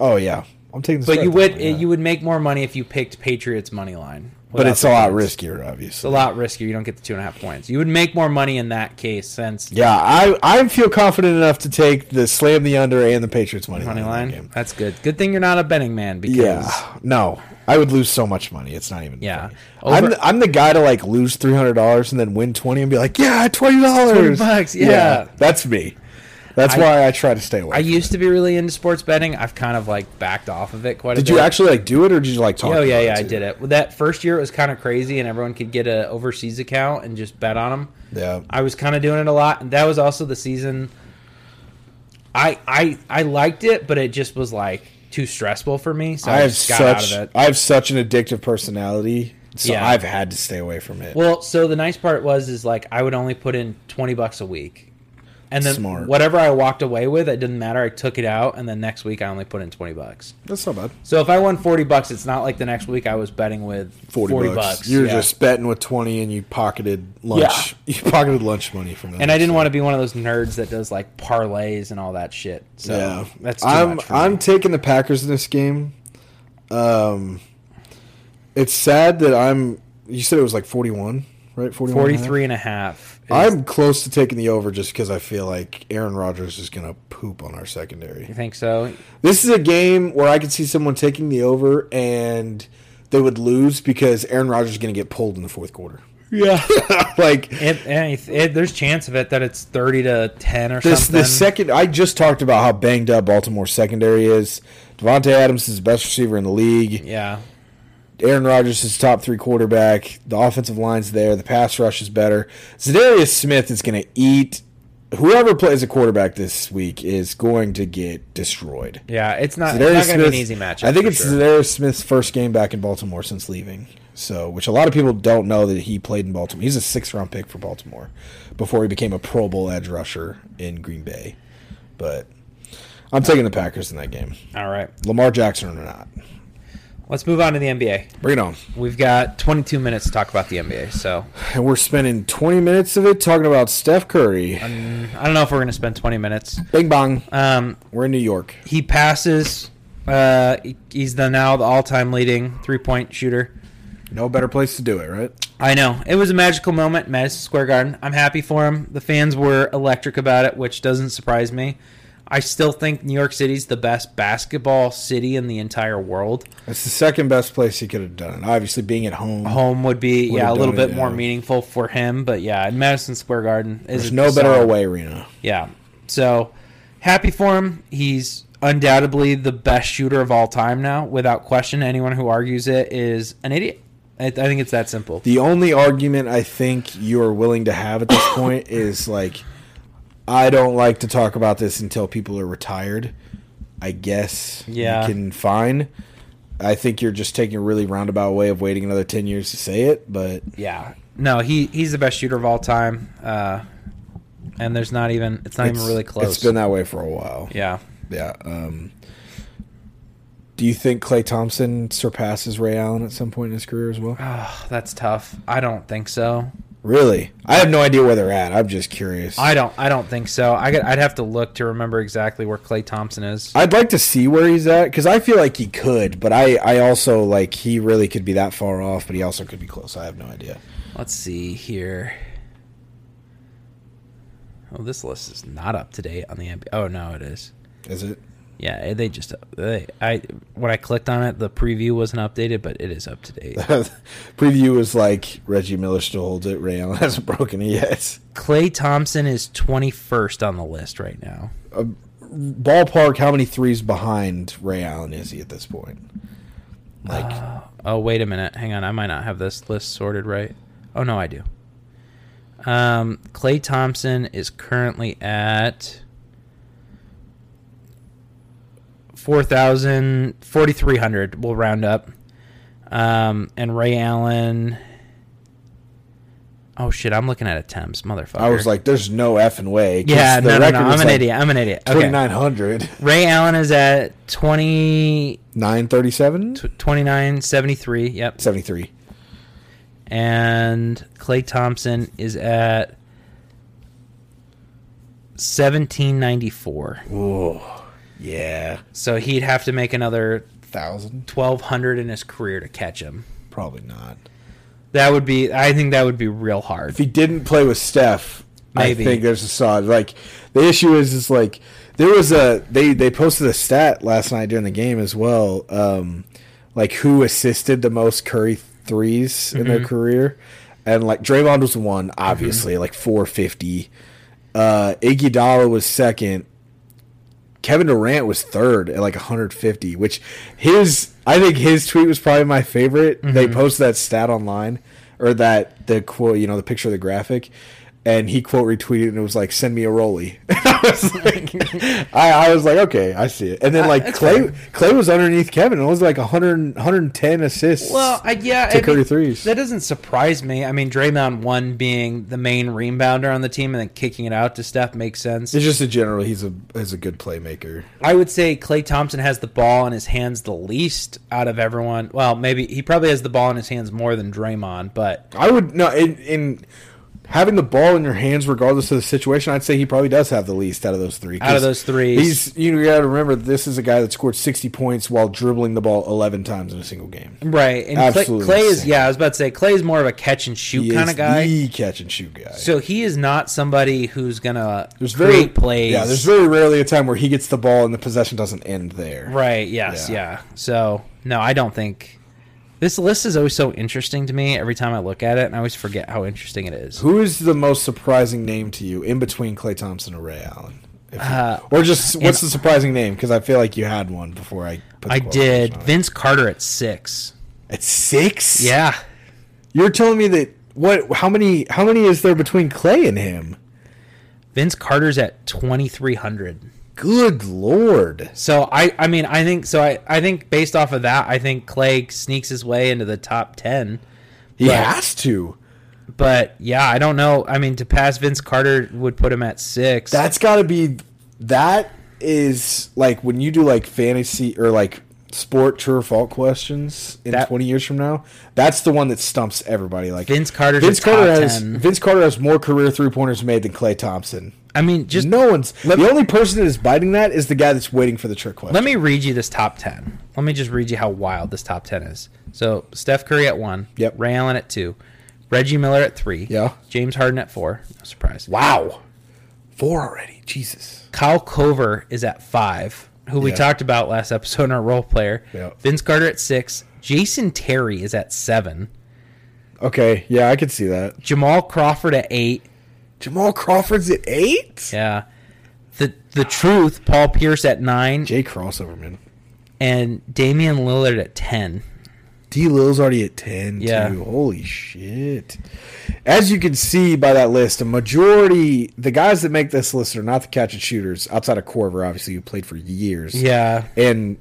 Oh yeah. I'm taking the but spread you would yeah. you would make more money if you picked Patriots money line. But it's a lot points. riskier, It's obviously. a lot riskier. You don't get the two and a half points. You would make more money in that case since Yeah, I I feel confident enough to take the slam the under and the Patriots money, money line. line. game. That's good. Good thing you're not a betting man because Yeah. No, I would lose so much money. It's not even. Yeah. funny. I'm the, I'm the guy to like lose three hundred dollars and then win twenty and be like, yeah, twenty dollars, 20 bucks, yeah. that's me. That's I- why I try to stay away. I used it. to be really into sports betting. I've kind of like backed off of it quite a Did bit. Did you actually like do it or did you like talk? About it? Oh yeah, yeah, I did it. Well, that first year it was kind of crazy, and everyone could get an overseas account and just bet on them. Yeah. I was kind of doing it a lot, and that was also the season. I I I liked it, but it just was like too stressful for me, so I, I have just got out such of it. I have such an addictive personality, so Yeah. I've had to stay away from it. Well, so the nice part was is like I would only put in twenty bucks a week, and then Smart. whatever I walked away with, it didn't matter. I took it out, and then next week I only put in twenty bucks. That's not bad. So if I won forty bucks, it's not like the next week I was betting with 40, forty, bucks. bucks. You're yeah. just betting with 20 and you pocketed lunch. You pocketed lunch money from that. And I didn't so. want to be one of those nerds that does like parlays and all that shit. So yeah. that's too I'm I'm taking the Packers in this game. Um it's sad that I'm you said it was like 41, right? 41 and a half? 43 and a half. I'm close to taking the over just because I feel like Aaron Rodgers is going to poop on our secondary. You think so? This is a game where I could see someone taking the over and they would lose because Aaron Rodgers is going to get pulled in the fourth quarter. Yeah. like it, it, it- there's chance of it that it's 30 to 10 or this, something. the second I just talked about how banged up Baltimore secondary is. Davante Adams is the best receiver in the league. yeah. Aaron Rodgers is top three quarterback. The offensive line's there. The pass rush is better. Za'Darius Smith is going to eat. Whoever plays a quarterback this week is going to get destroyed. Yeah, it's not, it's not going to be an easy matchup. I think it's sure. Za'Darius Smith's first game back in Baltimore since leaving. So, which a lot of people don't know that he played in Baltimore. He's a sixth round pick for Baltimore before he became a Pro Bowl edge rusher in Green Bay. But I'm taking the Packers in that game. All right. Lamar Jackson or not. Let's move on to the NBA. Bring it on. We've got 22 minutes to talk about the NBA. So And we're spending 20 minutes of it talking about Steph Curry. I don't know if we're going to spend 20 minutes. Bing bong. Um, We're in New York. he passes Uh, he's the now the all-time leading three-point shooter. No better place to do it, right? I know it was a magical moment, Madison Square Garden. I'm happy for him. The fans were electric about it, which doesn't surprise me. I still think New York City's the best basketball city in the entire world. It's the second best place he could have done it. Obviously, being at home. Home would be yeah a little done it, bit more yeah. meanable for him, but yeah, in Madison Square Garden is There's no better away arena. Yeah. So happy for him. He's undoubtedly the best shooter of all time now, without question. Anyone who argues it is an idiot. I, I think it's that simple. The only argument I think you are willing to have at this point is like, I don't like to talk about this until people are retired. I guess Yeah. you can fine. I think you're just taking a really roundabout way of waiting another ten years to say it, but Yeah. No, he he's the best shooter of all time. Uh, and there's not even it's not even really close. It's been that way for a while. yeah. Yeah. Um, do you think Klay Thompson surpasses Ray Allen at some point in his career as well? Oh, that's tough. I don't think so. Really? I have no idea where they're at. I'm just curious. I don't. I don't think so. I could, I'd have to look to remember exactly where Klay Thompson is. I'd like to see where he's at because I feel like he could, but I, I also like he really could be that far off, but he also could be close. I have no idea. Let's see here. Oh, this list is not up to date on the NBA. Oh no, it is. Is it? Yeah, eh, they just they, I when I clicked on it, the preview wasn't updated, but it is up to date. Preview was like Reggie Miller still holds it. Ray Allen hasn't broken it yet. Klay Thompson is 21st on the list right now. Um, ballpark, how many threes behind Ray Allen is he at this point? Like, uh, Oh, wait a minute. Hang on. I might not have this list sorted right. Oh, no, I do. Um, Klay Thompson is currently at 4,000, 4,300. We'll round up. Um, and Ray Allen. Oh, shit. I'm looking at attempts. Motherfucker. I was like, there's no effing way. yeah, the no, no, no. I'm an like idiot. I'm an idiot. Okay. 2,900. Ray Allen is at 20, 937? 2973. Yep. 73. and Klay Thompson is at 1794. Ooh. Yeah. So he'd have to make another 1,000? 1200 in his career to catch him. Probably not. That would be I think that would be real hard. if he didn't play with Steph, Maybe. I think there's a solid like the issue is is like there was a they they posted a stat last night during the game as well, um, like who assisted the most Curry 3s in their career, and like Draymond was one obviously like 450, uh, Iguodala was second. Kevin Durant was third at like 150, which his I think his tweet was probably my favorite. They mm-hmm. posted that stat online or that the quote, you know, the picture of the graphic, and he quote retweeted and it was like, "Send me a rolly I was like, I, I was like, okay, I see it. And then Uh, like that's Klay, fair. Klay was underneath Kevin. And it was like 100, 110 assists. Well, I, yeah, to I mean, threes. That doesn't surprise me. I mean, Draymond one being the main rebounder on the team and then kicking it out to Steph makes sense. it's just a general. He's a he's a good playmaker. I would say Klay Thompson has the ball in his hands the least out of everyone. Well, maybe he probably has the ball in his hands more than Draymond, but I would no in in having the ball in your hands, regardless of the situation. I'd say he probably does have the least out of those three. Out of those three, he's you got to remember this is a guy that scored sixty points while dribbling the ball eleven times in a single game. right. And Klay, Absolutely Klay is yeah, I was about to say Klay is more of a catch and shoot He kind of guy. the catch and shoot guy. so he is not somebody who's gonna there's create very plays. Yeah, there's very rarely a time where he gets the ball and the possession doesn't end there. Right. Yes. Yeah. Yeah. So no, I don't think this list is always so interesting to me. Every time I look at it, and I always forget how interesting it is. Who is the most surprising name to you in between Klay Thompson and Ray Allen? You- Uh, or just what's the surprising name? Because I feel like you had one before I. I did. Vince Carter at six. at six. Yeah. You're telling me that what? How many? How many is there between Klay and him? Vince Carter's at twenty three hundred. Good lord! So I, I mean, I think so. I, I think based off of that, I think Klay sneaks his way into the top ten. He But- has to. But yeah, I don't know. I mean, to pass Vince Carter would put him at six. That's got to be. That is like when you do like fantasy or like sport true or false questions in That- 20 years from now. That's the one that stumps everybody. Like Vince Carter's Vince Carter has 10. Vince Carter has more career three pointers made than Klay Thompson. I mean, just no one's. the me- only person that is biting that is the guy that's waiting for the trick question. let me read you this top 10. Let me just read you how wild this top 10 is. So, Steph Curry at 1, Yep. Ray Allen at 2, Reggie Miller at 3, Yeah. James Harden at 4, no surprise. wow, four already. Jesus. Kyle Korver is at 5, who we talked about last episode in our role player. Yeah. Vince Carter at 6, Jason Terry is at 7, Okay, yeah, I could see that. Jamal Crawford at 8, Jamal Crawford's at eight. yeah. The the truth, Paul Pierce at 9 Jay crossover man. and Damian Lillard at 10. D Lil's already at ten. Yeah. too. Holy shit. As you can see by that list, a majority the guys that make this list are not the catch and shooters outside of Korver, obviously, who played for years. Yeah. And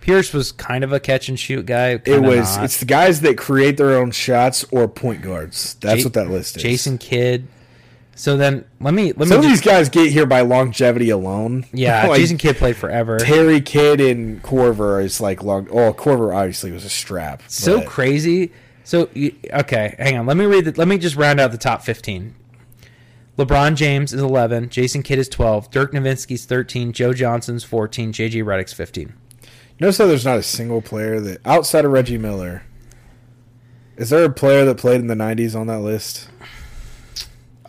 Pierce was kind of a catch and shoot guy. it was not. it's the guys that create their own shots or point guards. That's Ja- what that list is. Jason Kidd. So then let me let Some of these guys get here by longevity alone. yeah. Like, Jason Kidd played forever. Terry Kidd and Korver is like long. Oh, Korver obviously was a strap. so but- crazy. So okay, hang on. Let me read. The, let me just round out the top fifteen. LeBron James is eleven. Jason Kidd is twelve. Dirk Nowitzki's thirteen. Joe Johnson's fourteen. JJ Redick's fifteen. Notice how there's not a single player that outside of Reggie Miller. Is there a player that played in the '90s on that list?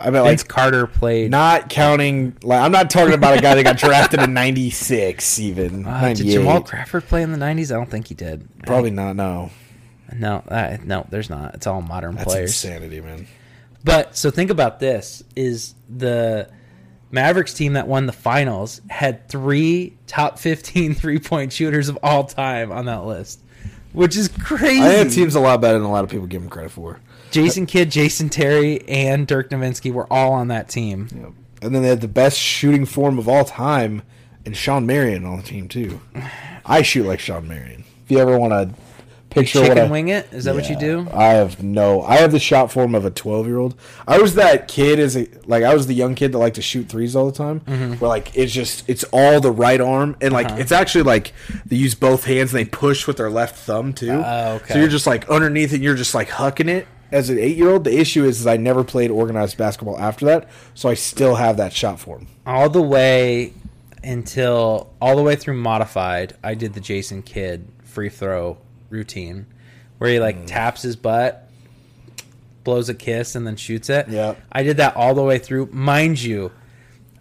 I bet, Vince like, Carter played. not counting. Like, I'm not talking about a guy that got drafted in '96, even uh, did Jamal Crawford play in the nineties? I don't think he did. Probably not. No, No, uh, no, there's not. It's all modern that's players. insanity, man. But so think about this: is the Mavericks team that won the finals had three top 15 three point shooters of all time on that list, which is crazy. I think team's a lot better than a lot of people give them credit for. Jason Kidd, Jason Terry, and Dirk Nowitzki were all on that team. Yep. And then they had the best shooting form of all time, and Shawn Marion on the team too. I shoot like Shawn Marion. If you ever want to picture what Chicken I, wing it? Is that what you do? I have no. I have the shot form of a twelve year old. I was that kid as a like I was the young kid that liked to shoot threes all the time. Where like it's just it's all the right arm and like Mm-hmm. Uh-huh. it's actually like they use both hands and they push with their left thumb too. Oh, okay. So you're just like underneath it. You're just like hucking it. As an eight year old, the issue is, is I never played organized basketball after that, so I still have that shot form. All the way until all the way through modified, I did the Jason Kidd free throw routine where he Mm. like taps his butt, blows a kiss, and then shoots it. Yeah. I did that all the way through. Mind you,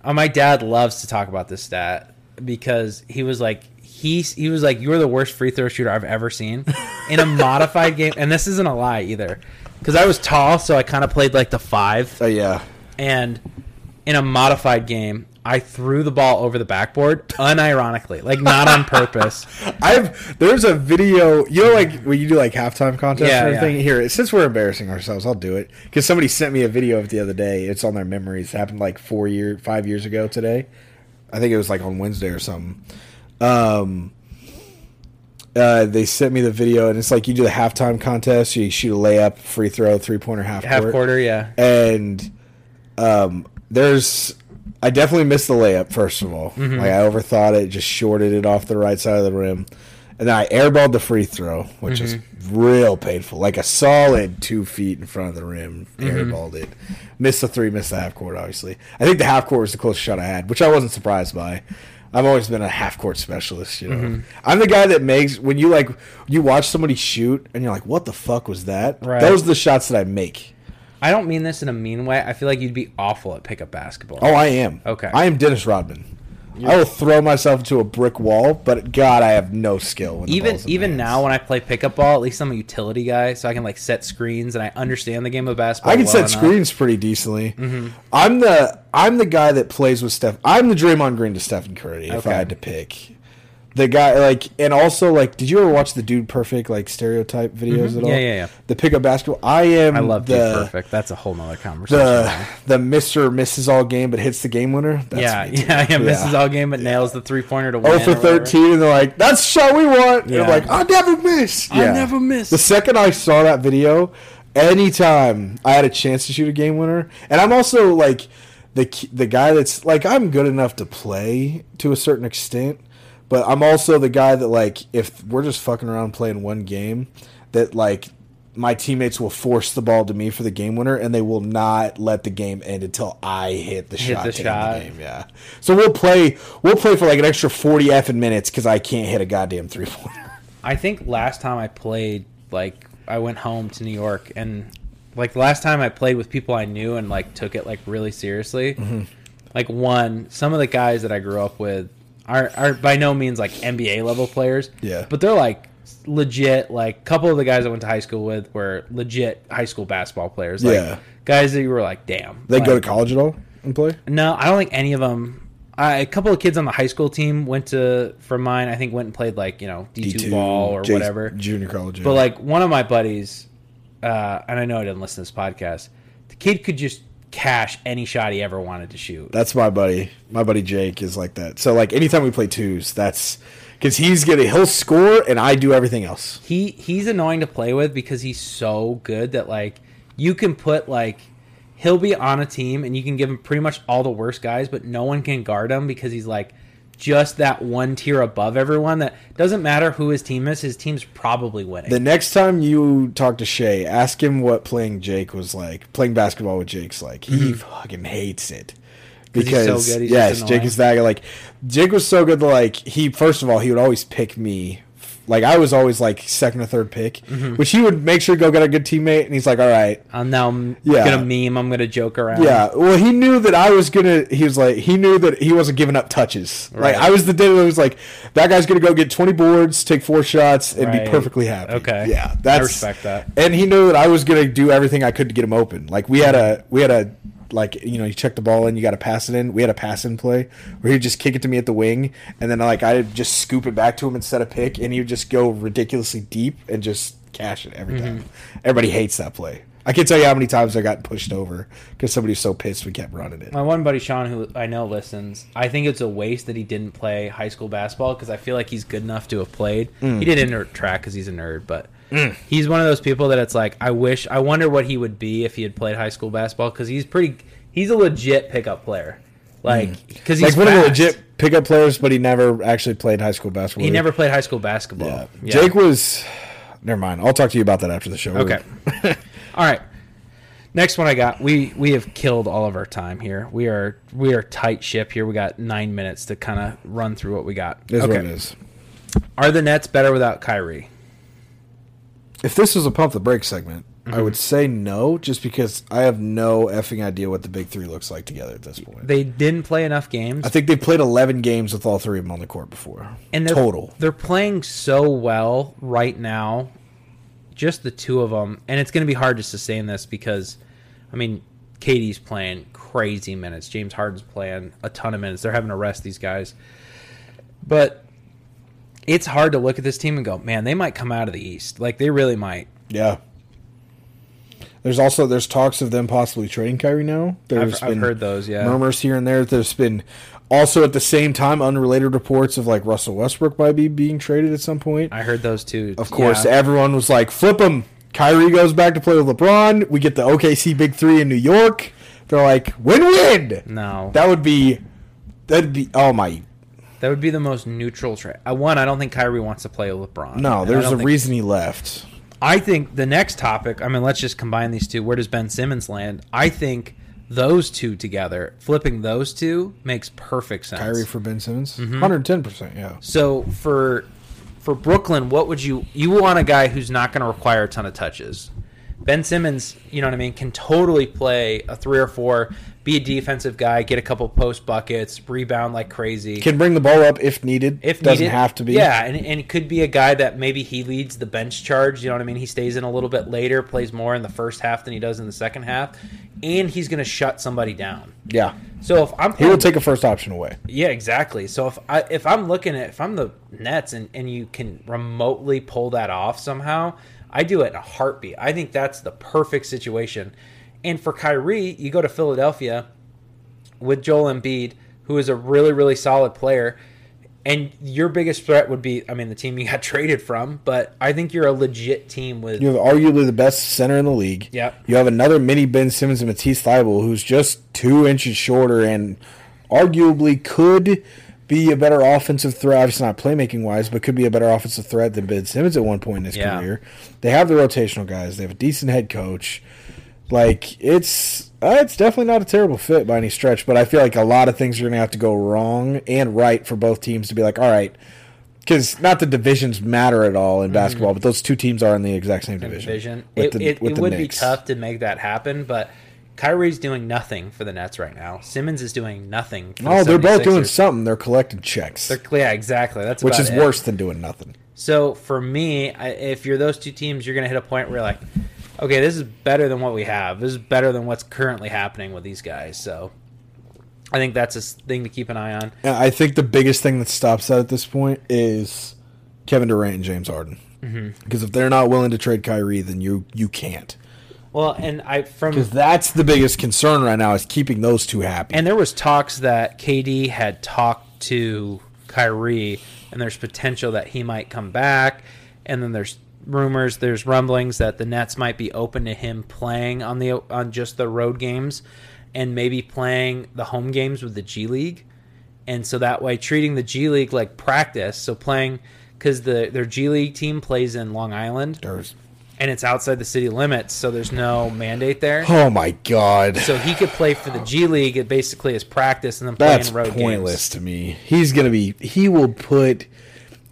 uh, my dad loves to talk about this stat because he was like, he, he was like, you're the worst free throw shooter I've ever seen in a modified game. And this isn't a lie either. Because I was tall, so I kind of played like the five. Oh yeah, And in a modified game, I threw the ball over the backboard unironically, like not on purpose. I've there's a video. You know, like when you do like halftime contests Yeah, and everything. yeah. Here, since we're embarrassing ourselves, I'll do it because somebody sent me a video of it the other day. It's on their memories. It happened like four year, five years ago today. I think it was like on Wednesday or something. Um, uh, they sent me the video, and it's like you do the halftime contest. You shoot a layup, free throw, three pointer, half quarter. Half court. quarter, yeah. and um, there's I definitely missed the layup. First of all, Mm-hmm. like I overthought it, just shorted it off the right side of the rim, and then I airballed the free throw, which is Mm-hmm. real painful, like a solid two feet in front of the rim. Mm-hmm. Airballed it, missed the three, missed the half court. Obviously, I think the half court was the closest shot I had, which I wasn't surprised by. I've always been a half court specialist, you know. Mm-hmm. I'm the guy that makes when you like you watch somebody shoot and you're like, "What the fuck was that?" Right. Those are the shots that I make. I don't mean this in a mean way. I feel like you'd be awful at pickup basketball. Oh, I am. Okay. I am Dennis Rodman. I will throw myself into a brick wall, but God, I have no skill. Even ball's in my even now when I play pickup ball, at least I'm a utility guy, so I can like set screens and I understand the game of basketball. I can well set enough. screens pretty decently. Mm-hmm. I'm the I'm the guy that plays with Steph. I'm the Draymond Green to Stephen Curry if Okay. I had to pick. The guy like and also like, did you ever watch the Dude Perfect like stereotype videos mm-hmm. at all? Yeah, yeah, yeah. The pickup basketball. I am. I love the, Dude Perfect. That's a whole nother conversation. The the Mister misses all game but hits the game winner. That's yeah, yeah, yeah. Misses all game but nails the three pointer to win. Oh or for thirteen, and they're like, "That's the shot we want." And Yeah. I'm like, "I never miss. I never miss. The second I saw that video, anytime I had a chance to shoot a game winner, and I'm also like the the guy that's like I'm good enough to play to a certain extent, but I'm also the guy that like if we're just fucking around playing one game, that like my teammates will force the ball to me for the game winner, and they will not let the game end until I hit the Hit shot. the shot. game. Yeah. So we'll play. We'll play for like an extra forty effing minutes because I can't hit a goddamn three pointer. I think last time I played, like I went home to New York, and like the last time I played with people I knew and like took it like really seriously. Mm-hmm. Like one, some of the guys that I grew up with are are by no means like NBA level players. Yeah. but they're like legit. Like a couple of the guys I went to high school with were legit high school basketball players. Like, Yeah. guys that you were like, damn. They go to college at all and play. no, I don't think any of them. I, a couple of kids on the high school team went to from mine. I think went and played like you know D two ball or J- whatever. junior college. But like one of my buddies, uh, and I know I didn't listen to this podcast. The kid could just cash any shot he ever wanted to shoot. That's my buddy. My buddy Jake is like that. So like anytime we play twos, that's because he's gonna he'll score and I do everything else. He he's annoying to play with because he's so good that like you can put like he'll be on a team and you can give him pretty much all the worst guys, but no one can guard him because he's like just that one tier above everyone. That doesn't matter who his team is. His team's probably winning. The next time you talk to Shay, ask him what playing Jake was like. Playing basketball with Jake's like. He fucking hates it. Mm-hmm. he's so Because good, he's yes, Jake is that. Like Jake was so good that like he first of all he would always pick me. Like I was always like second or third pick, Mm-hmm. which he would make sure to go get a good teammate, and he's like, "All right, I'm now I'm Yeah. gonna meme. I'm gonna joke around. Yeah, well, he knew that I was gonna. He was like, he knew that he wasn't giving up touches. Right. Like I was the dude that was like, that guy's gonna go get twenty boards, take four shots, and Right. be perfectly happy. Okay. yeah, I that's respect that. And he knew that I was gonna do everything I could to get him open. Like we had a, we had a, like you know, you check the ball in, you got to pass it in. We had a pass in play where he'd just kick it to me at the wing, and then like I'd just scoop it back to him instead of pick, and he'd just go ridiculously deep and just cash it every Mm-hmm. time. Everybody hates that play. I can't tell you how many times I got pushed over because somebody was so pissed we kept running it. My one buddy Sean, who I know listens, I think it's a waste that he didn't play high school basketball because I feel like he's good enough to have played. Mm. He did enter track because he's a nerd, but he's one of those people that it's like I wish, I wonder what he would be if he had played high school basketball because he's pretty, he's a legit pickup player, like because he's Mm. like one of the legit pickup players, but he never actually played high school basketball. He never played high school basketball. Yeah. Yeah. Jake was. Never mind. I'll talk to you about that after the show. Okay. all right. Next one I got. We we have killed all of our time here. We are we are tight ship here. We got nine minutes to kind of run through what we got. Is what it is. Are the Nets better without Kyrie? If this was a pump the brake segment, I Mm-hmm. would say no, just because I have no effing idea what the big three looks like together at this point. They didn't play enough games, I think they played 11 games with all three of them on the court before. and they're, total. They're playing so well right now, just the two of them, and it's going to be hard to sustain this because, I mean, KD's playing crazy minutes. James Harden's playing a ton of minutes. They're having to rest these guys, but it's hard to look at this team and go, man, they might come out of the East. Like they really might. Yeah. There's also there's talks of them possibly trading Kyrie now. There's I've, I've heard those. Yeah, murmurs here and there. There's been also at the same time unrelated reports of like Russell Westbrook might be being traded at some point. I heard those too. Of course, Yeah. everyone was like, "Flip him." Kyrie goes back to play with LeBron. We get the OKC Big Three in New York. They're like, "Win-win." no, That would be. That'd be. Oh my. That would be the most neutral trade. I one, I don't think Kyrie wants to play LeBron. No, there's a think- reason he left. I think the next topic, I mean, let's just combine these two. Where does Ben Simmons land? I think those two together, flipping those two makes perfect sense. Kyrie for Ben Simmons, Mm-hmm. 110 percent. Yeah. So for for Brooklyn, what would you you want a guy who's not going to require a ton of touches? Ben Simmons, you know what I mean, can totally play a three or four, be a defensive guy, get a couple post buckets, rebound like crazy. Can bring the ball up if needed. if doesn't needed. have to be. Yeah, and, and it could be a guy that maybe he leads the bench charge. You know what I mean? He stays in a little bit later, plays more in the first half than he does in the second half, and he's going to shut somebody down. Yeah. So if I'm He will take a first option away. yeah, exactly. So if I if I'm looking at if I'm the Nets and and you can remotely pull that off somehow, I do it in a heartbeat. I think that's the perfect situation. And for Kyrie, you go to Philadelphia with Joel Embiid, who is a really really solid player. And your biggest threat would be, I mean, the team you got traded from, but I think you're a legit team with. You have arguably the best center in the league. Yep. You have another mini Ben Simmons and Matisse Thybulle, who's just two inches shorter and arguably could be a better offensive threat. Obviously not playmaking wise, but could be a better offensive threat than Ben Simmons at one point in his Yeah. career. They have the rotational guys. They have a decent head coach. Like it's uh, it's definitely not a terrible fit by any stretch, but I feel like a lot of things are going to have to go wrong and right for both teams to be like, all right, because not the divisions matter at all in basketball, but those two teams are in the exact same division. division. It, the- it, it would be tough to make that happen, but Kyrie's doing nothing for the Nets right now. Simmons is doing nothing. For Oh, the they're both doing something. They're collecting checks, They're, yeah, exactly. That's which is it. worse than doing nothing. So for me, I, if you're those two teams, you're going to hit a point where you're like, okay, this is better than what we have. This is better than what's currently happening with these guys. So I think that's a thing to keep an eye on. I think the biggest thing that stops that at this point is Kevin Durant and James Harden. Mm-hmm. Because if they're not willing to trade Kyrie, then you you can't. Well, and I from Because that's the biggest concern right now is keeping those two happy. And there was talks that KD had talked to Kyrie, and there's potential that he might come back. And then there's rumors, there's rumblings that the Nets might be open to him playing on the on just the road games, and maybe playing the home games with the G League. And so that way, treating the G League like practice. So playing because the their G League team plays in Long Island, There's- and it's outside the city limits, so there's no mandate there. oh my god, So he could play for the G League it basically as practice and then play that's in road pointless games. to me. He's gonna be. He will put.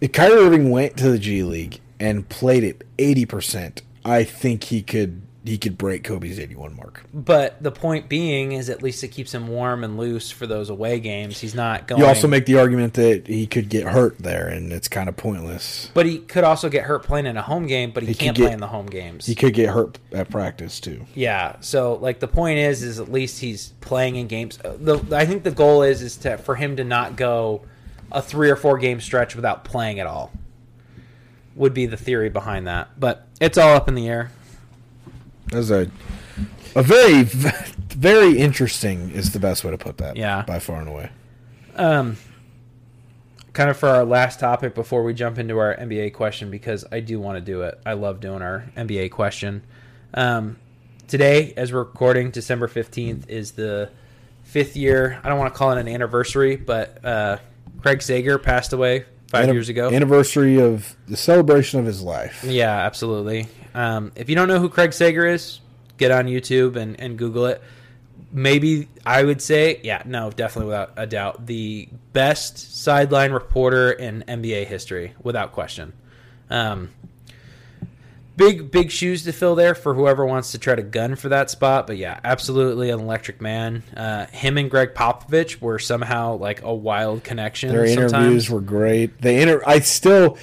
If Kyrie Irving went to the G League and played it eighty percent, I think he could. He could break Kobe's eighty-one mark. But the point being is at least it keeps him warm and loose for those away games. He's not going. You also make the argument that he could get hurt there, and it's kind of pointless. but he could also get hurt playing in a home game, but he, He can't get- play in the home games. He could get hurt at practice too. yeah. So like the point is, is at least he's playing in games. Uh, The I think the goal is is to for him to not go a three or four game stretch without playing at all. Would be the theory behind that, but it's all up in the air. That's a a very very interesting is the best way to put that. Yeah. by far and away. Um, kind of for our last topic before we jump into our NBA question because I do want to do it. I love doing our NBA question. Um, today, as we're recording, December fifteenth is the fifth year. I don't want to call it an anniversary, but uh, Craig Sager passed away five Anni- years ago. anniversary of the celebration of his life. Yeah, absolutely. Um, if you don't know who Craig Sager is, get on YouTube and, and Google it. Maybe I would say, yeah, no, definitely without a doubt, the best sideline reporter in NBA history, without question. Um, big, big shoes to fill there for whoever wants to try to gun for that spot. But yeah, absolutely an electric man. Uh, him and Gregg Popovich were somehow like a wild connection. Their sometimes. interviews were great. They inter- I still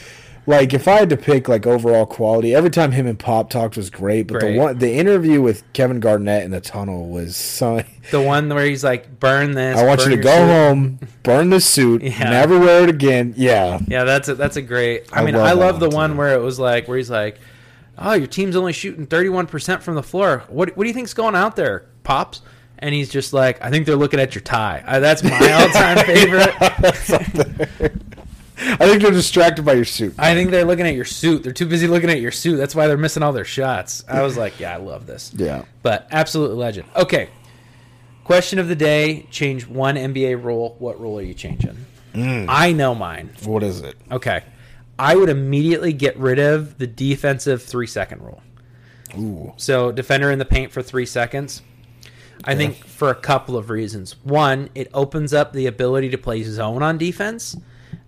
like if I had to pick like overall quality. Every time him and Pop talked was great, but Great. the one the interview with Kevin Garnett in the tunnel was so. the one where he's like, "Burn this." I want you to go suit." home, burn the suit, Yeah. never wear it again. Yeah, Yeah, that's a, that's a great. I, I mean, love I love the one, too. where it was like where he's like, "Oh, your team's only shooting thirty one percent from the floor. What what do you think's going out there, pops?" And he's just like, "I think they're looking at your tie." Uh, that's my all time favorite. I think they're distracted by your suit. I think they're looking at your suit. They're too busy looking at your suit. That's why they're missing all their shots. I was like, "Yeah, I love this." Yeah. But absolute legend. Okay. Question of the day: Change one NBA rule. What rule are you changing? Mm. I know mine. What is it? Okay. I would immediately get rid of the defensive three second rule. Ooh, So, defender in the paint for three seconds. I think for a couple of reasons. One, it opens up the ability to play zone on defense.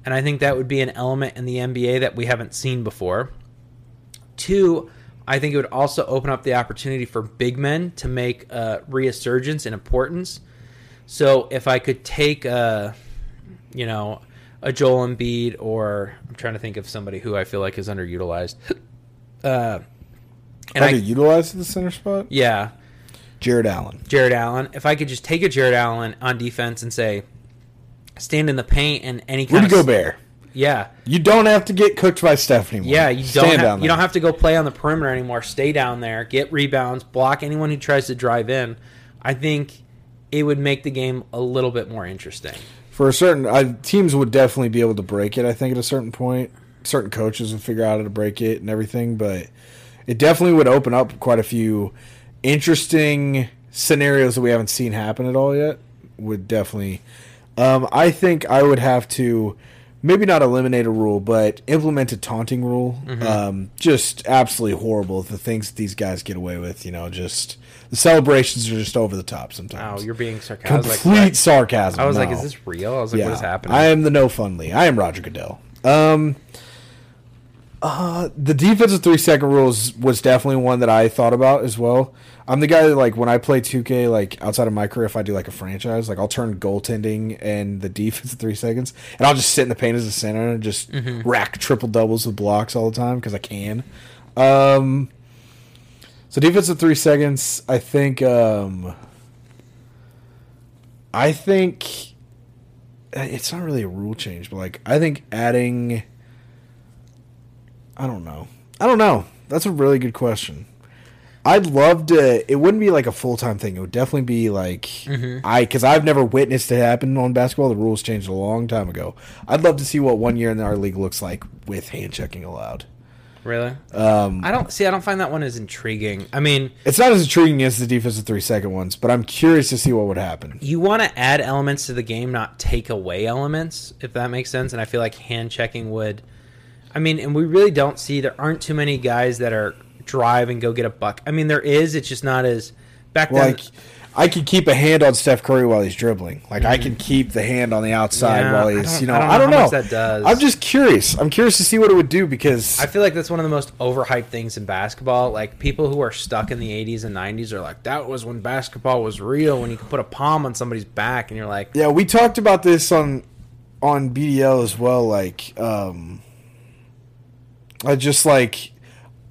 And I think that would be an element in the NBA that we haven't seen before. Two, I think it would also open up the opportunity for big men to make a resurgence in importance. So if I could take a, you know, a Joel Embiid or I'm trying to think of somebody who I feel like is underutilized. Uh, and I, utilize the center spot. yeah, Jarrett Allen. Jarrett Allen. If I could just take a Jarrett Allen on defense and say, stand in the paint and any kind Rudy of Gobert. yeah, You don't have to get cooked by Steph anymore. yeah, you don't down have, you don't have to go play on the perimeter anymore. Stay down there, get rebounds, block anyone who tries to drive in. I think it would make the game a little bit more interesting. For a certain I, teams would definitely be able to break it. I think at a certain point, certain coaches would figure out how to break it and everything. But it definitely would open up quite a few interesting scenarios that we haven't seen happen at all yet. Would definitely Um, I think I would have to maybe not eliminate a rule, but implement a taunting rule. Mm-hmm. Um, just absolutely horrible. The things that these guys get away with, you know, just the celebrations are just over the top sometimes. Oh, you're being sarcastic. Complete sarcasm. I was like, is this real? I was like, what is happening? I am the no fun Lee. I am Roger Goodell. Um, uh, the defensive three second rules was definitely one that I thought about as well. I'm the guy that like when I play 2K, like outside of my career, if I do like a franchise, like I'll turn goaltending and the defense three seconds, and I'll just sit in the paint as a center and just Mm-hmm. rack triple doubles with blocks all the time because I can. Um, so defensive three seconds, I think. Um, I think it's not really a rule change, but like I think adding. I don't know. I don't know. That's a really good question. I'd love to. It wouldn't be like a full time thing. It would definitely be like I because I've never witnessed it happen on basketball. The rules changed a long time ago. I'd love to see what one year in our league looks like with hand checking allowed. really? Um, I don't see. I don't find that one as intriguing. I mean, it's not as intriguing as the defensive three second ones, but I'm curious to see what would happen. you want to add elements to the game, not take away elements, if that makes sense. And I feel like hand checking would. I mean, and we really don't see there aren't too many guys that are drive and go get a buck. I mean, there is. It's just not as back then. Like I could keep a hand on Steph Curry while he's dribbling. Like I can keep the hand on the outside Yeah, while he's, you know, I don't I don't know know. that does. I'm just curious. I'm curious to see what it would do because I feel like that's one of the most overhyped things in basketball. Like people who are stuck in the 80s and 90s are like, that was when basketball was real, when you could put a palm on somebody's back, and you're like, yeah, we talked about this on on BDL as well. Like, um, I just like.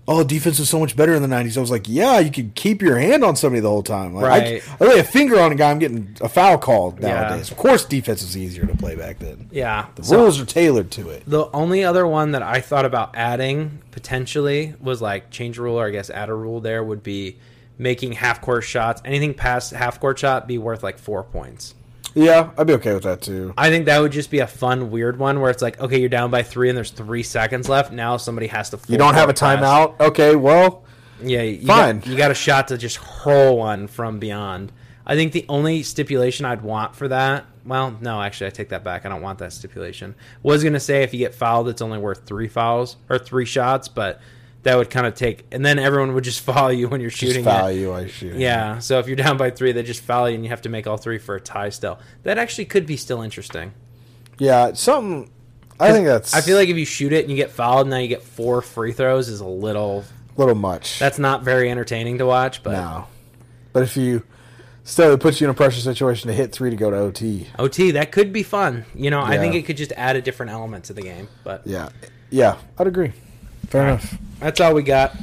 Oh, defense was so much better in the '90s. I was like, "Yeah, you could keep your hand on somebody the whole time. Like, Right. I, I lay a finger on a guy, I'm getting a foul called Yeah. nowadays. Of course, defense was easier to play back then. yeah. The So- rules are tailored to it. The only other one that I thought about adding potentially was like change a rule, or I guess add a rule there would be making half court shots, anything past half court shot, be worth like four points. Yeah, I'd be okay with that too. I think that would just be a fun, weird one where it's like, okay, you're down by three and there's three seconds left. Now somebody has to. You don't have a pass. timeout. Okay, well, Yeah, you Fine. Got, you got a shot to just hurl one from beyond. I think the only stipulation I'd want for that, well, no, actually, I take that back. I don't want that stipulation. Was gonna say if you get fouled, it's only worth three fouls or three shots, but that would kind of take, and then everyone would just follow you when you're just shooting. foul it. you. I shoot. Yeah, so if you're down by three, they just foul you, and you have to make all three for a tie. Still, that actually could be still interesting. yeah. Something. I think that's. I feel like if you shoot it and you get fouled, and now you get four free throws is a little. little much. That's not very entertaining to watch, but. no. But if you still it puts you in a pressure situation to hit three to go to OT. OT, that could be fun. You know, I think it could just add a different element to the game. But Yeah. Yeah, I'd agree. Fair All right. enough. that's all we got.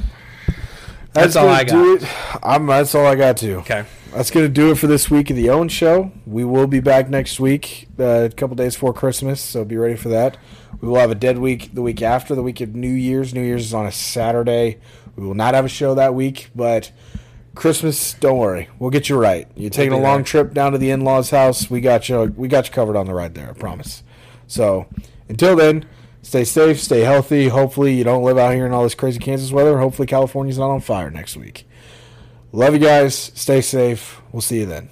That's all I do It. I'm. That's all I got to. Okay. That's going to do it for this week of the Own Show. We will be back next week, uh, a couple days before Christmas, so be ready for that. We will have a dead week the week after, the week of New Year's. New Year's is on a Saturday. We will not have a show that week, but Christmas, don't worry, we'll get you right. You're taking a long there. trip down to the in-laws' house. We got you. We got you covered on the ride there. I promise. So until then, stay safe, stay healthy. Hopefully, you don't live out here in all this crazy Kansas weather. Hopefully, California's not on fire next week. Love you guys. Stay safe. We'll see you then.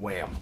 Wham.